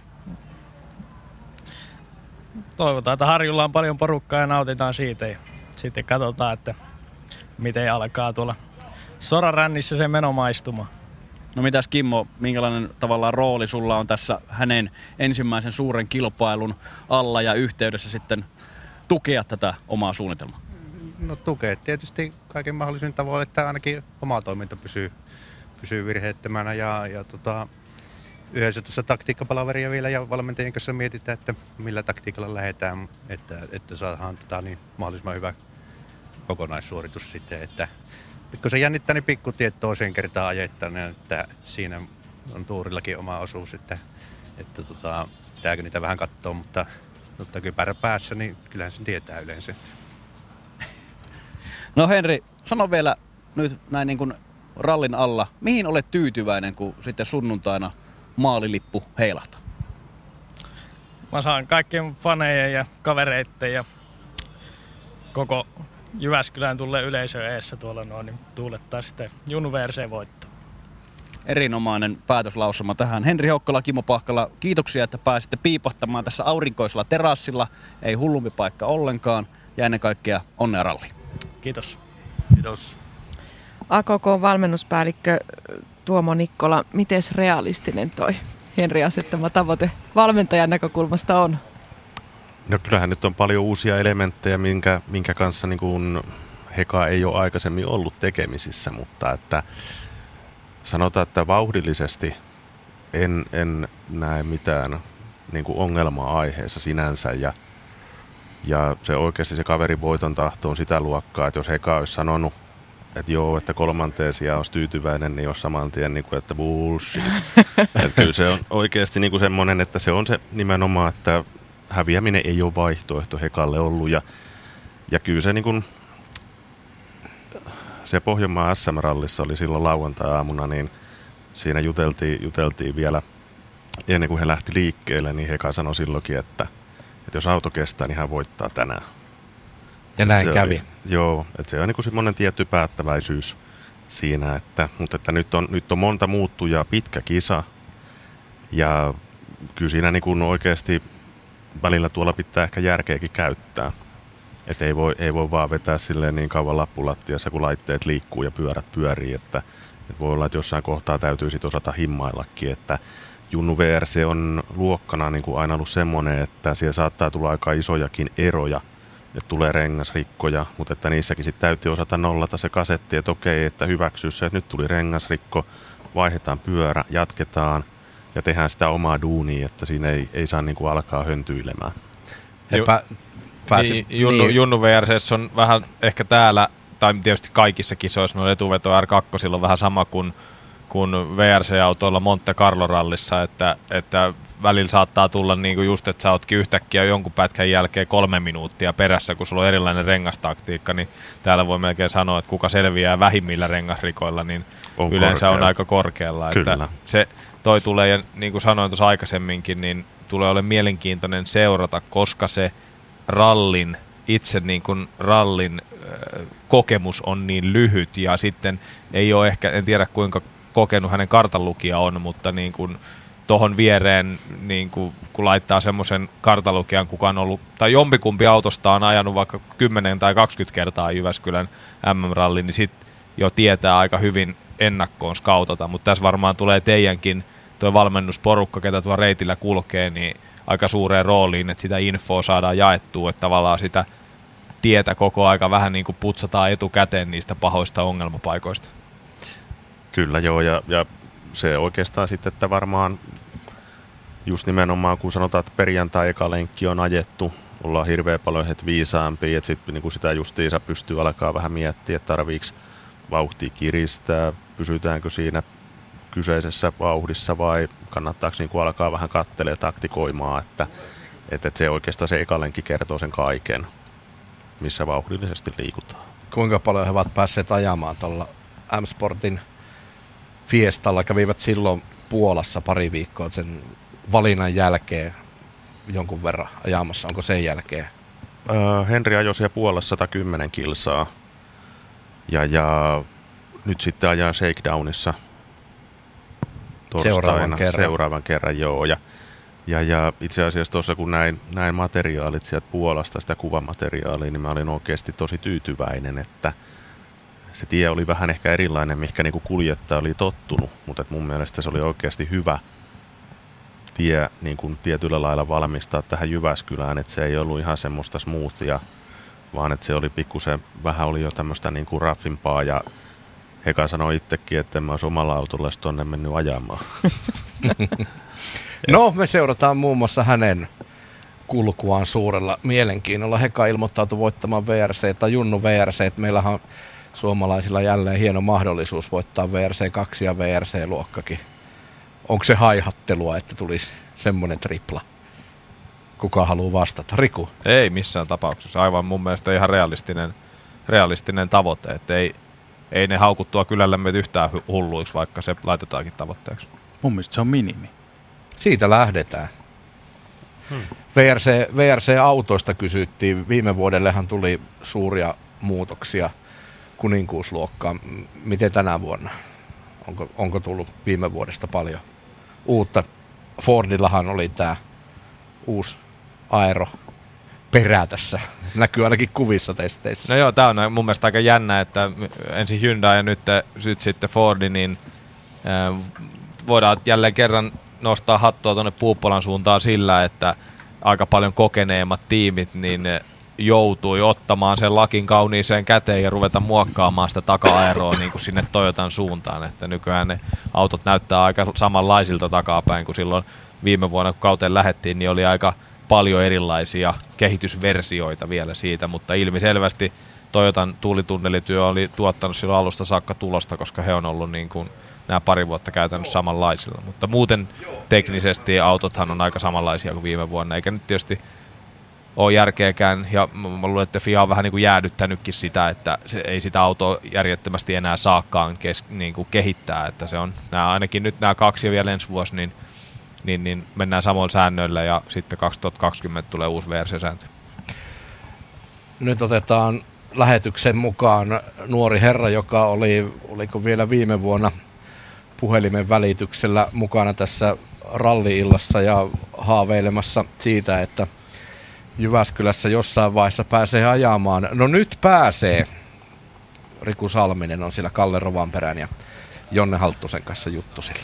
Toivotaan, että Harjulla on paljon porukkaa ja nautitaan siitä. Ja sitten katsotaan, että miten alkaa tuolla sorarännissä se meno maistumaan. No mitäs Kimmo, minkälainen tavallaan rooli sulla on tässä hänen ensimmäisen suuren kilpailun alla ja yhteydessä sitten tukea tätä omaa suunnitelmaa? No tukee tietysti kaiken mahdollisen tavoin, että ainakin oma toiminta pysyy, pysyy virheettömänä ja, ja tota, yhdessä tuossa taktiikkapalaveria vielä ja valmentajien kanssa mietitään, että millä taktiikalla lähdetään, että, että saadaan tota, niin mahdollisimman hyvä kokonaissuoritus sitten, että pikkusen jännittää niin pikkutiet toiseen kertaan ajettana, että siinä on tuurillakin oma osuus, että, että tota, pitääkö niitä vähän katsoa, mutta, mutta kypärä päässä, niin kyllähän sen tietää yleensä. No Henri, sano vielä nyt näin niin kuin rallin alla, mihin olet tyytyväinen, kun sitten sunnuntaina maalilippu heilahtaa? Mä saan kaikkien fanejen ja kavereitten ja koko Jyväskylään tulee yleisö eessä tuolla noin, niin tuulettaa sitten Junu voitto. Erinomainen päätöslausuma tähän. Henri Hokkola, Kimo Pahkala, kiitoksia, että pääsitte piipahtamaan tässä aurinkoisella terassilla. Ei hullumpi paikka ollenkaan. Ja ennen kaikkea onnea ralli. Kiitos. Kiitos. AKK-valmennuspäällikkö Tuomo Nikkola, miten realistinen toi Henri asettama tavoite valmentajan näkökulmasta on? No kyllähän nyt on paljon uusia elementtejä, minkä, minkä kanssa niin kuin Heka ei ole aikaisemmin ollut tekemisissä, mutta että sanotaan, että vauhdillisesti en, en näe mitään niin kuin ongelmaa aiheessa sinänsä ja, ja se oikeasti se kaverin voiton tahto on sitä luokkaa, että jos Heka olisi sanonut, että joo, että kolmanteen sijaan olisi tyytyväinen, niin jos saman tien, niin kuin, että bullshit. [LAUGHS] että kyllä se on oikeasti niin kuin semmoinen, että se on se nimenomaan, että häviäminen ei ole vaihtoehto Hekalle ollut. Ja, ja kyllä se, niin kuin, se Pohjanmaa SM-rallissa oli silloin lauantai-aamuna, niin siinä juteltiin, juteltiin vielä ennen kuin he lähti liikkeelle, niin Heka sanoi silloinkin, että, että jos auto kestää, niin hän voittaa tänään. Ja näin se kävi. Oli, joo, että se on niin semmoinen tietty päättäväisyys siinä, että, mutta että nyt on, nyt on monta muuttujaa, pitkä kisa ja kyllä siinä niin kuin oikeasti välillä tuolla pitää ehkä järkeäkin käyttää. Että ei voi, ei voi vaan vetää silleen niin kauan lappulattiassa, kun laitteet liikkuu ja pyörät pyörii, että, että voi olla, että jossain kohtaa täytyy sit osata himmaillakin, että Junnu VRC on luokkana niin kuin aina ollut semmoinen, että siellä saattaa tulla aika isojakin eroja, että tulee rengasrikkoja, mutta että niissäkin sitten täytyy osata nollata se kasetti, että okei, että hyväksyy se, että nyt tuli rengasrikko, vaihdetaan pyörä, jatketaan ja tehdään sitä omaa duunia, että siinä ei, ei saa niin kuin alkaa höntyilemään. Pä- pääsi- niin, Junnu, niin. Junnu VRC on vähän ehkä täällä, tai tietysti kaikissa kisoissa, no etuveto R2 on vähän sama kuin, kuin VRC-autoilla Monte Carlo rallissa, että, että välillä saattaa tulla niin kuin just, että sä ootkin yhtäkkiä jonkun pätkän jälkeen kolme minuuttia perässä, kun sulla on erilainen rengastaktiikka, niin täällä voi melkein sanoa, että kuka selviää vähimmillä rengasrikoilla, niin On yleensä on korkealla. aika korkealla. Kyllä. Että se toi tulee, ja niin kuin sanoin tuossa aikaisemminkin, niin tulee olemaan mielenkiintoinen seurata, koska se rallin, itse niin kuin rallin kokemus on niin lyhyt ja sitten ei ole ehkä, en tiedä kuinka kokenut hänen kartanlukija on, mutta niin kuin tohon viereen, niin kuin, kun laittaa semmoisen kartalukijan, kuka on ollut, tai jompikumpi autosta on ajanut vaikka 10 tai 20 kertaa Jyväskylän MM-ralli, niin sitten jo tietää aika hyvin ennakkoon skautata, mutta tässä varmaan tulee teidänkin tuo valmennusporukka, ketä tuo reitillä kulkee, niin aika suureen rooliin, että sitä infoa saadaan jaettua, että tavallaan sitä tietä koko aika vähän niin kuin putsataan etukäteen niistä pahoista ongelmapaikoista. Kyllä joo, ja, ja se oikeastaan sitten, että varmaan just nimenomaan kun sanotaan, että perjantai eka lenkki on ajettu, ollaan hirveän paljon het viisaampia, että sitten niin sitä justiinsa pystyy alkaa vähän miettiä, että tarviiko vauhtia kiristää, pysytäänkö siinä kyseisessä vauhdissa vai kannattaako niin alkaa vähän kattelee taktikoimaan, että, että, että se oikeastaan se eka lenkki kertoo sen kaiken, missä vauhdillisesti liikutaan. Kuinka paljon he ovat päässeet ajamaan tuolla M-Sportin Fiestalla. Kävivät silloin Puolassa pari viikkoa sen valinnan jälkeen jonkun verran ajamassa. Onko sen jälkeen? Öö, Henri ajoi siellä Puolassa 110 kilsaa. Ja, ja nyt sitten ajaa Shakedownissa torstaina Seuraavan kerran. seuraavan kerran joo. Ja, ja, ja itse asiassa tuossa kun näin, näin materiaalit sieltä Puolasta, sitä kuvamateriaalia, niin mä olin oikeasti tosi tyytyväinen, että se tie oli vähän ehkä erilainen, mikä niinku kuljettaja oli tottunut, mutta et mun mielestä se oli oikeasti hyvä tie niin kuin tietyllä lailla valmistaa tähän Jyväskylään, että se ei ollut ihan semmoista smoothia, vaan että se oli pikkusen, vähän oli jo tämmöistä niin kuin raffimpaa ja Heka sanoi itsekin, että mä olisi omalla autolla tonne mennyt ajamaan. [LAUGHS] No, me seurataan muun muassa hänen kulkuaan suurella mielenkiinnolla. Heka ilmoittautui voittamaan VRC tai Junnu VRC. että on suomalaisilla jälleen hieno mahdollisuus voittaa VRC 2 ja VRC-luokkakin. Onko se haihattelua, että tulisi semmoinen tripla? Kuka haluaa vastata? Riku? Ei missään tapauksessa. Aivan mun mielestä ihan realistinen, realistinen tavoite. Että ei, ei ne haukuttua kylällemme yhtään hu- hulluiksi, vaikka se laitetaankin tavoitteeksi. Mun mielestä se on minimi. Siitä lähdetään. Hmm. VRC, VRC-autoista kysyttiin. Viime vuodellehan tuli suuria muutoksia kuninkuusluokkaan. M- Miten tänä vuonna? Onko, onko tullut viime vuodesta paljon uutta? Fordillahan oli tämä uusi aero perä tässä. Näkyy ainakin kuvissa testeissä. No joo, tää on mun mielestä aika jännä, että ensin Hyundai ja nyt, nyt sitten Fordi, niin äh, voidaan jälleen kerran nostaa hattua tuonne Puuppolan suuntaan sillä, että aika paljon kokeneemmat tiimit niin ne joutui ottamaan sen lakin kauniiseen käteen ja ruveta muokkaamaan sitä taka-aeroa niin kuin sinne Toyotan suuntaan. Että nykyään ne autot näyttää aika samanlaisilta takapäin kuin silloin viime vuonna, kun kauteen lähettiin, niin oli aika paljon erilaisia kehitysversioita vielä siitä, mutta ilmiselvästi Toyotan tuulitunnelityö oli tuottanut silloin alusta saakka tulosta, koska he on ollut niin kuin nämä pari vuotta käytännössä samanlaisilla. Mutta muuten teknisesti autothan on aika samanlaisia kuin viime vuonna, eikä nyt tietysti ole järkeäkään, ja mä luulen, että FIA on vähän niin kuin jäädyttänytkin sitä, että se ei sitä autoa järjettömästi enää saakkaan kes, niin kuin kehittää, että se on nämä, ainakin nyt nämä kaksi ja vielä ensi vuosi, niin, niin, niin mennään samoin säännöillä, ja sitten 2020 tulee uusi VRC-sääntö. Nyt otetaan lähetyksen mukaan nuori herra, joka oli, oliko vielä viime vuonna puhelimen välityksellä mukana tässä ralliillassa ja haaveilemassa siitä, että Jyväskylässä jossain vaiheessa pääsee ajamaan. No nyt pääsee. Riku Salminen on siellä Kalle Rovanperän ja Jonne Halttusen kanssa juttusilla.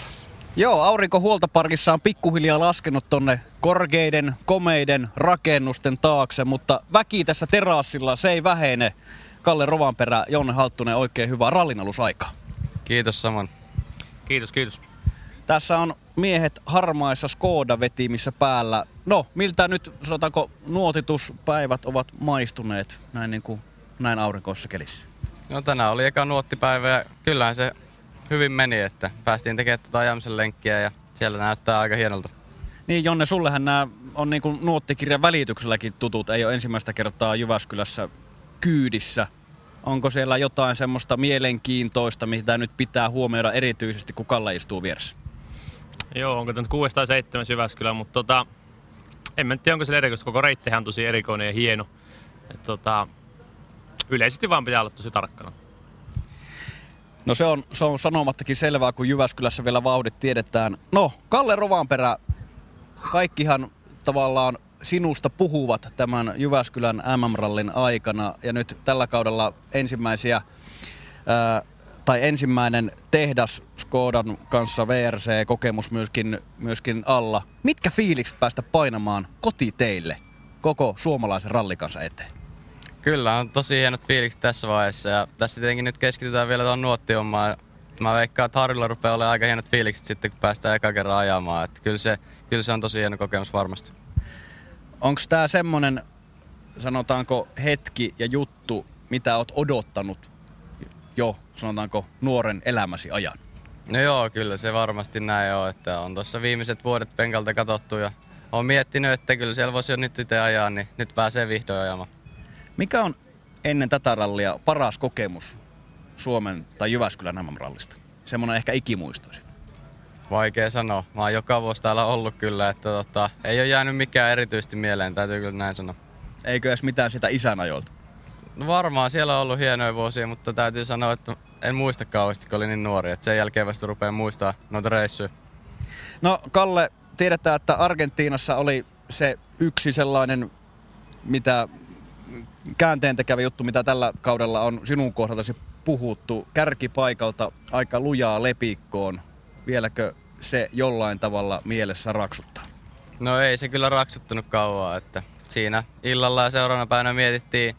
Joo, aurinko huoltoparkissa on pikkuhiljaa laskenut tonne korkeiden, komeiden rakennusten taakse, mutta väki tässä terassilla, se ei vähene. Kalle Rovanperä, Jonne Halttunen, oikein hyvää rallinalusaikaa. Kiitos saman. Kiitos, kiitos. Tässä on miehet harmaissa Skoda-vetimissä päällä. No, miltä nyt, sanotaanko, nuotituspäivät ovat maistuneet näin, niin kuin, näin aurinkoissa kelissä? No tänään oli eka nuottipäivä ja kyllähän se hyvin meni, että päästiin tekemään tätä ajamisen lenkkiä ja siellä näyttää aika hienolta. Niin Jonne, sullehan nämä on niin kuin nuottikirjan välitykselläkin tutut, ei ole ensimmäistä kertaa Jyväskylässä kyydissä. Onko siellä jotain semmoista mielenkiintoista, mitä nyt pitää huomioida erityisesti, kun Kalle istuu vieressä? Joo, onko tämä nyt 6 tai 7 Jyväskylä, mutta tota, en mä tiedä, onko se erikoista. Koko reittihän on tosi erikoinen ja hieno. Et tota, yleisesti vaan pitää olla tosi tarkkana. No se on, se on sanomattakin selvää, kun Jyväskylässä vielä vauhdit tiedetään. No, Kalle Rovanperä, kaikkihan tavallaan sinusta puhuvat tämän Jyväskylän MM-rallin aikana. Ja nyt tällä kaudella ensimmäisiä, ää, tai ensimmäinen tehdas Skodan kanssa VRC-kokemus myöskin, myöskin alla. Mitkä fiilikset päästä painamaan kotiteille koko suomalaisen rallikansa eteen? Kyllä, on tosi hienot fiilikset tässä vaiheessa ja tässä tietenkin nyt keskitytään vielä tuon nuottiommaan. Mä veikkaan, että Harilla rupeaa olemaan aika hienot fiilikset sitten, kun päästään eka kerran ajamaan. Että kyllä, se, kyllä se on tosi hieno kokemus varmasti. Onko tämä semmonen, sanotaanko, hetki ja juttu, mitä oot odottanut jo, sanotaanko, nuoren elämäsi ajan? No joo, kyllä se varmasti näin on, että on tuossa viimeiset vuodet penkalta katsottu ja on miettinyt, että kyllä siellä voisi jo nyt itse ajaa, niin nyt pääsee vihdoin ajamaan. Mikä on ennen tätä rallia paras kokemus Suomen tai Jyväskylän MM-rallista? Semmoinen ehkä ikimuistoisin. Vaikea sanoa. Mä oon joka vuosi täällä ollut kyllä, että tota, ei ole jäänyt mikään erityisesti mieleen, täytyy kyllä näin sanoa. Eikö edes mitään sitä isän ajoilta? No varmaan siellä on ollut hienoja vuosia, mutta täytyy sanoa, että en muista kauheasti, kun olin niin nuori. Että sen jälkeen vasta rupeaa muistaa noita reissuja. No Kalle, tiedetään, että Argentiinassa oli se yksi sellainen, mitä käänteentekävä juttu, mitä tällä kaudella on sinun kohdaltasi puhuttu. Kärkipaikalta aika lujaa lepikkoon. Vieläkö se jollain tavalla mielessä raksuttaa? No ei se kyllä raksuttanut kauan, että siinä illalla ja seuraavana päivänä mietittiin,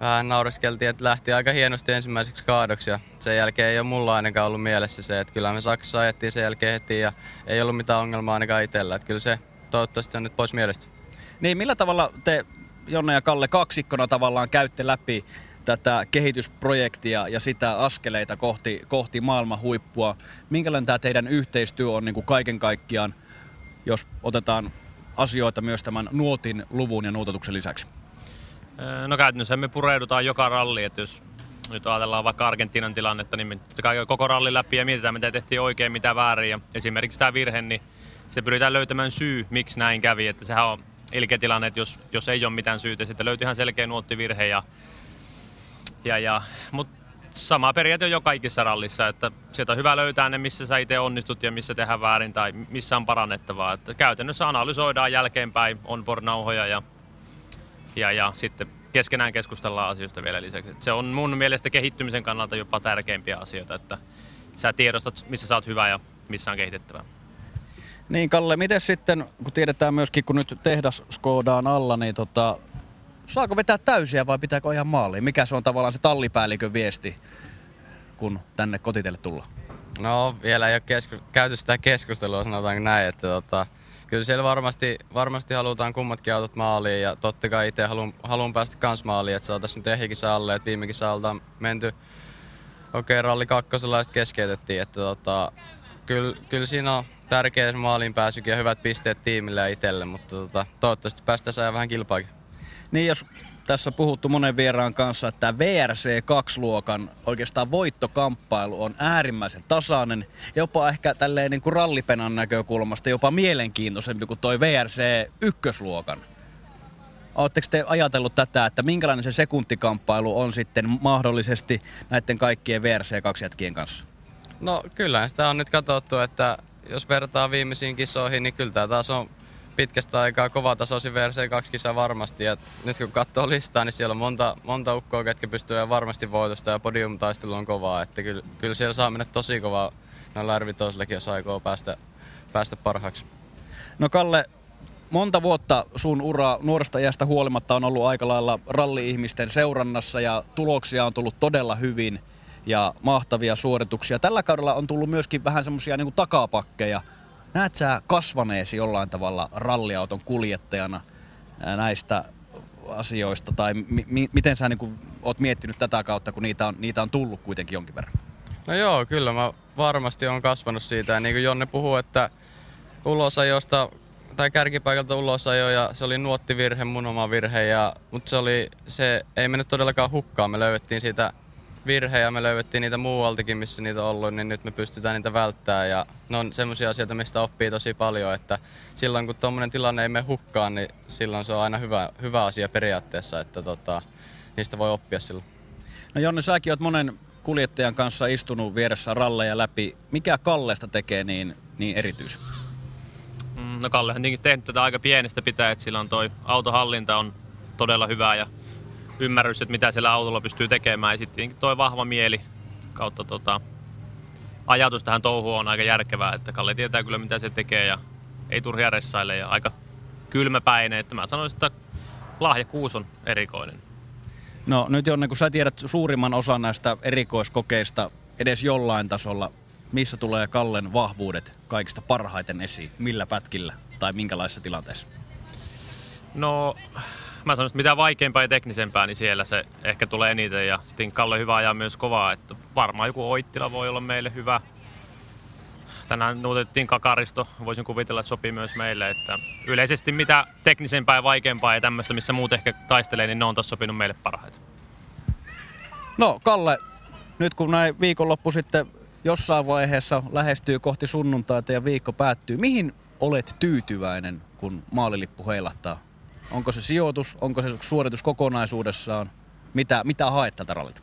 vähän naureskeltiin, että lähti aika hienosti ensimmäiseksi kaadoksi ja sen jälkeen ei ole mulla ainakaan ollut mielessä se, että kyllä me Saksassa ajettiin sen jälkeen heti ja ei ollut mitään ongelmaa ainakaan itsellä, että kyllä se toivottavasti on nyt pois mielestä. Niin, millä tavalla te, Jonne ja Kalle, kaksikkona tavallaan käytte läpi tätä kehitysprojektia ja sitä askeleita kohti, kohti maailman huippua? Minkälainen tämä teidän yhteistyö on niin kuin kaiken kaikkiaan, jos otetaan asioita myös tämän nuotin luvun ja nuototuksen lisäksi? No käytännössä me pureudutaan joka ralli, että jos nyt ajatellaan vaikka Argentiinan tilannetta, niin me koko ralli läpi ja mietitään, mitä tehtiin oikein, mitä väärin. Ja esimerkiksi tämä virhe, niin se pyritään löytämään syy, miksi näin kävi. Että sehän on ilkeä tilanne, että jos, jos ei ole mitään syytä, sitten löytyy ihan selkeä nuottivirhe. Ja, ja, ja, mutta sama periaate on jo kaikissa rallissa, että sieltä on hyvä löytää ne, missä sä itse onnistut ja missä tehdään väärin tai missä on parannettavaa. Että käytännössä analysoidaan jälkeenpäin on nauhoja ja, ja, ja sitten keskenään keskustellaan asioista vielä lisäksi. Et se on mun mielestä kehittymisen kannalta jopa tärkeimpiä asioita, että sä tiedostat, missä sä oot hyvä ja missä on kehitettävää. Niin Kalle, miten sitten, kun tiedetään myöskin, kun nyt tehdas Skodaan alla, niin tota, saako vetää täysiä vai pitääkö ihan maaliin? Mikä se on tavallaan se tallipäällikön viesti, kun tänne kotitelle tullaan? No vielä ei ole kesku- käyty sitä keskustelua, sanotaanko näin, että tota, kyllä siellä varmasti, varmasti halutaan kummatkin autot maaliin ja totta kai itse haluan, haluan päästä kans maaliin, että saataisiin nyt ehikisä alle, että viime kisalta on menty okei okay, ralli kakkosella keskeytettiin, että tota, kyllä, kyllä siinä on tärkeä maaliin pääsykin ja hyvät pisteet tiimille ja itselle, mutta tota, toivottavasti päästään vähän kilpaakin. Niin jos tässä puhuttu monen vieraan kanssa, että VRC 2-luokan oikeastaan voittokamppailu on äärimmäisen tasainen, jopa ehkä tälleen niin kuin rallipenan näkökulmasta jopa mielenkiintoisempi kuin toi VRC 1-luokan. Oletteko te ajatellut tätä, että minkälainen se sekuntikamppailu on sitten mahdollisesti näiden kaikkien VRC 2 jätkien kanssa? No kyllä sitä on nyt katsottu, että jos vertaa viimeisiin kisoihin, niin kyllä tämä taas on pitkästä aikaa kova tasoisin VRC2 kisa varmasti. Ja nyt kun katsoo listaa, niin siellä on monta, monta ukkoa, ketkä pystyy varmasti voitosta ja podiumtaistelu on kovaa. Että kyllä, kyllä siellä saa mennä tosi kovaa noilla r jos aikoo päästä, päästä parhaaksi. No Kalle, monta vuotta sun ura nuoresta iästä huolimatta on ollut aika lailla ralli-ihmisten seurannassa ja tuloksia on tullut todella hyvin ja mahtavia suorituksia. Tällä kaudella on tullut myöskin vähän semmoisia niin takapakkeja – Näet sä kasvaneesi jollain tavalla ralliauton kuljettajana näistä asioista, tai mi- mi- miten sä niin oot miettinyt tätä kautta, kun niitä on, niitä on tullut kuitenkin jonkin verran? No joo, kyllä mä varmasti on kasvanut siitä. Ja niin kuin Jonne puhuu, että ulosajosta tai kärkipaikalta ulosajo ja se oli nuottivirhe, mun oma virhe, ja, mutta se, oli, se ei mennyt todellakaan hukkaan. Me löydettiin siitä virhejä, me löydettiin niitä muualtakin, missä niitä on ollut, niin nyt me pystytään niitä välttämään. Ja ne on semmoisia asioita, mistä oppii tosi paljon, että silloin kun tuommoinen tilanne ei mene hukkaan, niin silloin se on aina hyvä, hyvä asia periaatteessa, että tota, niistä voi oppia silloin. No Jonne, säkin oot monen kuljettajan kanssa istunut vieressä ralleja läpi. Mikä Kallesta tekee niin, niin erityisen? Mm, no Kallehan tietenkin tehnyt tätä aika pienestä pitää, että sillä on toi autohallinta on todella hyvä ja ymmärrys, että mitä siellä autolla pystyy tekemään. Ja sitten toi vahva mieli kautta tota, ajatus tähän touhuun on aika järkevää, että Kalle tietää kyllä mitä se tekee ja ei turhia ressaile ja aika kylmäpäinen, että mä sanoisin, että lahjakkuus on erikoinen. No nyt Jonne, kun sä tiedät suurimman osan näistä erikoiskokeista edes jollain tasolla, missä tulee Kallen vahvuudet kaikista parhaiten esiin? Millä pätkillä tai minkälaisessa tilanteessa? No mä sanoisin, että mitä vaikeampaa ja teknisempää, niin siellä se ehkä tulee eniten. Ja sitten Kalle hyvä ajaa myös kovaa, että varmaan joku Oittila voi olla meille hyvä. Tänään nuutettiin kakaristo, voisin kuvitella, että sopii myös meille. Että yleisesti mitä teknisempää ja vaikeampaa ja tämmöistä, missä muut ehkä taistelee, niin ne on tuossa sopinut meille parhaiten. No Kalle, nyt kun näin viikonloppu sitten jossain vaiheessa lähestyy kohti sunnuntaita ja viikko päättyy, mihin olet tyytyväinen, kun maalilippu heilahtaa Onko se sijoitus, onko se suoritus kokonaisuudessaan? Mitä, mitä haet tältä rallilta?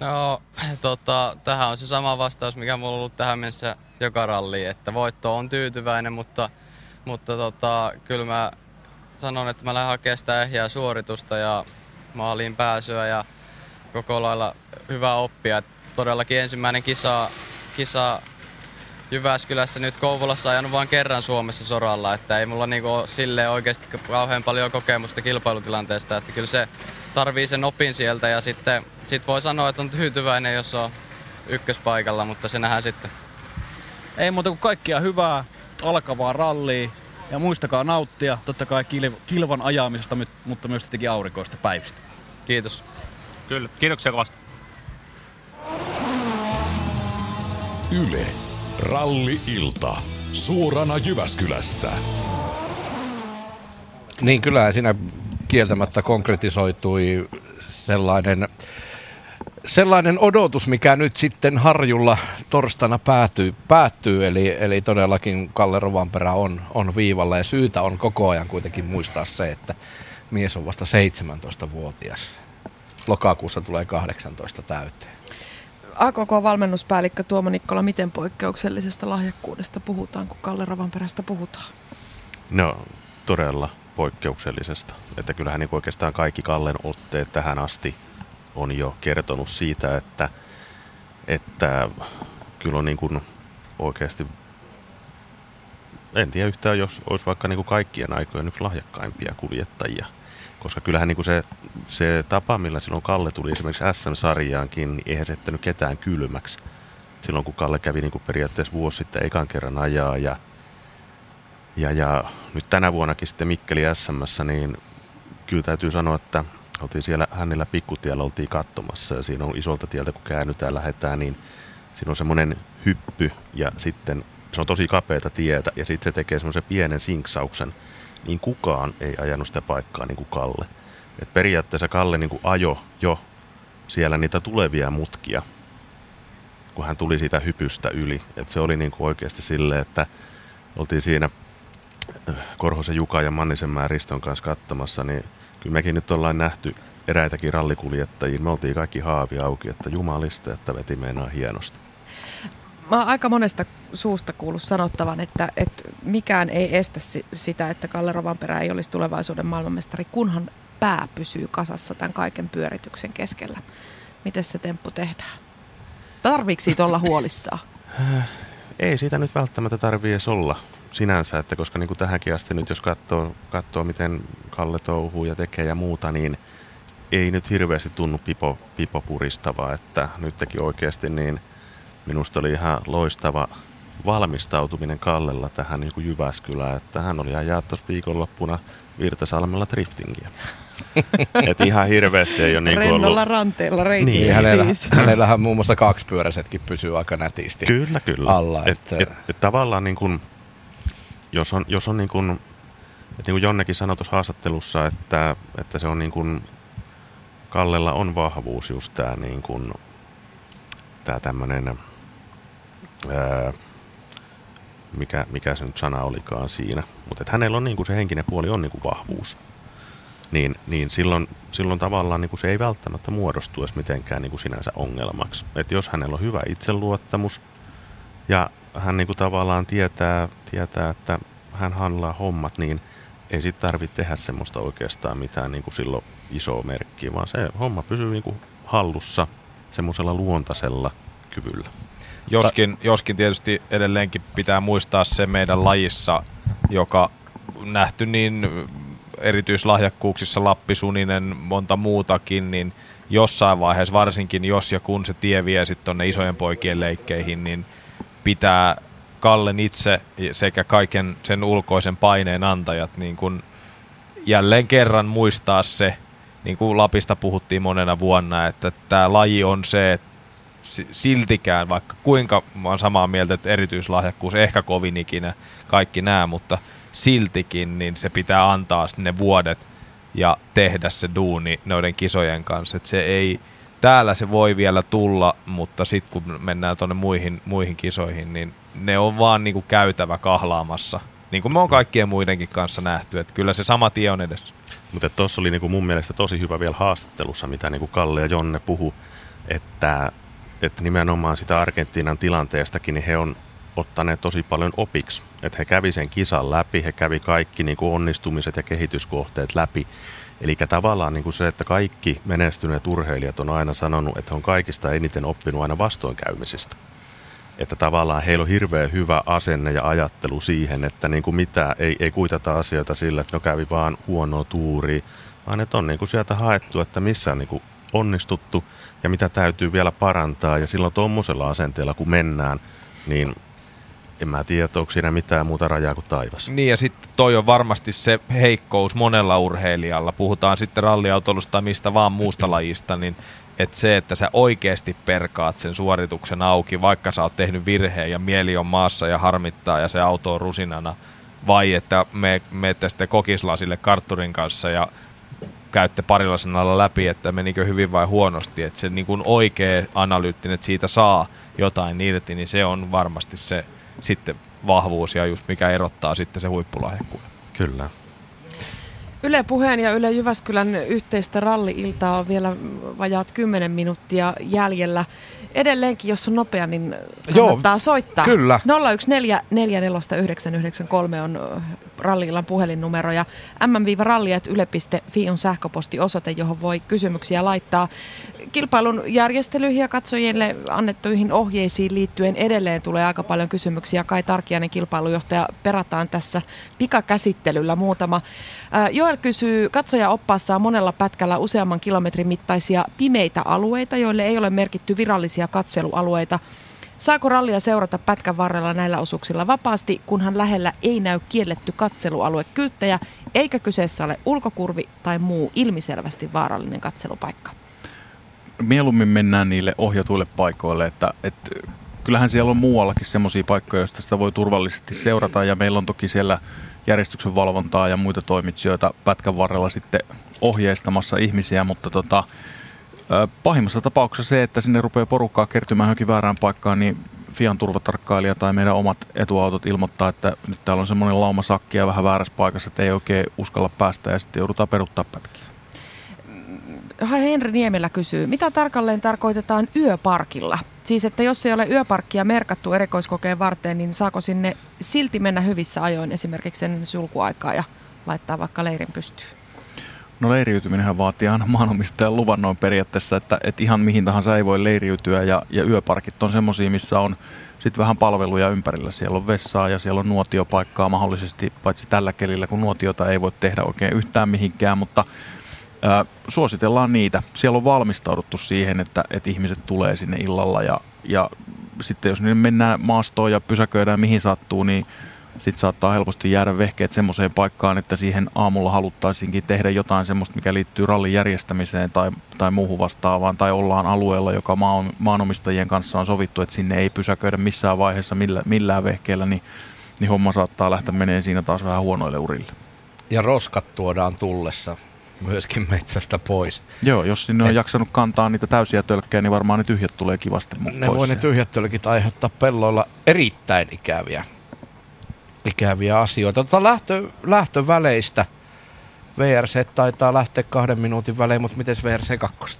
No, tota, tähän on se sama vastaus, mikä mulla on ollut tähän mennessä joka ralli, että voitto on tyytyväinen, mutta, mutta tota, kyllä mä sanon, että mä lähden hakemaan sitä ehjää suoritusta ja maaliin pääsyä ja koko lailla hyvää oppia. Todellakin ensimmäinen kisa, kisa Jyväskylässä nyt Kouvolassa ajanut vain kerran Suomessa soralla, että ei mulla niinku sille oikeasti kauhean paljon kokemusta kilpailutilanteesta, että kyllä se tarvii sen opin sieltä ja sitten sit voi sanoa, että on tyytyväinen, jos on ykköspaikalla, mutta se nähdään sitten. Ei muuta kuin kaikkia hyvää, alkavaa rallia Ja muistakaa nauttia totta kai kil- kilvan ajamisesta, mutta myös tietenkin aurinkoista päivistä. Kiitos. Kyllä, kiitoksia kovasti. Yle, Ralli-ilta. Suorana Jyväskylästä. Niin kyllä siinä kieltämättä konkretisoitui sellainen, sellainen odotus, mikä nyt sitten Harjulla torstaina päätyy, päättyy. Eli, eli todellakin Kalle Rovanperä on, on viivalla ja syytä on koko ajan kuitenkin muistaa se, että mies on vasta 17-vuotias. Lokakuussa tulee 18 täyteen. AKK-valmennuspäällikkö Tuomo Nikkola, miten poikkeuksellisesta lahjakkuudesta puhutaan, kun Kalle Ravanperästä puhutaan? No, todella poikkeuksellisesta. Että kyllähän niin oikeastaan kaikki Kallen otteet tähän asti on jo kertonut siitä, että, että kyllä on niin kuin oikeasti, en tiedä yhtään, jos olisi vaikka niin kuin kaikkien aikojen yksi lahjakkaimpia kuljettajia. Koska kyllähän niin kuin se, se tapa, millä silloin Kalle tuli esimerkiksi SM-sarjaankin, niin eihän se jättänyt ketään kylmäksi. Silloin kun Kalle kävi niin kuin periaatteessa vuosi sitten ekan kerran ajaa ja ja, ja nyt tänä vuonnakin sitten Mikkeli SMssä, niin kyllä täytyy sanoa, että oltiin siellä hänellä pikkutiellä oltiin katsomassa ja siinä on isolta tieltä, kun käännytään lähdetään, niin siinä on semmoinen hyppy ja sitten se on tosi kapeata tietä ja sitten se tekee semmoisen pienen sinksauksen, niin kukaan ei ajanut sitä paikkaa niin kuin Kalle. Et periaatteessa Kalle niin kuin ajo jo siellä niitä tulevia mutkia, kun hän tuli siitä hypystä yli. Et se oli niin kuin oikeasti silleen, että oltiin siinä Korhosen Juka ja Mannisen Riston kanssa katsomassa, niin kyllä mekin nyt ollaan nähty eräitäkin rallikuljettajia. Me oltiin kaikki haavi auki, että jumalista, että veti meinaa hienosti. Mä oon aika monesta suusta kuullut sanottavan, että, että mikään ei estä sitä, että Kalle Rovanperä ei olisi tulevaisuuden maailmanmestari, kunhan pää pysyy kasassa tämän kaiken pyörityksen keskellä. Miten se temppu tehdään? Tarviiko siitä olla huolissaan? Ei siitä nyt välttämättä tarvii edes olla sinänsä, että koska niin kuin tähänkin asti nyt jos katsoo, katsoo, miten Kalle touhuu ja tekee ja muuta, niin ei nyt hirveästi tunnu pipo, pipo puristavaa, että nyt teki oikeasti niin minusta oli ihan loistava valmistautuminen Kallella tähän niin kuin Jyväskylään, että hän oli ajaa tuossa viikonloppuna Virtasalmella driftingiä. [LAUGHS] Et ihan hirveästi ei ole niin Rennolla ollut... ranteella reitillä niin, hänellä, siis. hänellähän muun muassa kaksipyöräisetkin pysyy aika nätisti Kyllä, kyllä. alla. Et, et, et, tavallaan niin kuin, jos on, jos on niin kuin, että niin kuin Jonnekin sanoi tuossa haastattelussa, että, että se on niin kuin, Kallella on vahvuus just tämä niin kuin, tämä tämmöinen, ää, mikä, mikä se nyt sana olikaan siinä, mutta että hänellä on niin kuin se henkinen puoli on niin kuin vahvuus. Niin, niin silloin, silloin tavallaan niin kuin se ei välttämättä muodostu edes mitenkään niin kuin sinänsä ongelmaksi. Että jos hänellä on hyvä itseluottamus ja hän niin kuin tavallaan tietää, tietää, että hän handlaa hommat, niin ei sitten tarvitse tehdä semmoista oikeastaan mitään niin kuin silloin isoa merkkiä, vaan se homma pysyy niin kuin hallussa semmoisella luontaisella kyvyllä. Joskin, joskin tietysti edelleenkin pitää muistaa se meidän lajissa, joka nähty niin erityislahjakkuuksissa Lappi, Suninen, monta muutakin, niin jossain vaiheessa, varsinkin jos ja kun se tie vie sitten tonne isojen poikien leikkeihin, niin pitää Kallen itse sekä kaiken sen ulkoisen paineen antajat niin kun jälleen kerran muistaa se, niin kuin Lapista puhuttiin monena vuonna, että tämä laji on se, että siltikään, vaikka kuinka mä oon samaa mieltä, että erityislahjakkuus ehkä kovin ikinä kaikki nämä, mutta siltikin niin se pitää antaa ne vuodet ja tehdä se duuni noiden kisojen kanssa. Että se ei, täällä se voi vielä tulla, mutta sitten kun mennään tuonne muihin, muihin kisoihin, niin ne on vaan niinku käytävä kahlaamassa. Niin kuin me on kaikkien muidenkin kanssa nähty, että kyllä se sama tie on edessä. Mutta tuossa oli niinku mun mielestä tosi hyvä vielä haastattelussa, mitä niinku Kalle ja Jonne puhu, että, että nimenomaan sitä Argentiinan tilanteestakin, niin he on ottaneet tosi paljon opiksi. Että he kävi sen kisan läpi, he kävi kaikki niin kuin onnistumiset ja kehityskohteet läpi. Eli tavallaan niin kuin se, että kaikki menestyneet urheilijat on aina sanonut, että he on kaikista eniten oppinut aina vastoinkäymisistä. Että tavallaan heillä on hirveän hyvä asenne ja ajattelu siihen, että niin kuin mitä, ei, ei kuitata asioita sillä, että no kävi vaan huonoa tuuri, vaan että on niin kuin sieltä haettu, että missä on niin kuin onnistuttu ja mitä täytyy vielä parantaa. Ja silloin tuommoisella asenteella, kun mennään, niin en mä tiedä, onko siinä mitään muuta rajaa kuin taivas. Niin ja sitten toi on varmasti se heikkous monella urheilijalla. Puhutaan sitten ralliautoilusta tai mistä vaan muusta [CLEARS THROAT] lajista, niin että se, että sä oikeasti perkaat sen suorituksen auki, vaikka sä oot tehnyt virheen ja mieli on maassa ja harmittaa ja se auto on rusinana, vai että me menette sitten kokislasille kartturin kanssa ja käytte parilla sanalla läpi, että menikö hyvin vai huonosti, että se niin kuin oikea analyyttinen, että siitä saa jotain irti, niin se on varmasti se sitten vahvuus ja just mikä erottaa sitten se huippulahjakkuuden. Kyllä. Yle Puheen ja Yle Jyväskylän yhteistä ralli-iltaa on vielä vajaat 10 minuuttia jäljellä. Edelleenkin, jos on nopea, niin kannattaa Joo, soittaa. kyllä. 014444993 on ö, ralli-illan puhelinnumero ja mm-ralli.yle.fi on sähköpostiosoite, johon voi kysymyksiä laittaa. Kilpailun järjestelyihin ja katsojille annettuihin ohjeisiin liittyen edelleen tulee aika paljon kysymyksiä. Kai Tarkiainen kilpailujohtaja perataan tässä pikakäsittelyllä muutama. Joel kysyy, katsoja oppaassa on monella pätkällä useamman kilometrin mittaisia pimeitä alueita, joille ei ole merkitty virallisia katselualueita. Saako rallia seurata pätkän varrella näillä osuuksilla vapaasti, kunhan lähellä ei näy kielletty katselualue kylttejä, eikä kyseessä ole ulkokurvi tai muu ilmiselvästi vaarallinen katselupaikka? Mieluummin mennään niille ohjatuille paikoille, että, että kyllähän siellä on muuallakin semmoisia paikkoja, joista sitä voi turvallisesti seurata ja meillä on toki siellä järjestyksen valvontaa ja muita toimitsijoita pätkän varrella sitten ohjeistamassa ihmisiä, mutta tota, pahimmassa tapauksessa se, että sinne rupeaa porukkaa kertymään johonkin väärään paikkaan, niin Fian turvatarkkailija tai meidän omat etuautot ilmoittaa, että nyt täällä on semmoinen lauma sakkia vähän väärässä paikassa, että ei oikein uskalla päästä ja sitten joudutaan peruttaa pätkiä. Henri Niemelä kysyy, mitä tarkalleen tarkoitetaan yöparkilla? Siis, että jos ei ole yöparkkia merkattu erikoiskokeen varten, niin saako sinne silti mennä hyvissä ajoin esimerkiksi ennen sulkuaikaa ja laittaa vaikka leirin pystyyn? No leiriytyminenhän vaatii aina maanomistajan luvan noin periaatteessa, että, että ihan mihin tahansa ei voi leiriytyä ja, ja yöparkit on semmoisia, missä on sitten vähän palveluja ympärillä. Siellä on vessaa ja siellä on nuotiopaikkaa mahdollisesti, paitsi tällä kelillä, kun nuotiota ei voi tehdä oikein yhtään mihinkään, mutta suositellaan niitä. Siellä on valmistauduttu siihen, että, että ihmiset tulee sinne illalla ja, ja sitten jos ne mennään maastoon ja pysäköidään mihin sattuu, niin sitten saattaa helposti jäädä vehkeet semmoiseen paikkaan, että siihen aamulla haluttaisiinkin tehdä jotain semmoista, mikä liittyy rallin järjestämiseen tai, tai muuhun vastaavaan, tai ollaan alueella, joka maan, maanomistajien kanssa on sovittu, että sinne ei pysäköidä missään vaiheessa millä, millään vehkeellä, niin, niin homma saattaa lähteä menee siinä taas vähän huonoille urille. Ja roskat tuodaan tullessa myöskin metsästä pois. Joo, jos sinne on jaksanut kantaa niitä täysiä tölkkejä, niin varmaan ne tyhjät tulee kivasti Ne pois voi ne tyhjät tölkit aiheuttaa pelloilla erittäin ikäviä, ikäviä asioita. Tota lähtö, lähtöväleistä VRC taitaa lähteä kahden minuutin välein, mutta miten VRC 2?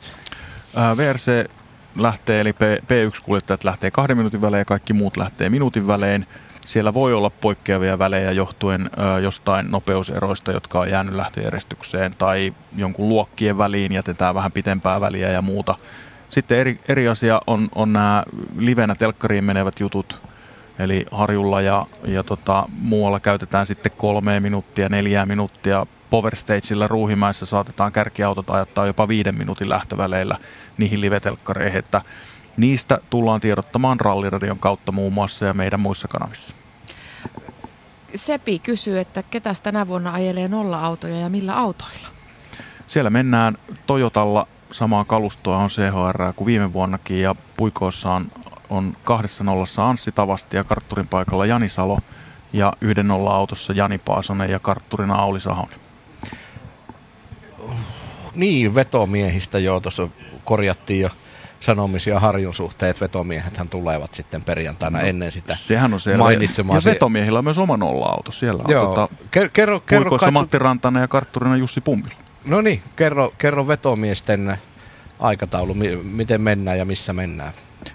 Ää, VRC lähtee, eli P- P1-kuljettajat lähtee kahden minuutin välein ja kaikki muut lähtee minuutin välein. Siellä voi olla poikkeavia välejä johtuen jostain nopeuseroista, jotka on jäänyt lähtöjärjestykseen tai jonkun luokkien väliin jätetään vähän pitempää väliä ja muuta. Sitten eri, eri asia on, on nämä livenä telkkariin menevät jutut, eli Harjulla ja, ja tota, muualla käytetään sitten kolme minuuttia, neljää minuuttia. Power Stageilla Ruuhimäessä saatetaan kärkiautot ajattaa jopa viiden minuutin lähtöväleillä niihin livetelkkareihin, että niistä tullaan tiedottamaan ralliradion kautta muun muassa ja meidän muissa kanavissa. Sepi kysyy, että ketäs tänä vuonna ajelee nolla-autoja ja millä autoilla? Siellä mennään Toyotalla samaa kalustoa on CHR kuin viime vuonnakin ja puikoissa on, on kahdessa nollassa Anssi Tavasti ja kartturin paikalla Jani Salo ja yhden nolla autossa Jani Paasonen ja kartturina Auli Sahonen. Niin, vetomiehistä jo tuossa korjattiin jo sanomisia Harjun suhteen, että vetomiehethän tulevat sitten perjantaina No, ennen sitä Sehän on selvä. mainitsemaan. Ja vetomiehillä on myös oma nolla-auto. Siellä on Joo. tota, Ker- kerro, kerro katso- Matti Rantanen ja kartturina Jussi Pummila. No niin, kerro, kerro vetomiesten aikataulu, mi- miten mennään ja missä mennään.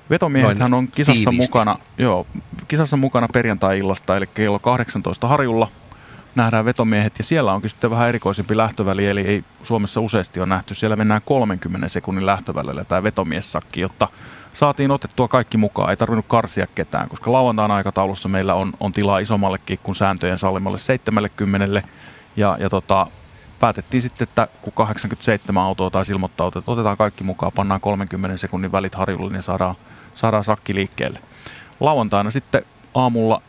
Vetomiehethän on kisassa tiiviisti. mukana, joo, kisassa mukana perjantai-illasta, eli kello 18 Harjulla nähdään vetomiehet, ja siellä onkin sitten vähän erikoisempi lähtöväli, eli ei Suomessa useasti on nähty. Siellä mennään 30 sekunnin lähtövälillä tämä vetomiessakki, jotta saatiin otettua kaikki mukaan, ei tarvinnut karsia ketään, koska lauantain aikataulussa meillä on, on tilaa isommallekin kuin sääntöjen sallimalle 70, ja, ja tota, päätettiin sitten, että kun 87 autoa taisi ilmoittaa, että otetaan kaikki mukaan, pannaan 30 sekunnin välit harjulle, niin saadaan, saadaan sakki liikkeelle. Lauantaina sitten aamulla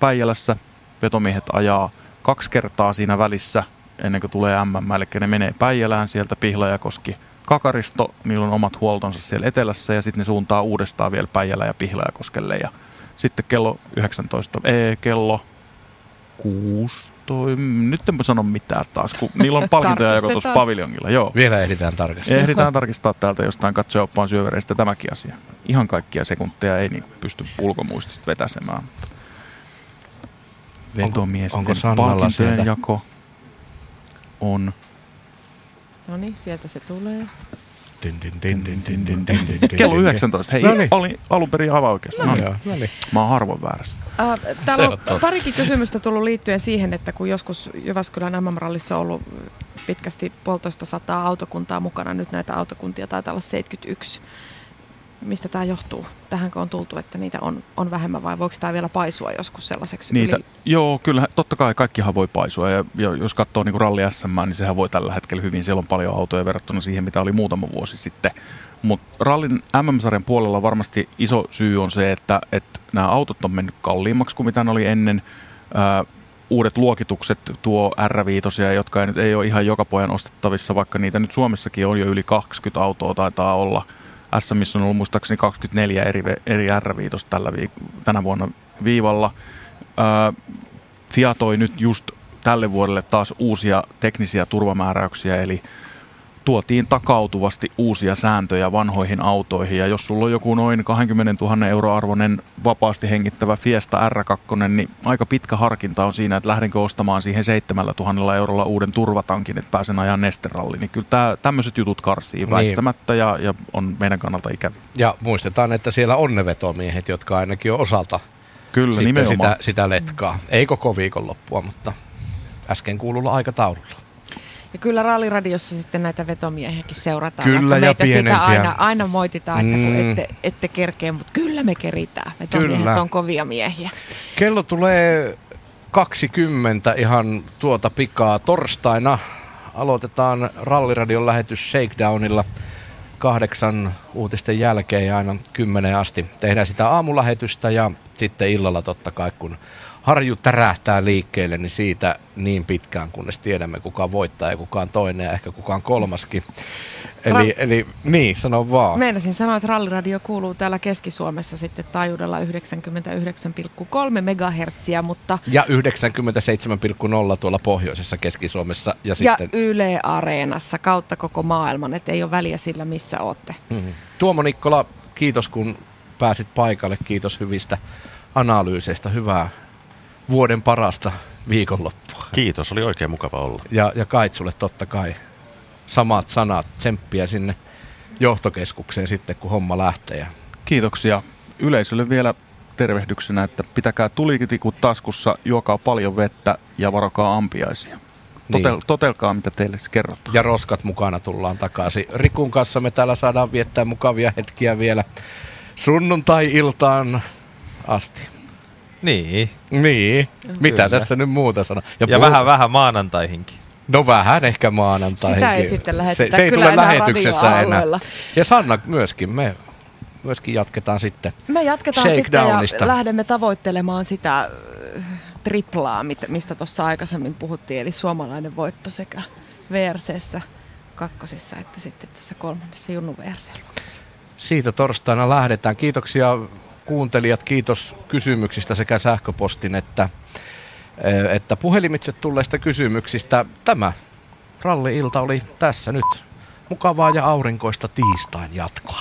Päijälässä vetomiehet ajaa kaksi kertaa siinä välissä ennen kuin tulee MM, eli ne menee Päijälään sieltä Pihlajakoski Kakaristo, niillä on omat huoltonsa siellä etelässä ja sitten ne suuntaa uudestaan vielä Päijälä ja Pihlajakoskelle ja sitten kello 19, ei, kello 16, nyt en sano mitään taas, kun niillä on [LAUGHS] palkintoja joko tuossa paviljongilla. Joo. Vielä ehditään tarkastaa. Ehditään tarkistaa täältä jostain katsojaoppaan syövereistä tämäkin asia. Ihan kaikkia sekunteja ei niin pysty ulkomuistista vetäsemään. Vetomiesten onko Sannalla palkintojen sieltä? jako on No niin, sieltä se tulee. Din, din, din, din, din, din, din, din, din, kello din. 19. Hei, No niin. oli alun perin aivan oikeassa. No No, niin. Mä oon harvoin väärässä. Äh, täällä on on parikin kysymystä tullut liittyen siihen, että kun joskus Jyväskylän MM-rallissa on ollut pitkästi puolitoista sataa autokuntaa mukana, nyt näitä autokuntia taitaa olla 71. Mistä tämä johtuu? Tähänkö on tultu, että niitä on, on vähemmän vai voiko tämä vielä paisua joskus sellaiseksi Niitä, yli? joo, kyllä, totta kai kaikkihan voi paisua. Ja, ja jos katsoo niin ralli SM, niin sehän voi tällä hetkellä hyvin. Siellä on paljon autoja verrattuna siihen, mitä oli muutama vuosi sitten. Mutta rallin MM-sarjan puolella varmasti iso syy on se, että, että nämä autot on mennyt kalliimmaksi kuin mitä ne oli ennen. Ää, uudet luokitukset tuo R5, jotka ei, nyt ei ole ihan joka pojan ostettavissa, vaikka niitä nyt Suomessakin on jo yli 20 autoa taitaa olla. SMissä on ollut muistaakseni 24 eri, eri R5 tällä viik- tänä vuonna viivalla. Ää, Fiat toi nyt just tälle vuodelle taas uusia teknisiä turvamääräyksiä, eli tuotiin takautuvasti uusia sääntöjä vanhoihin autoihin. Ja jos sulla on joku noin 20 000 euro arvoinen vapaasti hengittävä Fiesta R2, niin aika pitkä harkinta on siinä, että lähdenkö ostamaan siihen 7 000 eurolla uuden turvatankin, että pääsen ajan nesteralli. Niin kyllä tää, tämmöiset jutut karsii Niin. väistämättä ja, ja on meidän kannalta ikävä. Ja muistetaan, että siellä on ne vetomiehet, jotka ainakin on osalta Kyllä, sitten nimenomaan. sitä, sitä letkaa. Ei koko viikonloppua, mutta äsken kuululla aikataululla. Ja kyllä ralliradiossa sitten näitä vetomiehiäkin seurataan. Kyllä, ja pienempiä. aina, aina moititaan, että Mm. ette, ette kerkeä, mutta kyllä me keritään. Vetomiehet Kyllä. on kovia miehiä. Kello tulee 20 ihan tuota pikaa torstaina. Aloitetaan Ralliradion lähetys Shakedownilla kahdeksan uutisten jälkeen ja aina kymmenen asti. Tehdään sitä aamulähetystä ja sitten illalla totta kai, kun harju tärähtää liikkeelle, niin siitä niin pitkään, kunnes tiedämme kuka voittaa ja kuka on toinen ja ehkä kuka on kolmaskin. Eli, Ra- eli niin, sano vaan. Meinasin sanoa, että ralliradio kuuluu täällä Keski-Suomessa sitten taajuudella 99,3 megahertsiä, mutta Ja 97,0 tuolla pohjoisessa Keski-Suomessa. Ja, ja sitten Yle Areenassa kautta koko maailman, että ei ole väliä sillä, missä olette. Mhm. Tuomo Nikkola, kiitos kun pääsit paikalle. Kiitos hyvistä analyyseistä. Hyvää vuoden parasta viikonloppua. Kiitos, oli oikein mukava olla. Ja, ja Kaitsulle totta kai samat sanat, tsemppiä sinne johtokeskukseen sitten, kun homma lähtee. Kiitoksia yleisölle vielä tervehdyksenä, että pitäkää tulitikut taskussa, juokaa paljon vettä ja varokaa ampiaisia. Totel, Niin. Totelkaa, mitä teille kerrotaan. Ja roskat mukana tullaan takaisin. Rikun kanssa me täällä saadaan viettää mukavia hetkiä vielä sunnuntai-iltaan asti. Niin. Niin. Mitä Kyllä. tässä nyt muuta sanoa? Ja, puhu- vähän vähän maanantaihinkin. No vähän ehkä maanantaihin. Sitä ei sitten lähetetä se, se ei kyllä tule enää lähetyksessä enää. Ja Sanna myöskin, me myöskin jatketaan sitten. Me jatketaan sitten ja lähdemme tavoittelemaan sitä äh, triplaa, mistä tuossa aikaisemmin puhuttiin, eli suomalainen voitto sekä VRCssä kakkosissa että sitten tässä kolmannessa Junnu VRC-luokassa. Siitä torstaina lähdetään. Kiitoksia kuuntelijat, kiitos kysymyksistä sekä sähköpostin että, eh, että puhelimitse tulleista kysymyksistä. Tämä ralli-ilta oli tässä nyt. Mukavaa ja aurinkoista tiistain jatkoa.